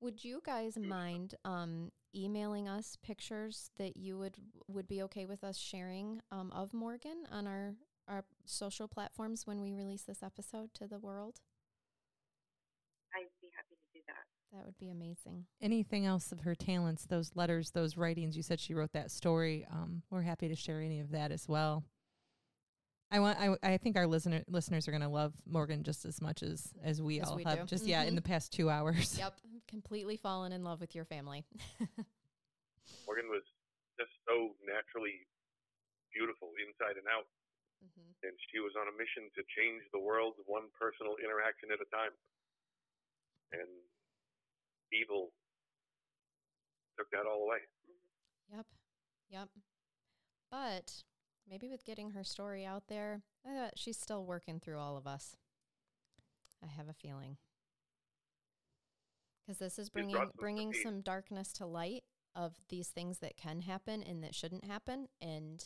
Would you guys mind um, emailing us pictures that you would would be okay with us sharing um, of Morgan on our our social platforms when we release this episode to the world? I'd be happy to do that. That would be amazing. Anything else of her talents, those letters, those writings? You said she wrote that story. Um, we're happy to share any of that as well. I want. I, I think our listener listeners are going to love Morgan just as much as as we As all we have. do. Just yeah, in Mhm. the past two hours. Yep, completely fallen in love with your family. <laughs> Morgan was just so naturally beautiful inside and out, hmm and she was on a mission to change the world one personal interaction at a time. And evil took that all away. Yep, yep. But maybe with getting her story out there, I thought she's still working through all of us. I have a feeling because this is bringing bringing some darkness to light of these things that can happen and that shouldn't happen, and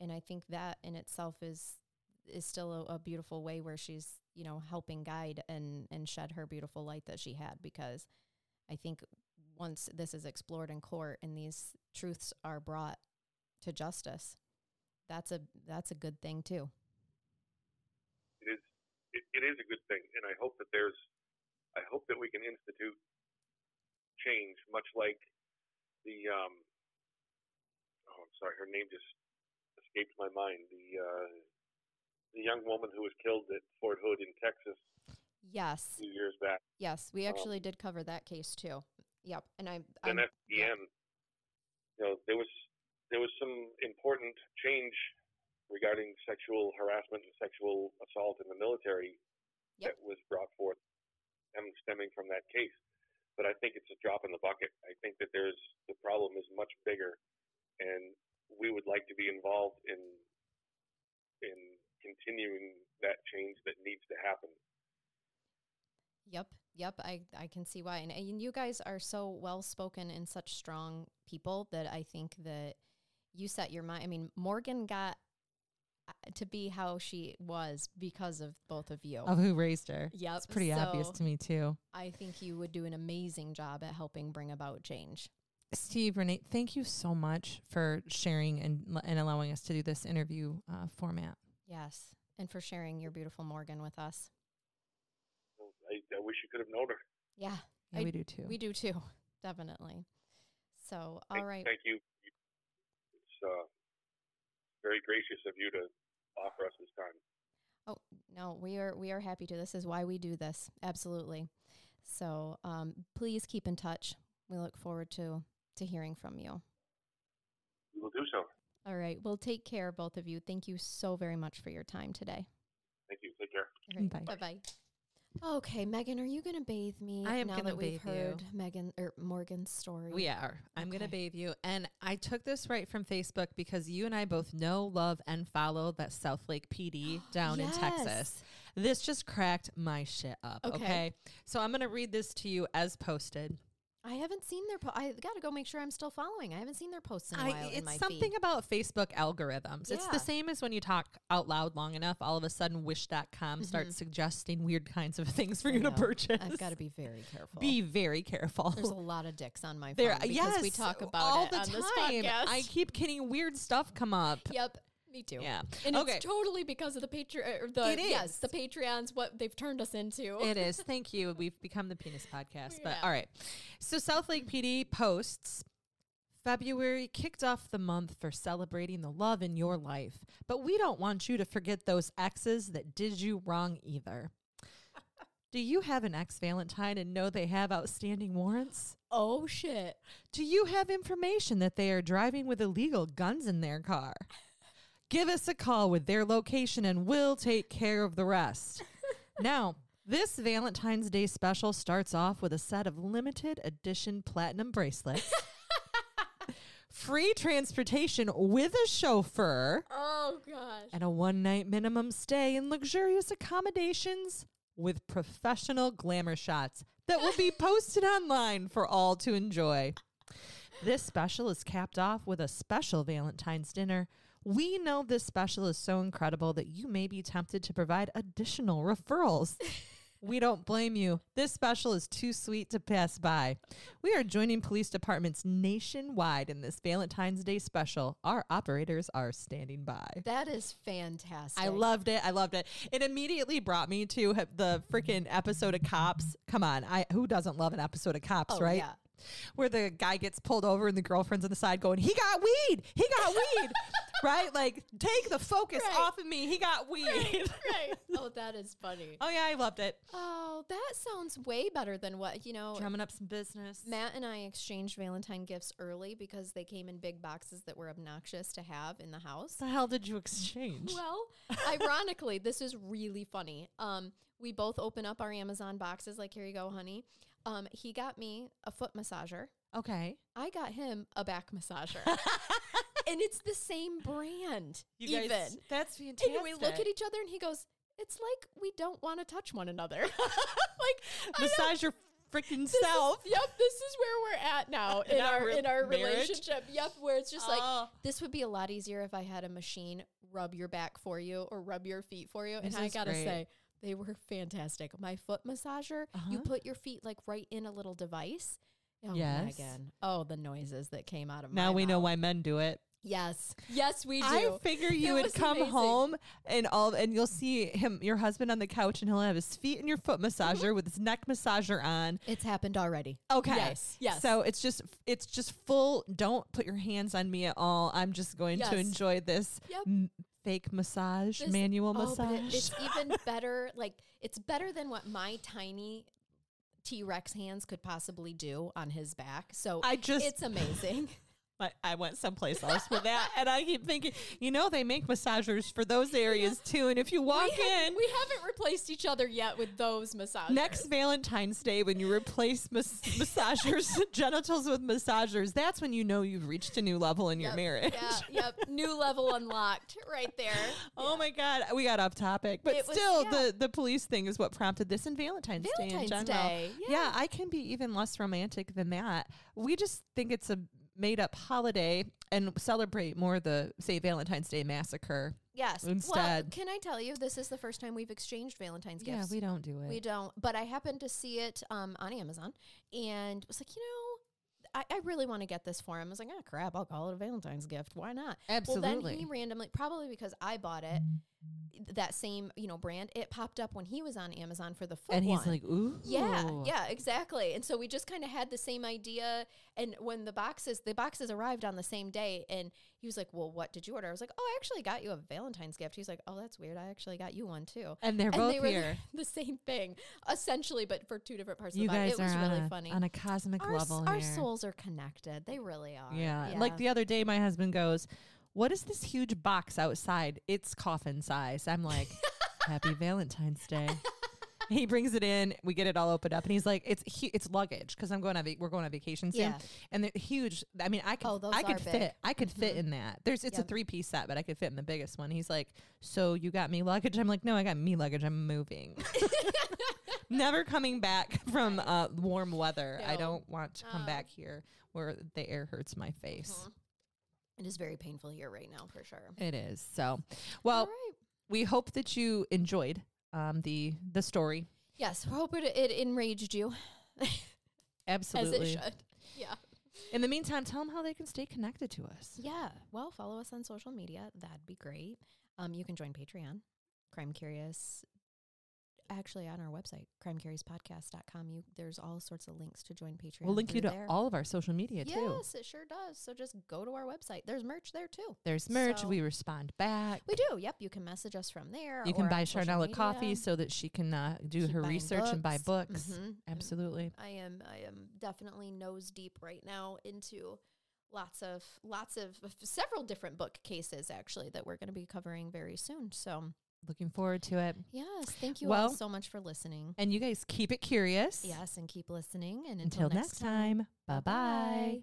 and I think that in itself is is still a, a beautiful way where she's you know helping guide and and shed her beautiful light that she had because I think once this is explored in court and these truths are brought to justice, that's a that's a good thing too. It is it, it is a good thing, and I hope that there's I hope that we can institute change, much like the um oh I'm sorry, her name just escaped my mind. The uh, the young woman who was killed at Fort Hood in Texas Yes, a few years back. yes, we Um, actually did cover that case too. Yep, and I, I'm, at the end, you know, there was there was some important change regarding sexual harassment and sexual assault in the military Yep. that was brought forth, stemming from that case. But I think it's a drop in the bucket. I think that there's the problem is much bigger, and we would like to be involved in in continuing that change that needs to happen. Yep, yep. I, I can see why. And, and you guys are so well spoken and such strong people that I think that you set your mind. I mean, Morgan got uh, to be how she was because of both of you. Of who raised her. Yep, It's pretty obvious to me too. I think you would do an amazing job at helping bring about change. Steve, Renee, thank you so much for sharing and and allowing us to do this interview uh, format. Yes. And for sharing your beautiful Morgan with us. I, I wish you could have known her. Yeah, Yeah, I- we do too. we do too. Definitely. So, all Thank- right. Thank you. It's uh, very gracious of you to offer us this time. Oh no, we are we are happy to. This is why we do this. Absolutely. So um, please keep in touch. We look forward to to hearing from you. We will do so. All right. Well, take care, both of you. Thank you so very much for your time today. Thank you. Take care. All right. Bye. Bye bye. Okay, Megan, are you going to bathe me I am now gonna that we've bathe you. heard Megan or Morgan's story? We are. I'm going to bathe you. And I took this right from Facebook because you and I both know, love, and follow that Southlake PD <gasps> down in Texas. This just cracked my shit up. Okay. Okay. So I'm going to read this to you as posted. I haven't seen their. Po- I got to go make sure I'm still following. I haven't seen their posts in a while. my it's something feed. about Facebook algorithms. It's the same as when you talk out loud long enough, all of a sudden wish.com mm-hmm. starts suggesting weird kinds of <laughs> things for I you to purchase. I've got to be very careful. be very careful. There's a lot of dicks on my phone there, because yes, we talk about all it the on time. this podcast. I keep getting weird stuff come up. Yep. Me too. Yeah. And okay. it's totally because of the Patreon. Uh, the It yes, the Patreons. What they've turned us into. It is. <laughs> Thank you. We've become the penis podcast. But Yeah. all right. So Southlake PD posts February kicked off the month for celebrating the love in your life. But we don't want you to forget those exes that did you wrong either. Do you have an ex Valentine and know they have outstanding warrants? oh shit! Do you have information that they are driving with illegal guns in their car? Give us a call with their location and we'll take care of the rest. <laughs> now, this Valentine's Day special starts off with a set of limited edition platinum bracelets, <laughs> free transportation with a chauffeur, Oh gosh. and a one night minimum stay in luxurious accommodations with professional glamour shots that will be <laughs> posted online for all to enjoy. This special is capped off with a special Valentine's dinner. We know this special is so incredible that you may be tempted to provide additional referrals. <laughs> We don't blame you. This special is too sweet to pass by. We are joining police departments nationwide in this Valentine's Day special. Our operators are standing by. That is fantastic. I loved it. I loved it. It immediately brought me to the freaking episode of Cops. Come on, I who doesn't love an episode of Cops, Oh, right? yeah. Where the guy gets pulled over and the girlfriend's on the side going, "He got weed. He got weed." <laughs> right? Like, take the focus Right. off of me. He got weed. right. right. <laughs> Oh, that is funny. oh yeah, I loved it. Oh, that sounds way better than what you know. Drumming up some business. Matt and I exchanged Valentine gifts early because they came in big boxes that were obnoxious to have in the house. The hell did you exchange? Well, <laughs> ironically, this is really funny. Um, we both open up our Amazon boxes, like, here you go, honey. Um, he got me a foot massager. okay. I got him a back massager. <laughs> and it's the same brand. You even. guys, that's fantastic. and we look at each other and he goes, It's like we don't want to touch one another. <laughs> like massage your freaking this is- self. yep, this is where we're at now <laughs> in, our our re- in our marriage? relationship. Yep, where it's just Oh. like this would be a lot easier if I had a machine rub your back for you or rub your feet for you. This and I gotta great. say, they were fantastic. My foot massager, you Uh-huh. put your feet like right in a little device. Oh, Yes. Oh, the noises that came out of Now we know why men do it. Yes, yes, we do. I figure you It would come amazing. home and all, and you'll see him, your husband, on the couch, and he'll have his feet in your foot massager mm-hmm. with his neck massager on. It's happened already. Okay. Yes. Yes. So it's just, it's just full. Don't put your hands on me at all. I'm just going to enjoy this Yep. m- fake massage, This- manual oh, massage. it- it's even <laughs> better. Like it's better than what my tiny T Rex hands could possibly do on his back. So I just- it's amazing. I, I went someplace else with that, and I keep thinking, you know, they make massagers for those areas too. And if you walk we, ha- in, we haven't replaced each other yet with those massagers. Next Valentine's Day, when you replace mas- massagers <laughs> genitals with massagers, that's when you know you've reached a new level in your Yep, marriage. Yeah, yep. New level unlocked right there. <laughs> Oh my God, we got off topic, but It was- still, yeah. the the police thing is what prompted this, and Valentine's, Day in Valentine's general. Day, Yeah. yeah. I can be even less romantic than that. We just think it's a made up holiday and celebrate more the say Valentine's Day massacre. Yes. Well, Instead. can I tell you, this is the first time we've exchanged Valentine's gifts. Yeah, we don't do it. We don't. But I happened to see it um, on Amazon and was like, you know, I, I really want to get this for him. I was like, oh crap, I'll call it a Valentine's gift. Why not? Absolutely. Well, then he randomly, probably because I bought it, that same you know brand, it popped up when he was on Amazon for the foot and he's one. like, ooh, Yeah, yeah, exactly. And so we just kind of had the same idea. And when the boxes, the boxes arrived on the same day, and he was like, "Well, what did you order?" I was like, "Oh, I actually got you a Valentine's gift." He's like, "Oh, that's weird. I actually got you one too." And they're both they here. <laughs> The, same thing, essentially, but for two different parts You of the body. guys It was are really a, funny. on a cosmic our, level our here. souls are connected. They really are. Yeah. Like the other day, my husband goes, What is this huge box outside? It's coffin size. I'm like, <laughs> Happy Valentine's Day. he brings it in. We get it all opened up, and he's like, "It's hu- it's luggage because I'm going on va- we're going on vacation soon, Yeah. and they're huge. I mean, I could Oh, I could fit big. I could fit in that. There's it's a three piece set, but I could fit in the biggest one. He's like, "So you got me luggage?" I'm like, "No, I got me luggage. I'm moving." <laughs> Never coming back from uh, warm weather. I don't want to come Uh. back here where the air hurts my face. Uh-huh. It is very painful here right now, for sure. It is. So, well, right. we hope that you enjoyed um, the the story. Yes, I hope it, it enraged you, <laughs> Absolutely. as it should. Yeah. In the meantime, tell them how they can stay connected to us. Yeah. Well, follow us on social media. That'd be great. Um, you can join Patreon, Crime Curious. Actually, on our website, crimecuriouspodcast.com, you there's all sorts of links to join Patreon. We'll link you to there. all of our social media too. Yes, it sure does. So just go to our website. There's merch there too. There's merch. So- we respond back. We do. Yep. You can message us from there. you can buy Charnella coffee so that she can uh, do Keep her research and buy books. Mhm. Absolutely. I am I am definitely nose deep right now into lots of lots of several different book cases actually that we're going to be covering very soon. So, Looking forward to it. yes, thank you all so much for listening. And you guys keep it curious. Yes, and keep listening and Until, next time, bye bye. bye-bye.